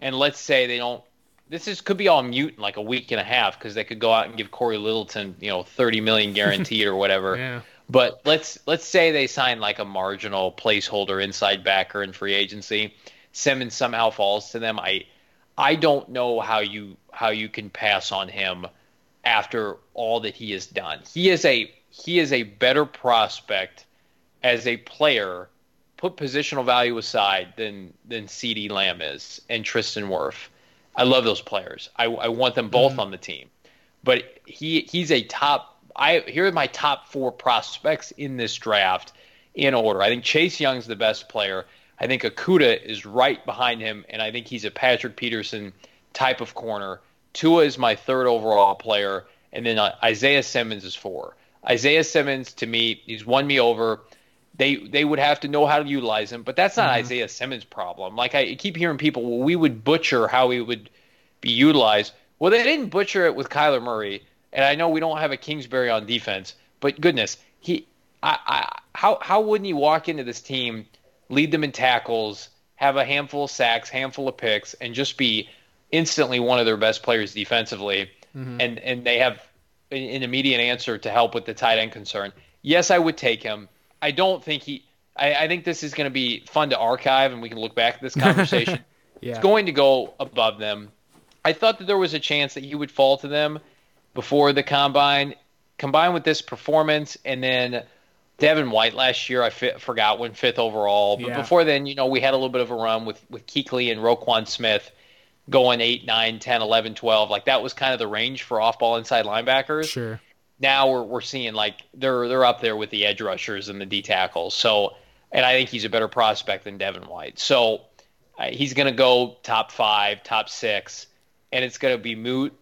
and let's say they don't this is could be all mute in like a week and a half because they could go out and give Cory Littleton, you know, thirty million guaranteed or whatever. Yeah. But let's let's say they sign like a marginal placeholder inside backer in free agency. Simmons somehow falls to them, I I don't know how you how you can pass on him after all that he has done. He is a he is a better prospect as a player, put positional value aside, than than CeeDee Lamb is and Tristan Wirf. I love those players. I, I want them both mm-hmm. on the team. But he he's a top I here are my top four prospects in this draft in order. I think Chase Young's the best player. I think Okudah is right behind him, and I think he's a Patrick Peterson type of corner. Tua is my third overall player, and then uh, Isaiah Simmons is four. Isaiah Simmons, to me, he's won me over. They they would have to know how to utilize him, but that's not mm-hmm. Isaiah Simmons' problem. Like I keep hearing people, well, we would butcher how he would be utilized. Well, they didn't butcher it with Kyler Murray, and I know we don't have a Kingsbury on defense, but goodness, he, I, I, how how wouldn't he walk into this team lead them in tackles, have a handful of sacks, handful of picks, and just be instantly one of their best players defensively. Mm-hmm. And and they have an immediate answer to help with the tight end concern. Yes, I would take him. I don't think he. I, I think this is going to be fun to archive, and we can look back at this conversation. yeah. It's going to go above them. I thought that there was a chance that he would fall to them before the combine. Combined with this performance, and then Devin White last year, I forgot when fifth overall. But yeah. before then, you know, we had a little bit of a run with, with Kuechly and Roquan Smith going 8, 9, 10, 11, 12. Like that was kind of the range for off ball inside linebackers. Sure. Now we're, we're seeing like they're they're up there with the edge rushers and the D tackles. So, and I think he's a better prospect than Devin White. So uh, he's going to go top five, top six, and it's going to be moot.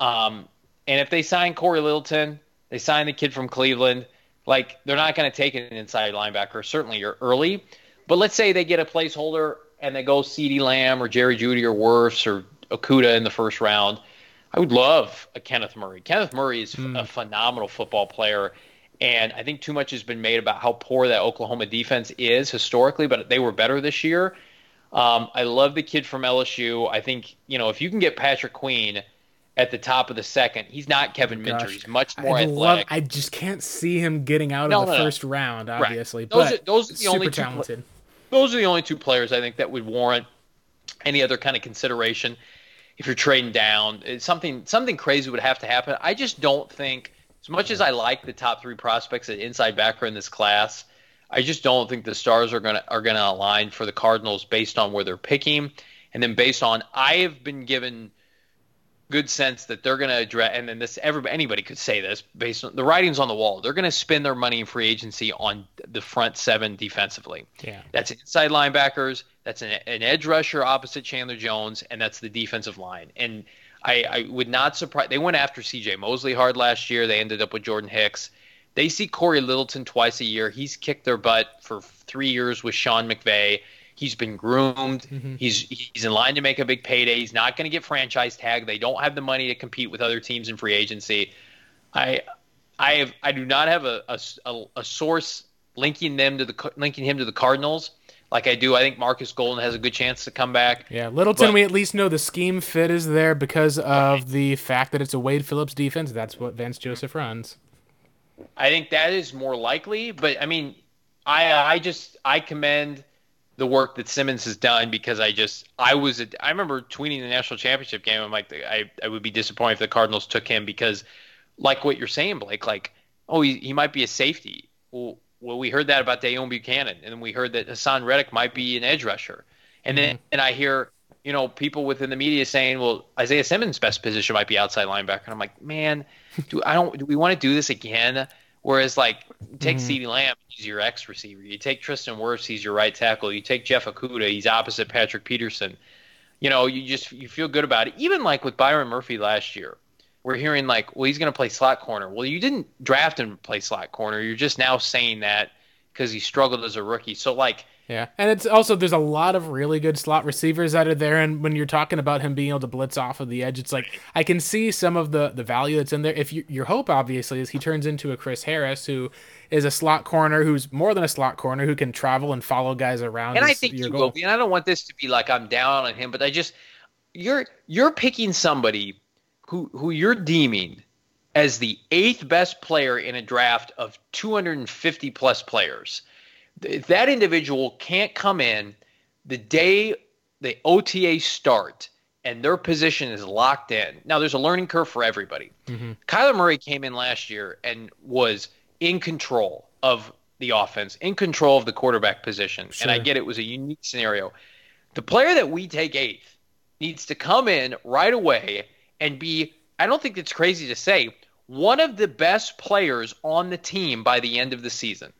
Um, and if they sign Cory Littleton, they sign the kid from Cleveland – like they're not going to take an inside linebacker. Certainly, early, but let's say they get a placeholder and they go CeeDee Lamb or Jerry Jeudy or Wirfs or Okudah in the first round. I would love a Kenneth Murray. Kenneth Murray is mm. a phenomenal football player. And I think too much has been made about how poor that Oklahoma defense is historically, but they were better this year. Um, I love the kid from LSU. I think, you know, if you can get Patrick Queen – at the top of the second. He's not Kevin Minter. He's much more I athletic. Love, I just can't see him getting out no, of the no, first no. round, obviously. Right. Those, are, those are the only two, talented. Those are the only two players I think that would warrant any other kind of consideration if you're trading down. something something crazy would have to happen. I just don't think, as much as I like the top three prospects at inside backer in this class, I just don't think the stars are gonna are gonna align for the Cardinals based on where they're picking, and then based on I have been given good sense that they're going to address, and then this everybody anybody could say this based on the writings on the wall. They're going to spend their money in free agency on the front seven defensively. Yeah, that's inside linebackers. That's an, an edge rusher opposite Chandler Jones, and that's the defensive line. And I, I would not surprise. They went after C.J. Mosley hard last year. They ended up with Jordan Hicks. They see Cory Littleton twice a year. He's kicked their butt for three years with Sean McVay. He's been groomed. Mm-hmm. He's he's in line to make a big payday. He's not going to get franchise tag. They don't have the money to compete with other teams in free agency. I I have I do not have a, a, a source linking them to the linking him to the Cardinals like I do. I think Marcus Golden has a good chance to come back. Yeah, Littleton, but, we at least know the scheme fit is there because of right. the fact that it's a Wade Phillips defense. That's what Vance Joseph runs. I think that is more likely, but I mean, I I just I commend the work that Simmons has done because I just I was a, I remember tweeting the national championship game. I'm like I I would be disappointed if the Cardinals took him because like what you're saying, Blake, like oh he he might be a safety. Well, well we heard that about Deone Bucannon, and we heard that Haason Reddick might be an edge rusher, and then mm-hmm. and I hear you know people within the media saying, well Isaiah Simmons' best position might be outside linebacker, and I'm like man, do I don't do we want to do this again? Whereas, like, take mm-hmm. CeeDee Lamb, he's your X receiver. You take Tristan Wirfs, he's your right tackle. You take Jeff Okudah, he's opposite Patrick Peterson. You know, you just you feel good about it. Even like with Byron Murphy last year, we're hearing like, well, he's going to play slot corner. Well, you didn't draft him to play slot corner. You're just now saying that because he struggled as a rookie. So like, yeah, and it's also there's a lot of really good slot receivers that are there, and when you're talking about him being able to blitz off of the edge, it's like I can see some of the the value that's in there. If you, your hope obviously is he turns into a Chris Harris who is a slot corner who's more than a slot corner who can travel and follow guys around. And I think he will be. And I don't want this to be like I'm down on him, but I just you're you're picking somebody who who you're deeming as the eighth best player in a draft of 250 plus players if that individual can't come in the day the OTA start and their position is locked in. Now there's a learning curve for everybody. Mm-hmm. Kyler Murray came in last year and was in control of the offense, in control of the quarterback position. Sure. And I get it was a unique scenario. The player that we take eighth needs to come in right away and be, I don't think it's crazy to say, one of the best players on the team by the end of the season.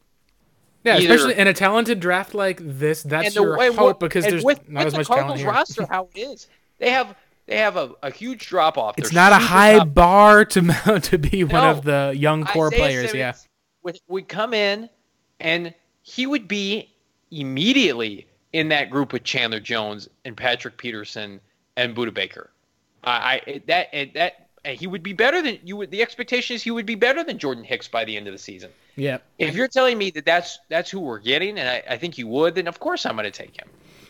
Yeah, Either, especially in a talented draft like this, that's the, your hope because there's with, not with as much Cardinals talent here. roster how it is. They have they have a, a huge drop off. It's not a high bar to to be no, one of the young core Isaiah players. Simmons yeah, would, would come in and he would be immediately in that group with Chandler Jones and Patrick Peterson and Budda Baker. I, I that that he would be better than you would. The expectation is he would be better than Jordan Hicks by the end of the season. Yeah. If you're telling me that that's that's who we're getting, and I, I think you would, then of course I'm going to take him.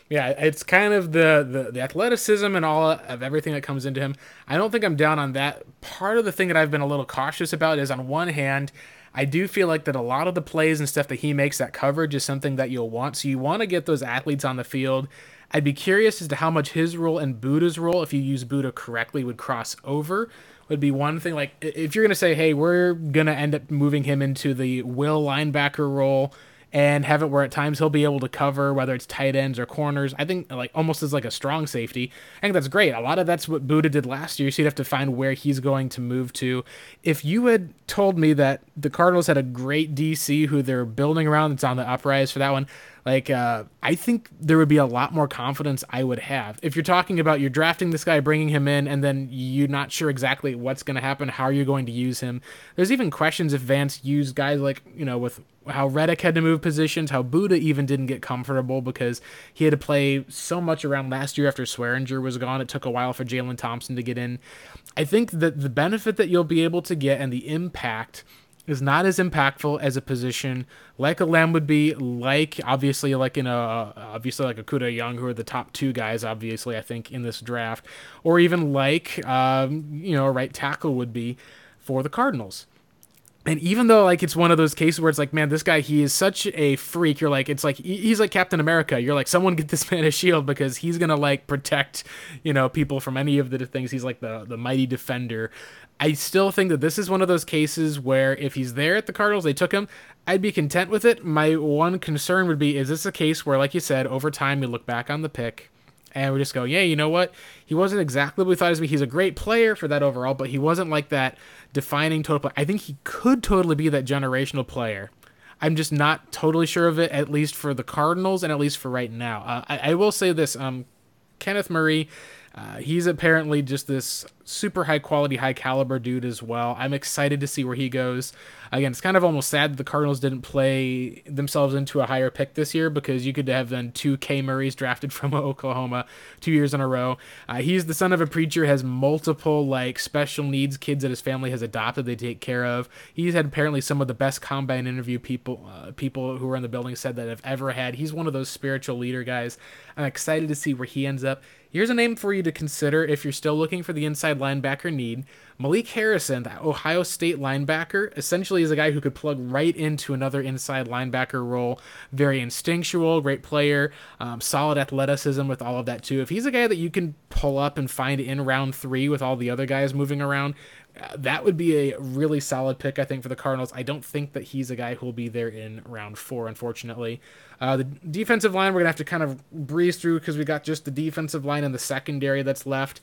Yeah, it's kind of the, the, the athleticism and all of everything that comes into him. I don't think I'm down on that. Part of the thing that I've been a little cautious about is on one hand, I do feel like that a lot of the plays and stuff that he makes that coverage is something that you'll want. So you want to get those athletes on the field. I'd be curious as to how much his role and Budda's role, if you use Budda correctly, would cross over would be one thing. Like if you're gonna say, hey, we're gonna end up moving him into the will linebacker role and have it where at times he'll be able to cover whether it's tight ends or corners. I think like almost as like a strong safety. I think that's great. A lot of that's what Budda did last year. So you'd have to find where he's going to move to. If you had told me that the Cardinals had a great DC who they're building around, it's on the uprise for that one. Like, uh, I think there would be a lot more confidence I would have. If you're talking about you're drafting this guy, bringing him in, and then you're not sure exactly what's going to happen, how are you going to use him? There's even questions if Vance used guys like, you know, with how Reddick had to move positions, how Budda even didn't get comfortable because he had to play so much around last year after Swearinger was gone. It took a while for Jalen Thompson to get in. I think that the benefit that you'll be able to get and the impact – is not as impactful as a position like a Lamb would be, like obviously like in a obviously like Okudah Young, who are the top two guys, obviously I think in this draft, or even like um, you know a right tackle would be for the Cardinals. And even though like it's one of those cases where it's like, man, this guy he is such a freak. You're like, it's like he's like Captain America. You're like, someone get this man a shield because he's gonna like protect, you know, people from any of the things. He's like the the mighty defender. I still think that this is one of those cases where if he's there at the Cardinals, they took him, I'd be content with it. My one concern would be is this a case where, like you said, over time you look back on the pick and we just go, yeah, you know what? He wasn't exactly what we thought he was. He's a great player for that overall, but he wasn't like that defining total player. I think he could totally be that generational player. I'm just not totally sure of it, at least for the Cardinals and at least for right now. Uh, I, I, will say this um, Kenneth Murray uh, he's apparently just this super high quality, high caliber dude as well. I'm excited to see where he goes. Again, it's kind of almost sad that the Cardinals didn't play themselves into a higher pick this year because you could have then two K Murrays drafted from Oklahoma two years in a row. Uh, he's the son of a preacher, has multiple like special needs kids that his family has adopted. They take care of. He's had apparently some of the best combine interview people uh, people who were in the building said that I've ever had. He's one of those spiritual leader guys. I'm excited to see where he ends up. Here's a name for you to consider if you're still looking for the inside linebacker need. Malik Harrison, the Ohio State linebacker, essentially is a guy who could plug right into another inside linebacker role. Very instinctual, great player, um, solid athleticism with all of that too. If he's a guy that you can pull up and find in round three with all the other guys moving around, that would be a really solid pick, I think, for the Cardinals. I don't think that he's a guy who will be there in round four, unfortunately. Uh, the defensive line, we're going to have to kind of breeze through because we got just the defensive line and the secondary that's left.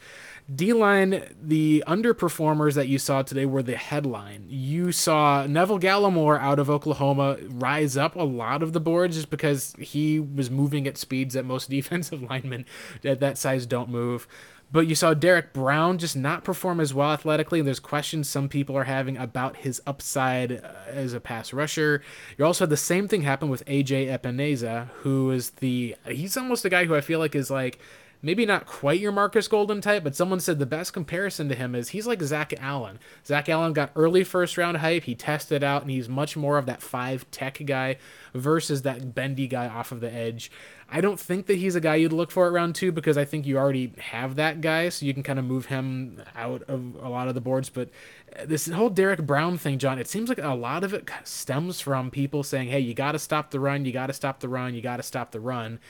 D line, the underperformers that you saw today were the headline. You saw Neville Gallimore out of Oklahoma rise up a lot of the boards just because he was moving at speeds that most defensive linemen at that size don't move. But you saw Derrick Brown just not perform as well athletically. And there's questions some people are having about his upside uh, as a pass rusher. You also had the same thing happen with AJ Epenesa, who is the he's almost a guy who I feel like is like maybe not quite your Marcus Golden type, but someone said the best comparison to him is he's like Zach Allen. Zach Allen got early first round hype. He tested out, and he's much more of that five tech guy versus that bendy guy off of the edge. I don't think that he's a guy you'd look for at round two because I think you already have that guy, so you can kind of move him out of a lot of the boards. But uh, this whole Derrick Brown thing, John, it seems like a lot of it stems from people saying, hey, you got to stop the run, you got to stop the run, you got to stop the run.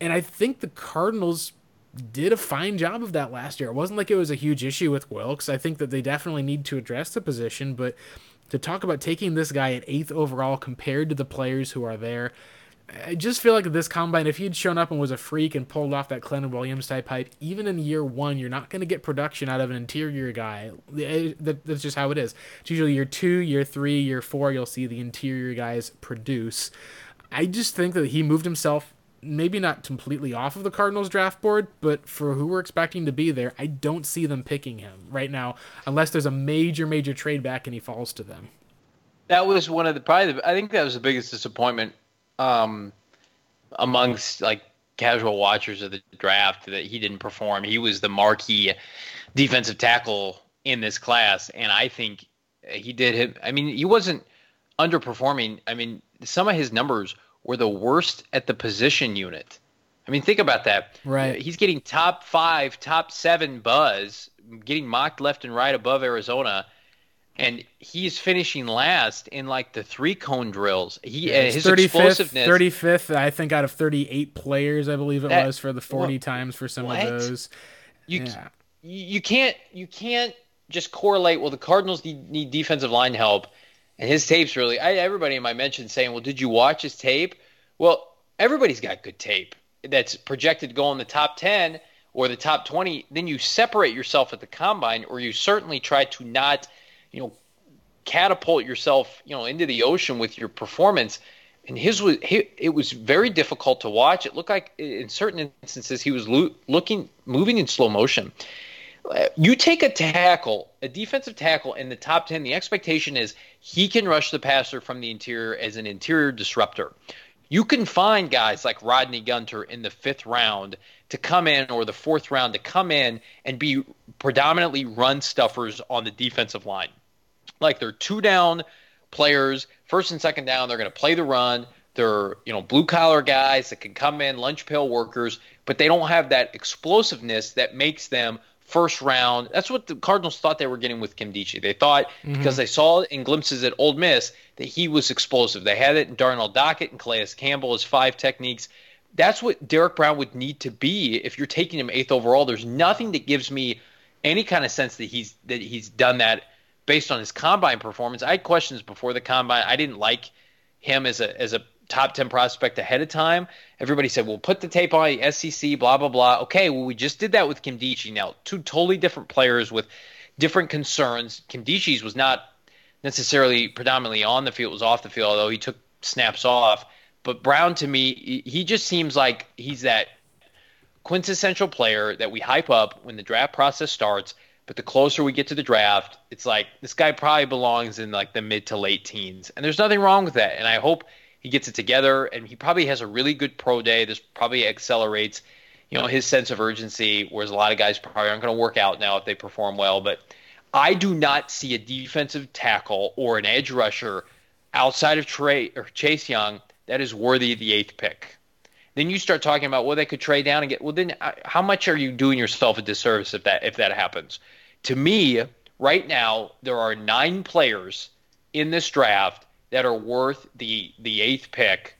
And I think the Cardinals did a fine job of that last year. It wasn't like it was a huge issue with Wilkes. I think that they definitely need to address the position, but to talk about taking this guy at eighth overall compared to the players who are there, I just feel like this combine, if he'd shown up and was a freak and pulled off that Quinnen Williams type hype, even in year one, you're not going to get production out of an interior guy. Eh, that's just how it is. It's usually year two, year three, year four, you'll see the interior guys produce. I just think that he moved himself maybe not completely off of the Cardinals draft board, but for who we're expecting to be there, I don't see them picking him right now unless there's a major, major trade back and he falls to them. That was one of the probably the, I think that was the biggest disappointment um, amongst like casual watchers of the draft that he didn't perform. He was the marquee defensive tackle in this class, and I think he did him. I mean, he wasn't underperforming. I mean, some of his numbers were the worst at the position unit. I mean, think about that. Right. He's getting top five, top seven buzz, getting mocked left and right above Arizona, and he's finishing last in like the three cone drills. He yeah, uh, his 35th, explosiveness. Thirty fifth, I think, out of thirty eight players, I believe it that, was for the forty times for some what? of those. You yeah. you can't you can't just correlate. Well, the Cardinals need, need defensive line help and his tape's really. I, everybody in my mention saying, "Well, did you watch his tape?" Well, everybody's got good tape that's projected to go in the top ten or the top twenty. Then you separate yourself at the combine, or you certainly try to not, you know, catapult yourself, you know, into the ocean with your performance. And his was it was very difficult to watch. It looked like in certain instances he was lo- looking moving in slow motion you take a tackle, a defensive tackle in the top 10, the expectation is he can rush the passer from the interior as an interior disruptor. You can find guys like Rodney Gunter in the fifth round to come in or the fourth round to come in and be predominantly run stuffers on the defensive line. Like they're two down players, first and second down, they're going to play the run. They're, you know, blue collar guys that can come in, lunch pail workers, but they don't have that explosiveness that makes them first round. That's what the Cardinals thought they were getting with Kim Nkemdiche. They thought mm-hmm. because they saw in glimpses at Ole Miss that he was explosive. They had it in Darnell Dockett and Calais Campbell as five techniques. That's what Derrick Brown would need to be if you're taking him eighth overall. There's nothing that gives me any kind of sense that he's that he's done that based on his combine performance. I had questions before the combine. I didn't like him as a as a top 10 prospect ahead of time. Everybody said, well, put the tape on the SEC, blah, blah, blah. Okay, well, we just did that with Nkemdiche. Now, two totally different players with different concerns. Nkemdiche's was not necessarily predominantly on the field, was off the field, although he took snaps off. But Brown, to me, he just seems like he's that quintessential player that we hype up when the draft process starts. But the closer we get to the draft, it's like this guy probably belongs in like the mid to late teens. And there's nothing wrong with that. And I hope – he gets it together, and he probably has a really good pro day. This probably accelerates, you know, his sense of urgency. Whereas a lot of guys probably aren't going to work out now if they perform well. But I do not see a defensive tackle or an edge rusher outside of Trey or Chase Young that is worthy of the eighth pick. Then you start talking about well they could trade down and get well then uh, how much are you doing yourself a disservice if that if that happens? To me, right now there are nine players in this draft that are worth the the eighth pick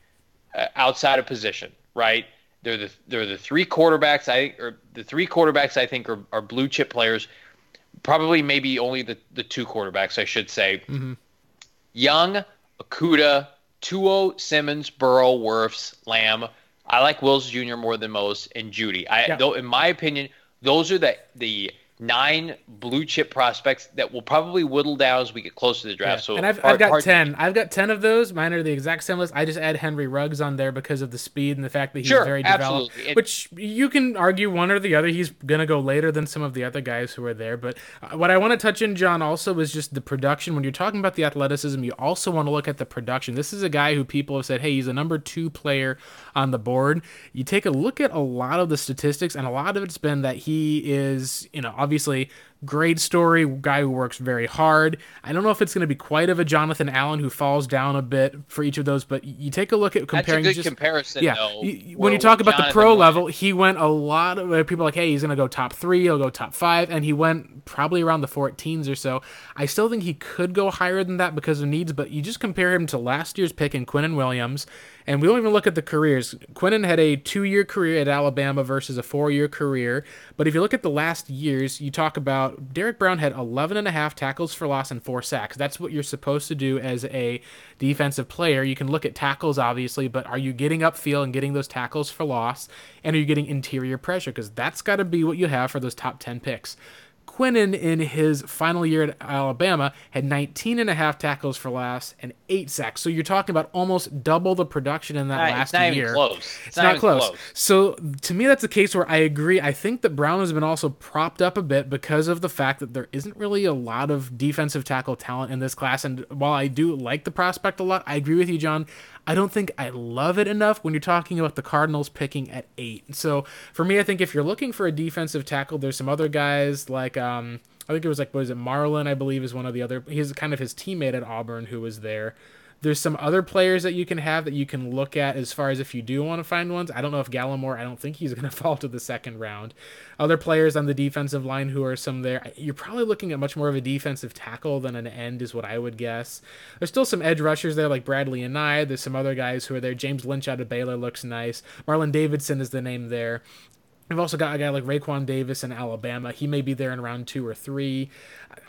uh, outside of position, right? They're the they're the three quarterbacks I or the three quarterbacks I think are, are blue chip players. Probably maybe only the the two quarterbacks I should say. Mm-hmm. Young, Okudah, Tua, Simmons, Burrow, Wirfs, Lamb. I like Wills Jr. more than most, and Jeudy. I yeah. though in my opinion, those are the the nine blue chip prospects that will probably whittle down as we get closer to the draft. Yeah. So and I've, hard, I've got ten. I've got ten of those. Mine are the exact same list. I just add Henry Ruggs on there because of the speed and the fact that he's sure, very developed. Absolutely. Which you can argue one or the other. He's gonna go later than some of the other guys who are there. But uh, what I want to touch in, John, also is just the production. When you're talking about the athleticism, you also want to look at the production. This is a guy who people have said, hey, he's a number two player on the board. You take a look at a lot of the statistics, and a lot of it's been that he is, you know, obviously obviously Great story, guy who works very hard. I don't know if it's going to be quite of a Jonathan Allen who falls down a bit for each of those, but you take a look at comparing. That's a good just, comparison. Yeah, though, you, when you talk about Jonathan the pro went- level, he went a lot of uh, people like, hey, he's going to go top three, he'll go top five, and he went probably around the 14s or so. I still think he could go higher than that because of needs, but you just compare him to last year's pick in Quinnen Williams, and we don't even look at the careers. Quinnen had a two-year career at Alabama versus a four-year career, but if you look at the last years, you talk about Derrick Brown had 11 and a half tackles for loss and four sacks. That's what you're supposed to do as a defensive player. You can look at tackles, obviously, but are you getting upfield and getting those tackles for loss? And are you getting interior pressure? Because that's got to be what you have for those top 10 picks. Quinnen, in his final year at Alabama, had 19 and a half tackles for loss and eight sacks. So you're talking about almost double the production in that Nah, last it's not year. even close. It's, not, even close. So to me, that's a case where I agree. I think that Brown has been also propped up a bit because of the fact that there isn't really a lot of defensive tackle talent in this class. And while I do like the prospect a lot, I agree with you, John. I don't think I love it enough when you're talking about the Cardinals picking at eight. So for me, I think if you're looking for a defensive tackle, there's some other guys like um, I think it was like what is it Marlon? I believe is one of the other. He's kind of his teammate at Auburn who was there. There's some other players that you can have that you can look at as far as if you do want to find ones. I don't know if Gallimore, I don't think he's going to fall to the second round. Other players on the defensive line who are some there, you're probably looking at much more of a defensive tackle than an end, is what I would guess. There's still some edge rushers there like Bradley Anae. There's some other guys who are there. James Lynch out of Baylor looks nice. Marlon Davidson is the name there. We've also got a guy like Raekwon Davis in Alabama. He may be there in round two or three.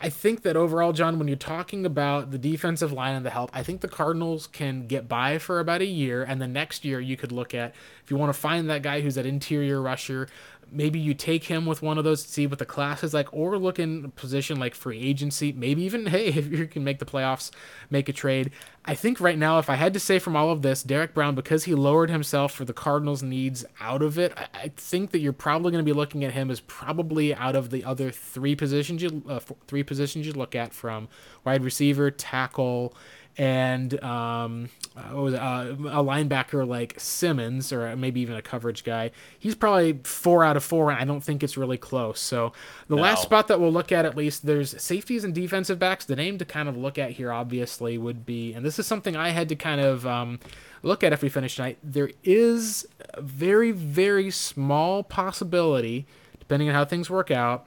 I think that overall, John, when you're talking about the defensive line and the help, I think the Cardinals can get by for about a year, and the next year you could look at if you want to find that guy who's that interior rusher. Maybe you take him with one of those to see what the class is like, or look in a position like free agency. Maybe even, hey, if you can make the playoffs, make a trade. I think right now, if I had to say from all of this, Derrick Brown, because he lowered himself for the Cardinals' needs out of it, I, I think that you're probably going to be looking at him as probably out of the other three positions you uh, f- three positions you look at from wide receiver, tackle, and um, uh, what was it, uh, a linebacker like Simmons, or maybe even a coverage guy. He's probably four out of four, and I don't think it's really close. So the last spot that we'll look at, at least, there's safeties and defensive backs. The name to kind of look at here, obviously, would be, and this is something I had to kind of um, look at if we finish tonight. There is a very, very small possibility, depending on how things work out,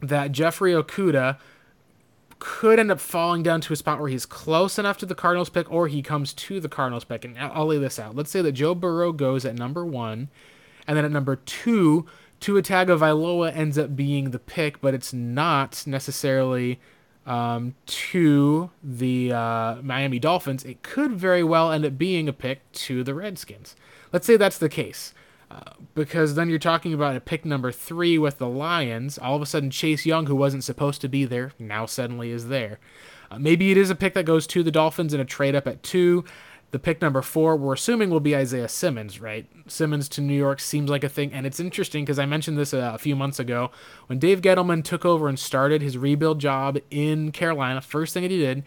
that Jeffrey Okudah could end up falling down to a spot where he's close enough to the Cardinals pick or he comes to the Cardinals pick. And I'll lay this out. Let's say that Joe Burrow goes at number one, and then at number two, Tua Tagovailoa ends up being the pick, but it's not necessarily um, to the uh, Miami Dolphins. It could very well end up being a pick to the Redskins. Let's say that's the case. Uh, because then you're talking about a pick number three with the Lions. All of a sudden, Chase Young, who wasn't supposed to be there, now suddenly is there. Uh, maybe it is a pick that goes to the Dolphins in a trade up at two. The pick number four, we're assuming will be Isaiah Simmons, right? Simmons to New York seems like a thing, and it's interesting because I mentioned this a, a few months ago when Dave Gettleman took over and started his rebuild job in Carolina. First thing that he did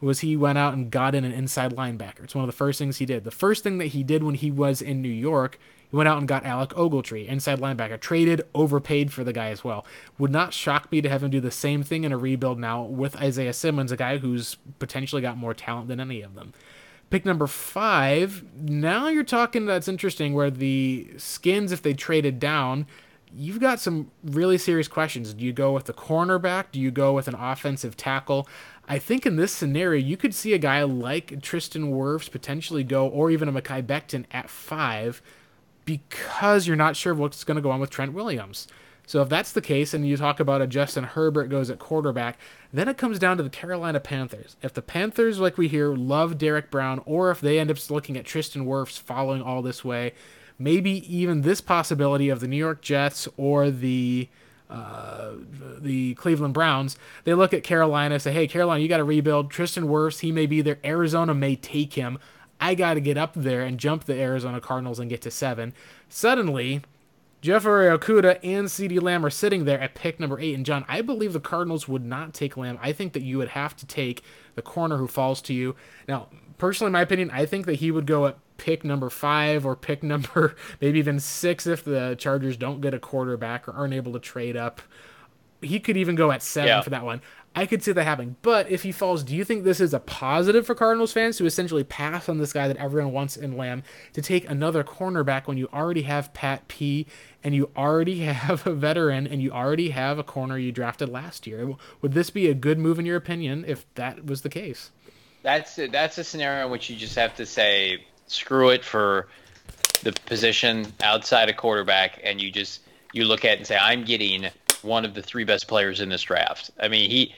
was he went out and got in an inside linebacker. It's one of the first things he did. The first thing that he did when he was in New York, he went out and got Alec Ogletree, inside linebacker, traded, overpaid for the guy as well. Would not shock me to have him do the same thing in a rebuild now with Isaiah Simmons, a guy who's potentially got more talent than any of them. Pick number five. Now you're talking. That's interesting. Where the Skins, if they traded down, you've got some really serious questions. Do you go with the cornerback? Do you go with an offensive tackle? I think in this scenario, you could see a guy like Tristan Wirfs potentially go, or even a Mekhi Becton at five, because you're not sure what's going to go on with Trent Williams. So if that's the case, and you talk about a Justin Herbert goes at quarterback, then it comes down to the Carolina Panthers. If the Panthers, like we hear, love Derrick Brown, or if they end up looking at Tristan Wirfs following all this way, maybe even this possibility of the New York Jets or the uh, the Cleveland Browns, they look at Carolina, say, "Hey, Carolina, you got to rebuild. Tristan Wirfs, he may be there. Arizona may take him. I got to get up there and jump the Arizona Cardinals and get to seven. Suddenly, Jeffrey Okudah and CeeDee Lamb are sitting there at pick number eight. And John, I believe the Cardinals would not take Lamb. I think that you would have to take the corner who falls to you. Now, personally, in my opinion, I think that he would go at pick number five or pick number maybe even six if the Chargers don't get a quarterback or aren't able to trade up. he could even go at seven Yeah. for that one. I could see that happening. But if he falls, do you think this is a positive for Cardinals fans to essentially pass on this guy that everyone wants in Lamb to take another cornerback when you already have Pat P and you already have a veteran and you already have a corner you drafted last year? Would this be a good move in your opinion if that was the case? That's a, that's a scenario in which you just have to say screw it for the position outside of quarterback, and you just you look at it and say I'm getting one of the three best players in this draft. I mean, he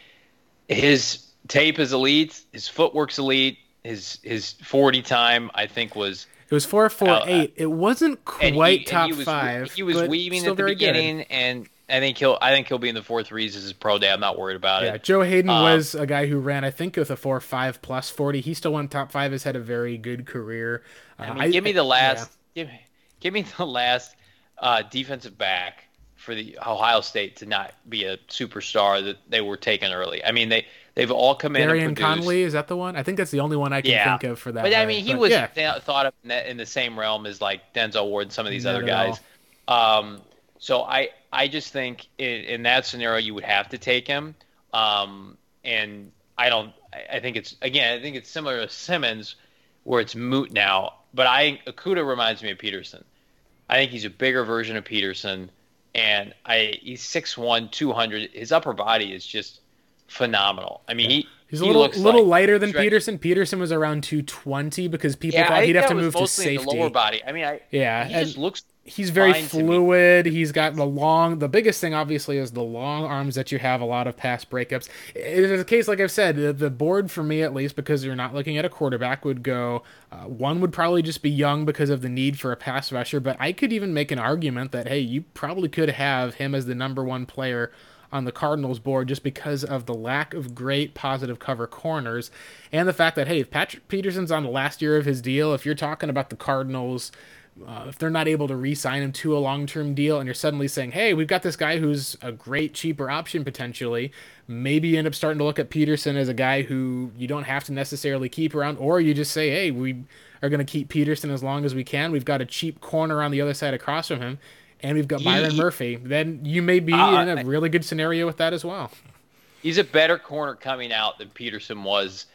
his tape is elite, his footwork's elite, his his 40 time I think was It was four four Uh, eight. It wasn't quite he, top he was, five. He was weaving at the very good. beginning, and I think he'll I think he'll be in the four threes as his pro day. I'm not worried about it. Yeah, it. Joe Haden Um, was a guy who ran, I think, with a four five plus forty. He still went top five. Has had a very good career. Uh, I mean, give me the yeah. last. Give, me- give me the last uh, defensive back for the Ohio State to not be a superstar that they were taken early. I mean, they they've all come in. Darian. Conley is that the one? I think that's the only one I can Yeah. think of for that. But I mean, he But, was yeah. th- thought of in, that, in the same realm as like Denzel Ward and some of these Not other guys. Um, so I I just think in, in that scenario you would have to take him. Um, and I don't. I- I think it's again. I think it's similar to Simmons, where it's moot now. But I Okudah reminds me of Peterson. I think he's a bigger version of Peterson, and I he's 6'1", 200. His upper body is just phenomenal. I mean, he He's a he little little like lighter than Shrek- Peterson. Peterson was around two twenty because people Yeah, thought he'd have to move to safety. lower body. I mean, I Yeah, he and- just looks He's very fluid. He's got the long. The biggest thing, obviously, is the long arms that you have. A lot of pass breakups. It is a case, like I've said, the, the board for me, at least, because you're not looking at a quarterback, would go. Uh, one would probably just be young because of the need for a pass rusher. But I could even make an argument that hey, you probably could have him as the number one player on the Cardinals board just because of the lack of great positive cover corners and the fact that hey, if Patrick Peterson's on the last year of his deal, if you're talking about the Cardinals uh, if they're not able to re-sign him to a long-term deal and you're suddenly saying hey we've got this guy who's a great cheaper option potentially maybe you end up starting to look at peterson as a guy who you don't have to necessarily keep around or you just say hey we are going to keep peterson as long as we can. We've got a cheap corner on the other side across from him and we've got He- byron murphy. Then you may be Uh, in a really good scenario with that as well. He's a better corner coming out than Peterson was,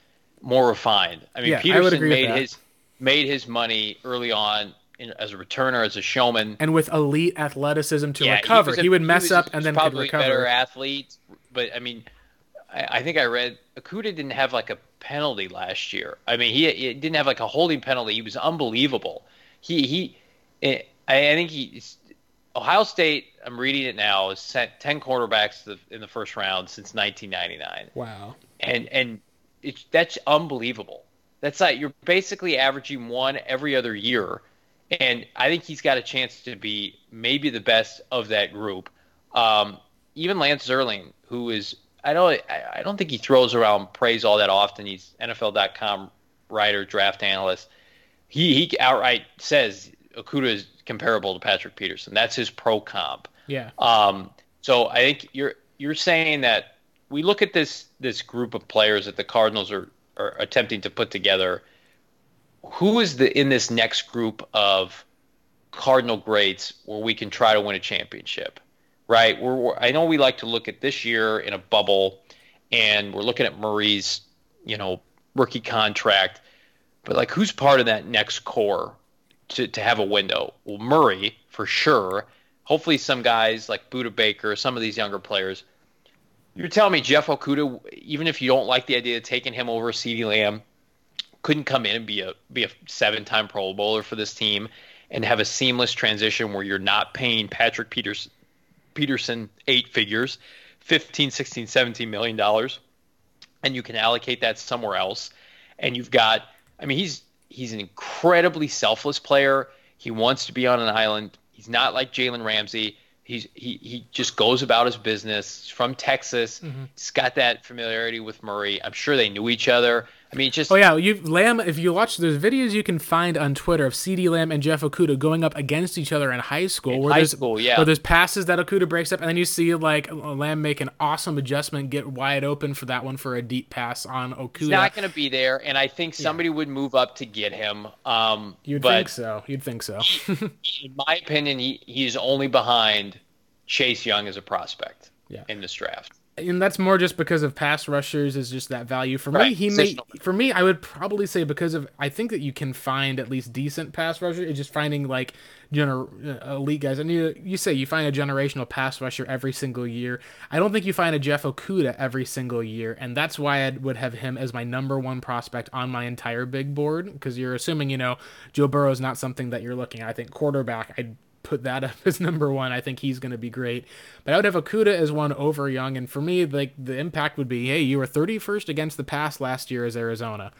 more refined. I mean, Yeah, I Peterson with made his made his money early on in, as a returner, as a showman. and with elite athleticism to Yeah, recover he, a- would mess was- up and then could probably better recover athlete. But I mean, I, I think I read Okudah didn't have like a penalty last year. I mean, he, he didn't have like a holding penalty. He was unbelievable. He he, I, I think he. Ohio State, I'm reading it now, has sent ten quarterbacks to the, in the first round since 1999 wow and and that's unbelievable. That's like you're basically averaging one every other year, and I think he's got a chance to be maybe the best of that group. Um, even Lance Zierlein, who is I don't I don't think he throws around praise all that often. He's NFL.com writer, draft analyst. He he outright says Okudah is comparable to Patrick Peterson. That's his pro comp. yeah Um, so I think you're you're saying that we look at this this group of players that the Cardinals are, are attempting to put together. Who is the in this next group of Cardinal greats where we can try to win a championship? Right? We're, we're I know we like to look at this year in a bubble, and we're looking at Murray's you know rookie contract, but like who's part of that next core to, to have a window? Well, Murray for sure. Hopefully, some guys like Budda Baker, some of these younger players. You're telling me Jeff Okudah, even if you don't like the idea of taking him over CeeDee Lamb, couldn't come in and be a be a seven-time Pro Bowler for this team and have a seamless transition where you're not paying Patrick Peters, Peterson eight figures, 15, 16, 17 million dollars, and you can allocate that somewhere else. And you've got, I mean, he's he's an incredibly selfless player. He wants to be on an island. He's not like Jalen Ramsey. He's he he just goes about his business. He's from Texas. Mm-hmm. He's got that familiarity with Murray. I'm sure they knew each other. I mean, just Oh yeah, you Lamb. If you watch, there's videos you can find on Twitter of CeeDee Lamb and Jeff Okudah going up against each other in high school. where high school, yeah. Where there's passes that Okudah breaks up, and then you see like Lamb make an awesome adjustment, get wide open for that one for a deep pass on Okudah. he's not going to be there. And I think somebody would move up to get him. Um, You'd but think so. You'd think so. in my opinion, he, he's only behind Chase Young as a prospect. yeah. in this draft and that's more just because of pass rushers is just that value for right. me. He may for me, I would probably say because of I think that you can find at least decent pass rushers. It's just finding like gener- uh, elite guys. And you you say you find a generational pass rusher every single year. I don't think you find a Jeff Okudah every single year, and that's why I would have him as my number one prospect on my entire big board because you're assuming you know Joe Burrow is not something that you're looking at. I think quarterback. I put that up as number one. I think he's going to be great. But I would have Okudah as one over Young. And for me, like the impact would be, hey, you were 31st against the pass last year as Arizona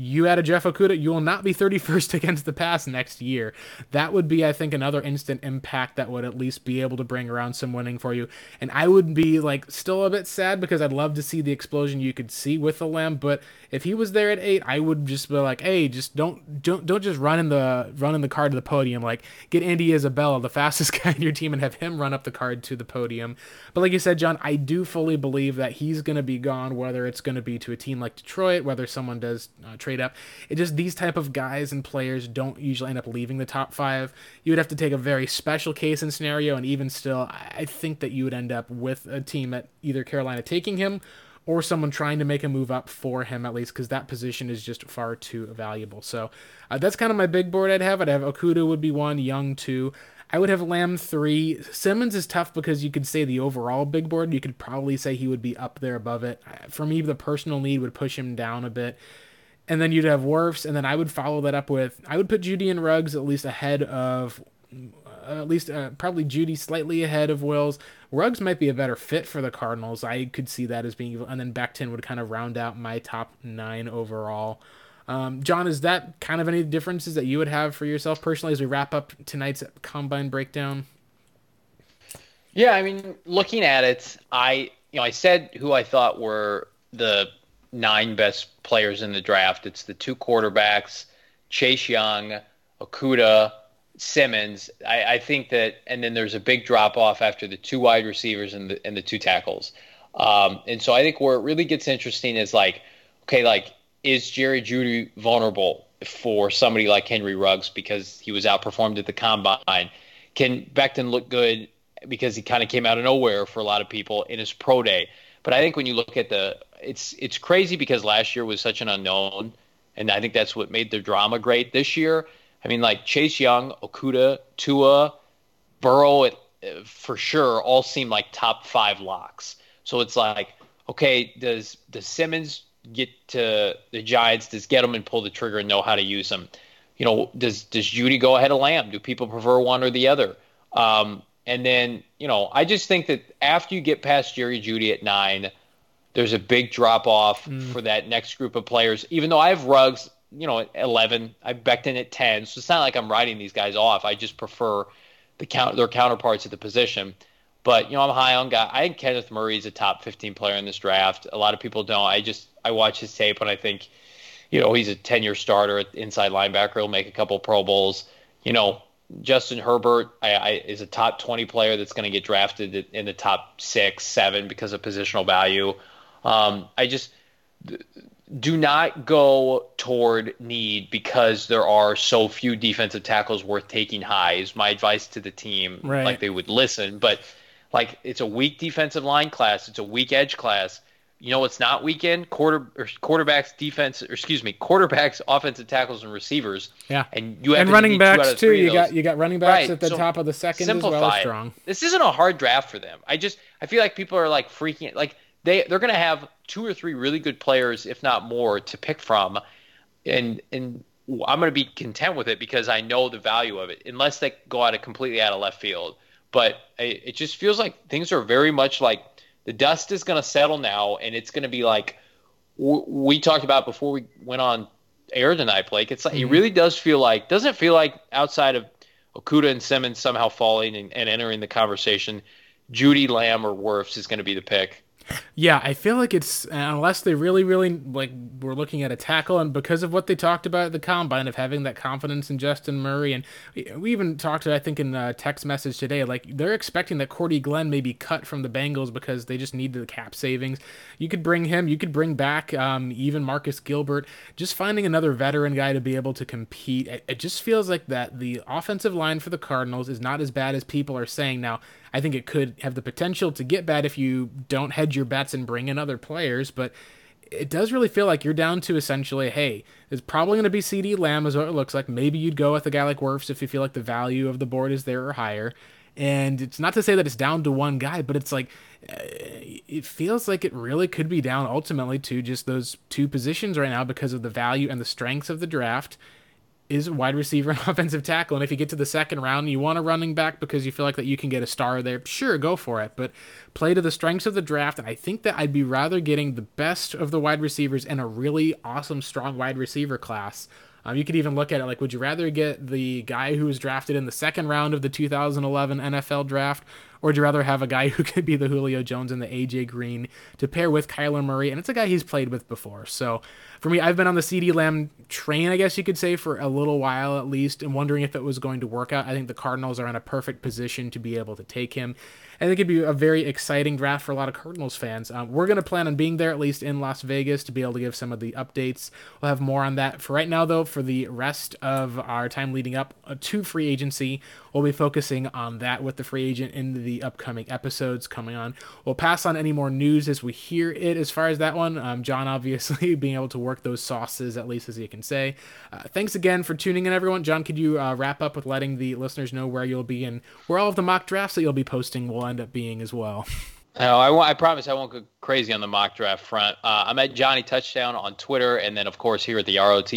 you add a Jeff Okudah, you will not be 31st against the pass next year. That would be, I think, another instant impact that would at least be able to bring around some winning for you. And I would be like still a bit sad because I'd love to see the explosion you could see with the Lamb. But if he was there at eight, I would just be like, hey, just don't don't don't just run in the run in the card to the podium. Like get Andy Isabella, the fastest guy in your team, and have him run up the card to the podium. But like you said, John, I do fully believe that he's going to be gone, whether it's going to be to a team like Detroit, whether someone does uh, trade trade up. It just these type of guys and players don't usually end up leaving the top five. You would have to take a very special case and scenario, and even still, I think that you would end up with a team at either Carolina taking him or someone trying to make a move up for him at least because that position is just far too valuable. So uh, that's kind of my big board I'd have. I'd have Okudah would be one, Young two. I would have Lamb three. Simmons is tough because you could say the overall big board. You could probably say he would be up there above it. For me, the personal need would push him down a bit and then you'd have Wirfs, and then I would follow that up with I would put Jeudy and Ruggs at least ahead of, uh, at least uh, probably Jeudy slightly ahead of Wills. Ruggs might be a better fit for the Cardinals. I could see that as being, and then Becton would kind of round out my top nine overall. Um, John, is that kind of any differences that you would have for yourself personally as we wrap up tonight's combine breakdown? Yeah, I mean, looking at it, I you know I said who I thought were the nine best players in the draft. It's the two quarterbacks, Chase Young, Okudah, Simmons. I, I think that, and then there's a big drop off after the two wide receivers and the and the two tackles. Um, and so I think where it really gets interesting is like, okay, like is Jerry Jeudy vulnerable for somebody like Henry Ruggs because he was outperformed at the combine? Can Becton look good because he kind of came out of nowhere for a lot of people in his pro day? But I think when you look at the it's it's crazy because last year was such an unknown, and I think that's what made the drama great. This year, I mean, like Chase Young, Okudah, Tua, Burrow, it, for sure, all seem like top five locks. So it's like, okay, does does Simmons get to the Giants? Does Gettleman pull the trigger and know how to use them? You know, does does Jeudy go ahead of Lamb? Do people prefer one or the other? Um, and then, you know, I just think that after you get past Jerry Jeudy at nine, there's a big drop off mm. for that next group of players. Even though I have Ruggs, you know, at 11, I Becton at 10, so it's not like I'm writing these guys off. I just prefer the count their counterparts at the position. But you know, I'm high on guy. I think Kenneth Murray is a top 15 player in this draft. A lot of people don't. I just I watch his tape and I think, you know, he's a 10 year starter at inside linebacker. He'll make a couple Pro Bowls. You know, Justin Herbert I, I, is a top 20 player that's going to get drafted in the top six, seven because of positional value. Um, I just do not go toward need because there are so few defensive tackles worth taking high. Is my advice to the team. Right. Like they would listen, but like it's a weak defensive line class. It's a weak edge class. You know it's not weekend quarter or quarterbacks defense or excuse me quarterbacks offensive tackles and receivers. Yeah, and you have and running backs too. You got you got running backs right. at the so top of the second as well as strong. It. This isn't a hard draft for them. I just I feel like people are like freaking like they they're going to have two or three really good players, if not more, to pick from, and and I'm going to be content with it because I know the value of it, unless they go out of completely out of left field. But it, it just feels like things are very much like the dust is going to settle now, and it's going to be like we talked about before we went on air tonight, Blake. It's like mm-hmm. it really does feel like doesn't feel like outside of Okudah and Simmons somehow falling and, and entering the conversation, Jeudy Lamb or Wirfs is going to be the pick. Yeah, I feel like it's unless they really, really like we're looking at a tackle, and because of what they talked about at the combine of having that confidence in Justin Murray, and we even talked, I think, in a text message today, like they're expecting that Cordy Glenn may be cut from the Bengals because they just need the cap savings. You could bring him, you could bring back um, even Marcus Gilbert, just finding another veteran guy to be able to compete. It, it just feels like that the offensive line for the Cardinals is not as bad as people are saying. Now, I think it could have the potential to get bad if you don't hedge your bets and bring in other players. But it does really feel like you're down to essentially, hey, it's probably going to be CeeDee Lamb, is what it looks like. Maybe you'd go with a guy like Wirfs if you feel like the value of the board is there or higher. And it's not to say that it's down to one guy, but it's like uh, it feels like it really could be down ultimately to just those two positions right now because of the value and the strengths of the draft is wide receiver and offensive tackle. And if you get to the second round and you want a running back because you feel like that you can get a star there, sure, go for it. But play to the strengths of the draft. And I think that I'd be rather getting the best of the wide receivers in a really awesome, strong wide receiver class. Um, you could even look at it like, would you rather get the guy who was drafted in the second round of the 2011 NFL draft, or would you rather have a guy who could be the Julio Jones and the AJ Green to pair with Kyler Murray? And it's a guy he's played with before. So for me, I've been on the CeeDee Lamb train, I guess you could say, for a little while at least, and wondering if it was going to work out. I think the Cardinals are in a perfect position to be able to take him. I think it'd be a very exciting draft for a lot of Cardinals fans. Um, we're going to plan on being there at least in Las Vegas to be able to give some of the updates. We'll have more on that. For right now, though, for the rest of our time leading up uh, to free agency, we'll be focusing on that with the free agent in the upcoming episodes coming on. We'll pass on any more news as we hear it as far as that one. Um, John, obviously, being able to work those sauces, at least as you can say. Uh, thanks again for tuning in, everyone. John, could you uh, wrap up with letting the listeners know where you'll be and where all of the mock drafts that you'll be posting will end up being as well? No, I, I promise I won't go crazy on the mock draft front. Uh, I'm at Johnny Touchdown on Twitter, and then, of course, here at the ROT,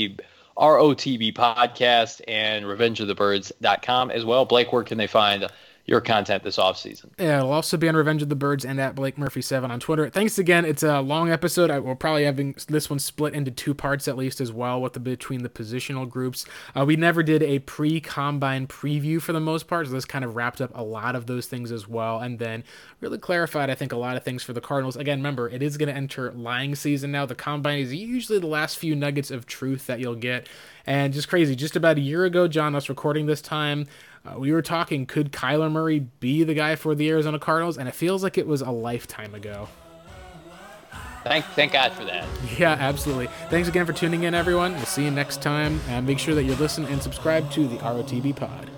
ROTB podcast and RevengeOfTheBirds.com as well. Blake, where can they find your content this off season. Yeah, it'll also be on Revenge of the Birds and at Blake Murphy seven on Twitter. Thanks again. It's a long episode. I will probably having this one split into two parts at least as well with the between the positional groups. Uh, we never did a pre combine preview for the most part, so this kind of wrapped up a lot of those things as well, and then really clarified I think a lot of things for the Cardinals. Again, remember it is going to enter lying season now. The combine is usually the last few nuggets of truth that you'll get, and just crazy. Just about a year ago, John, us recording this time. Uh, we were talking, could Kyler Murray be the guy for the Arizona Cardinals? And it feels like it was a lifetime ago. Thank, thank God for that. Yeah, absolutely. Thanks again for tuning in, everyone. We'll see you next time. And make sure that you listen and subscribe to the ROTB pod.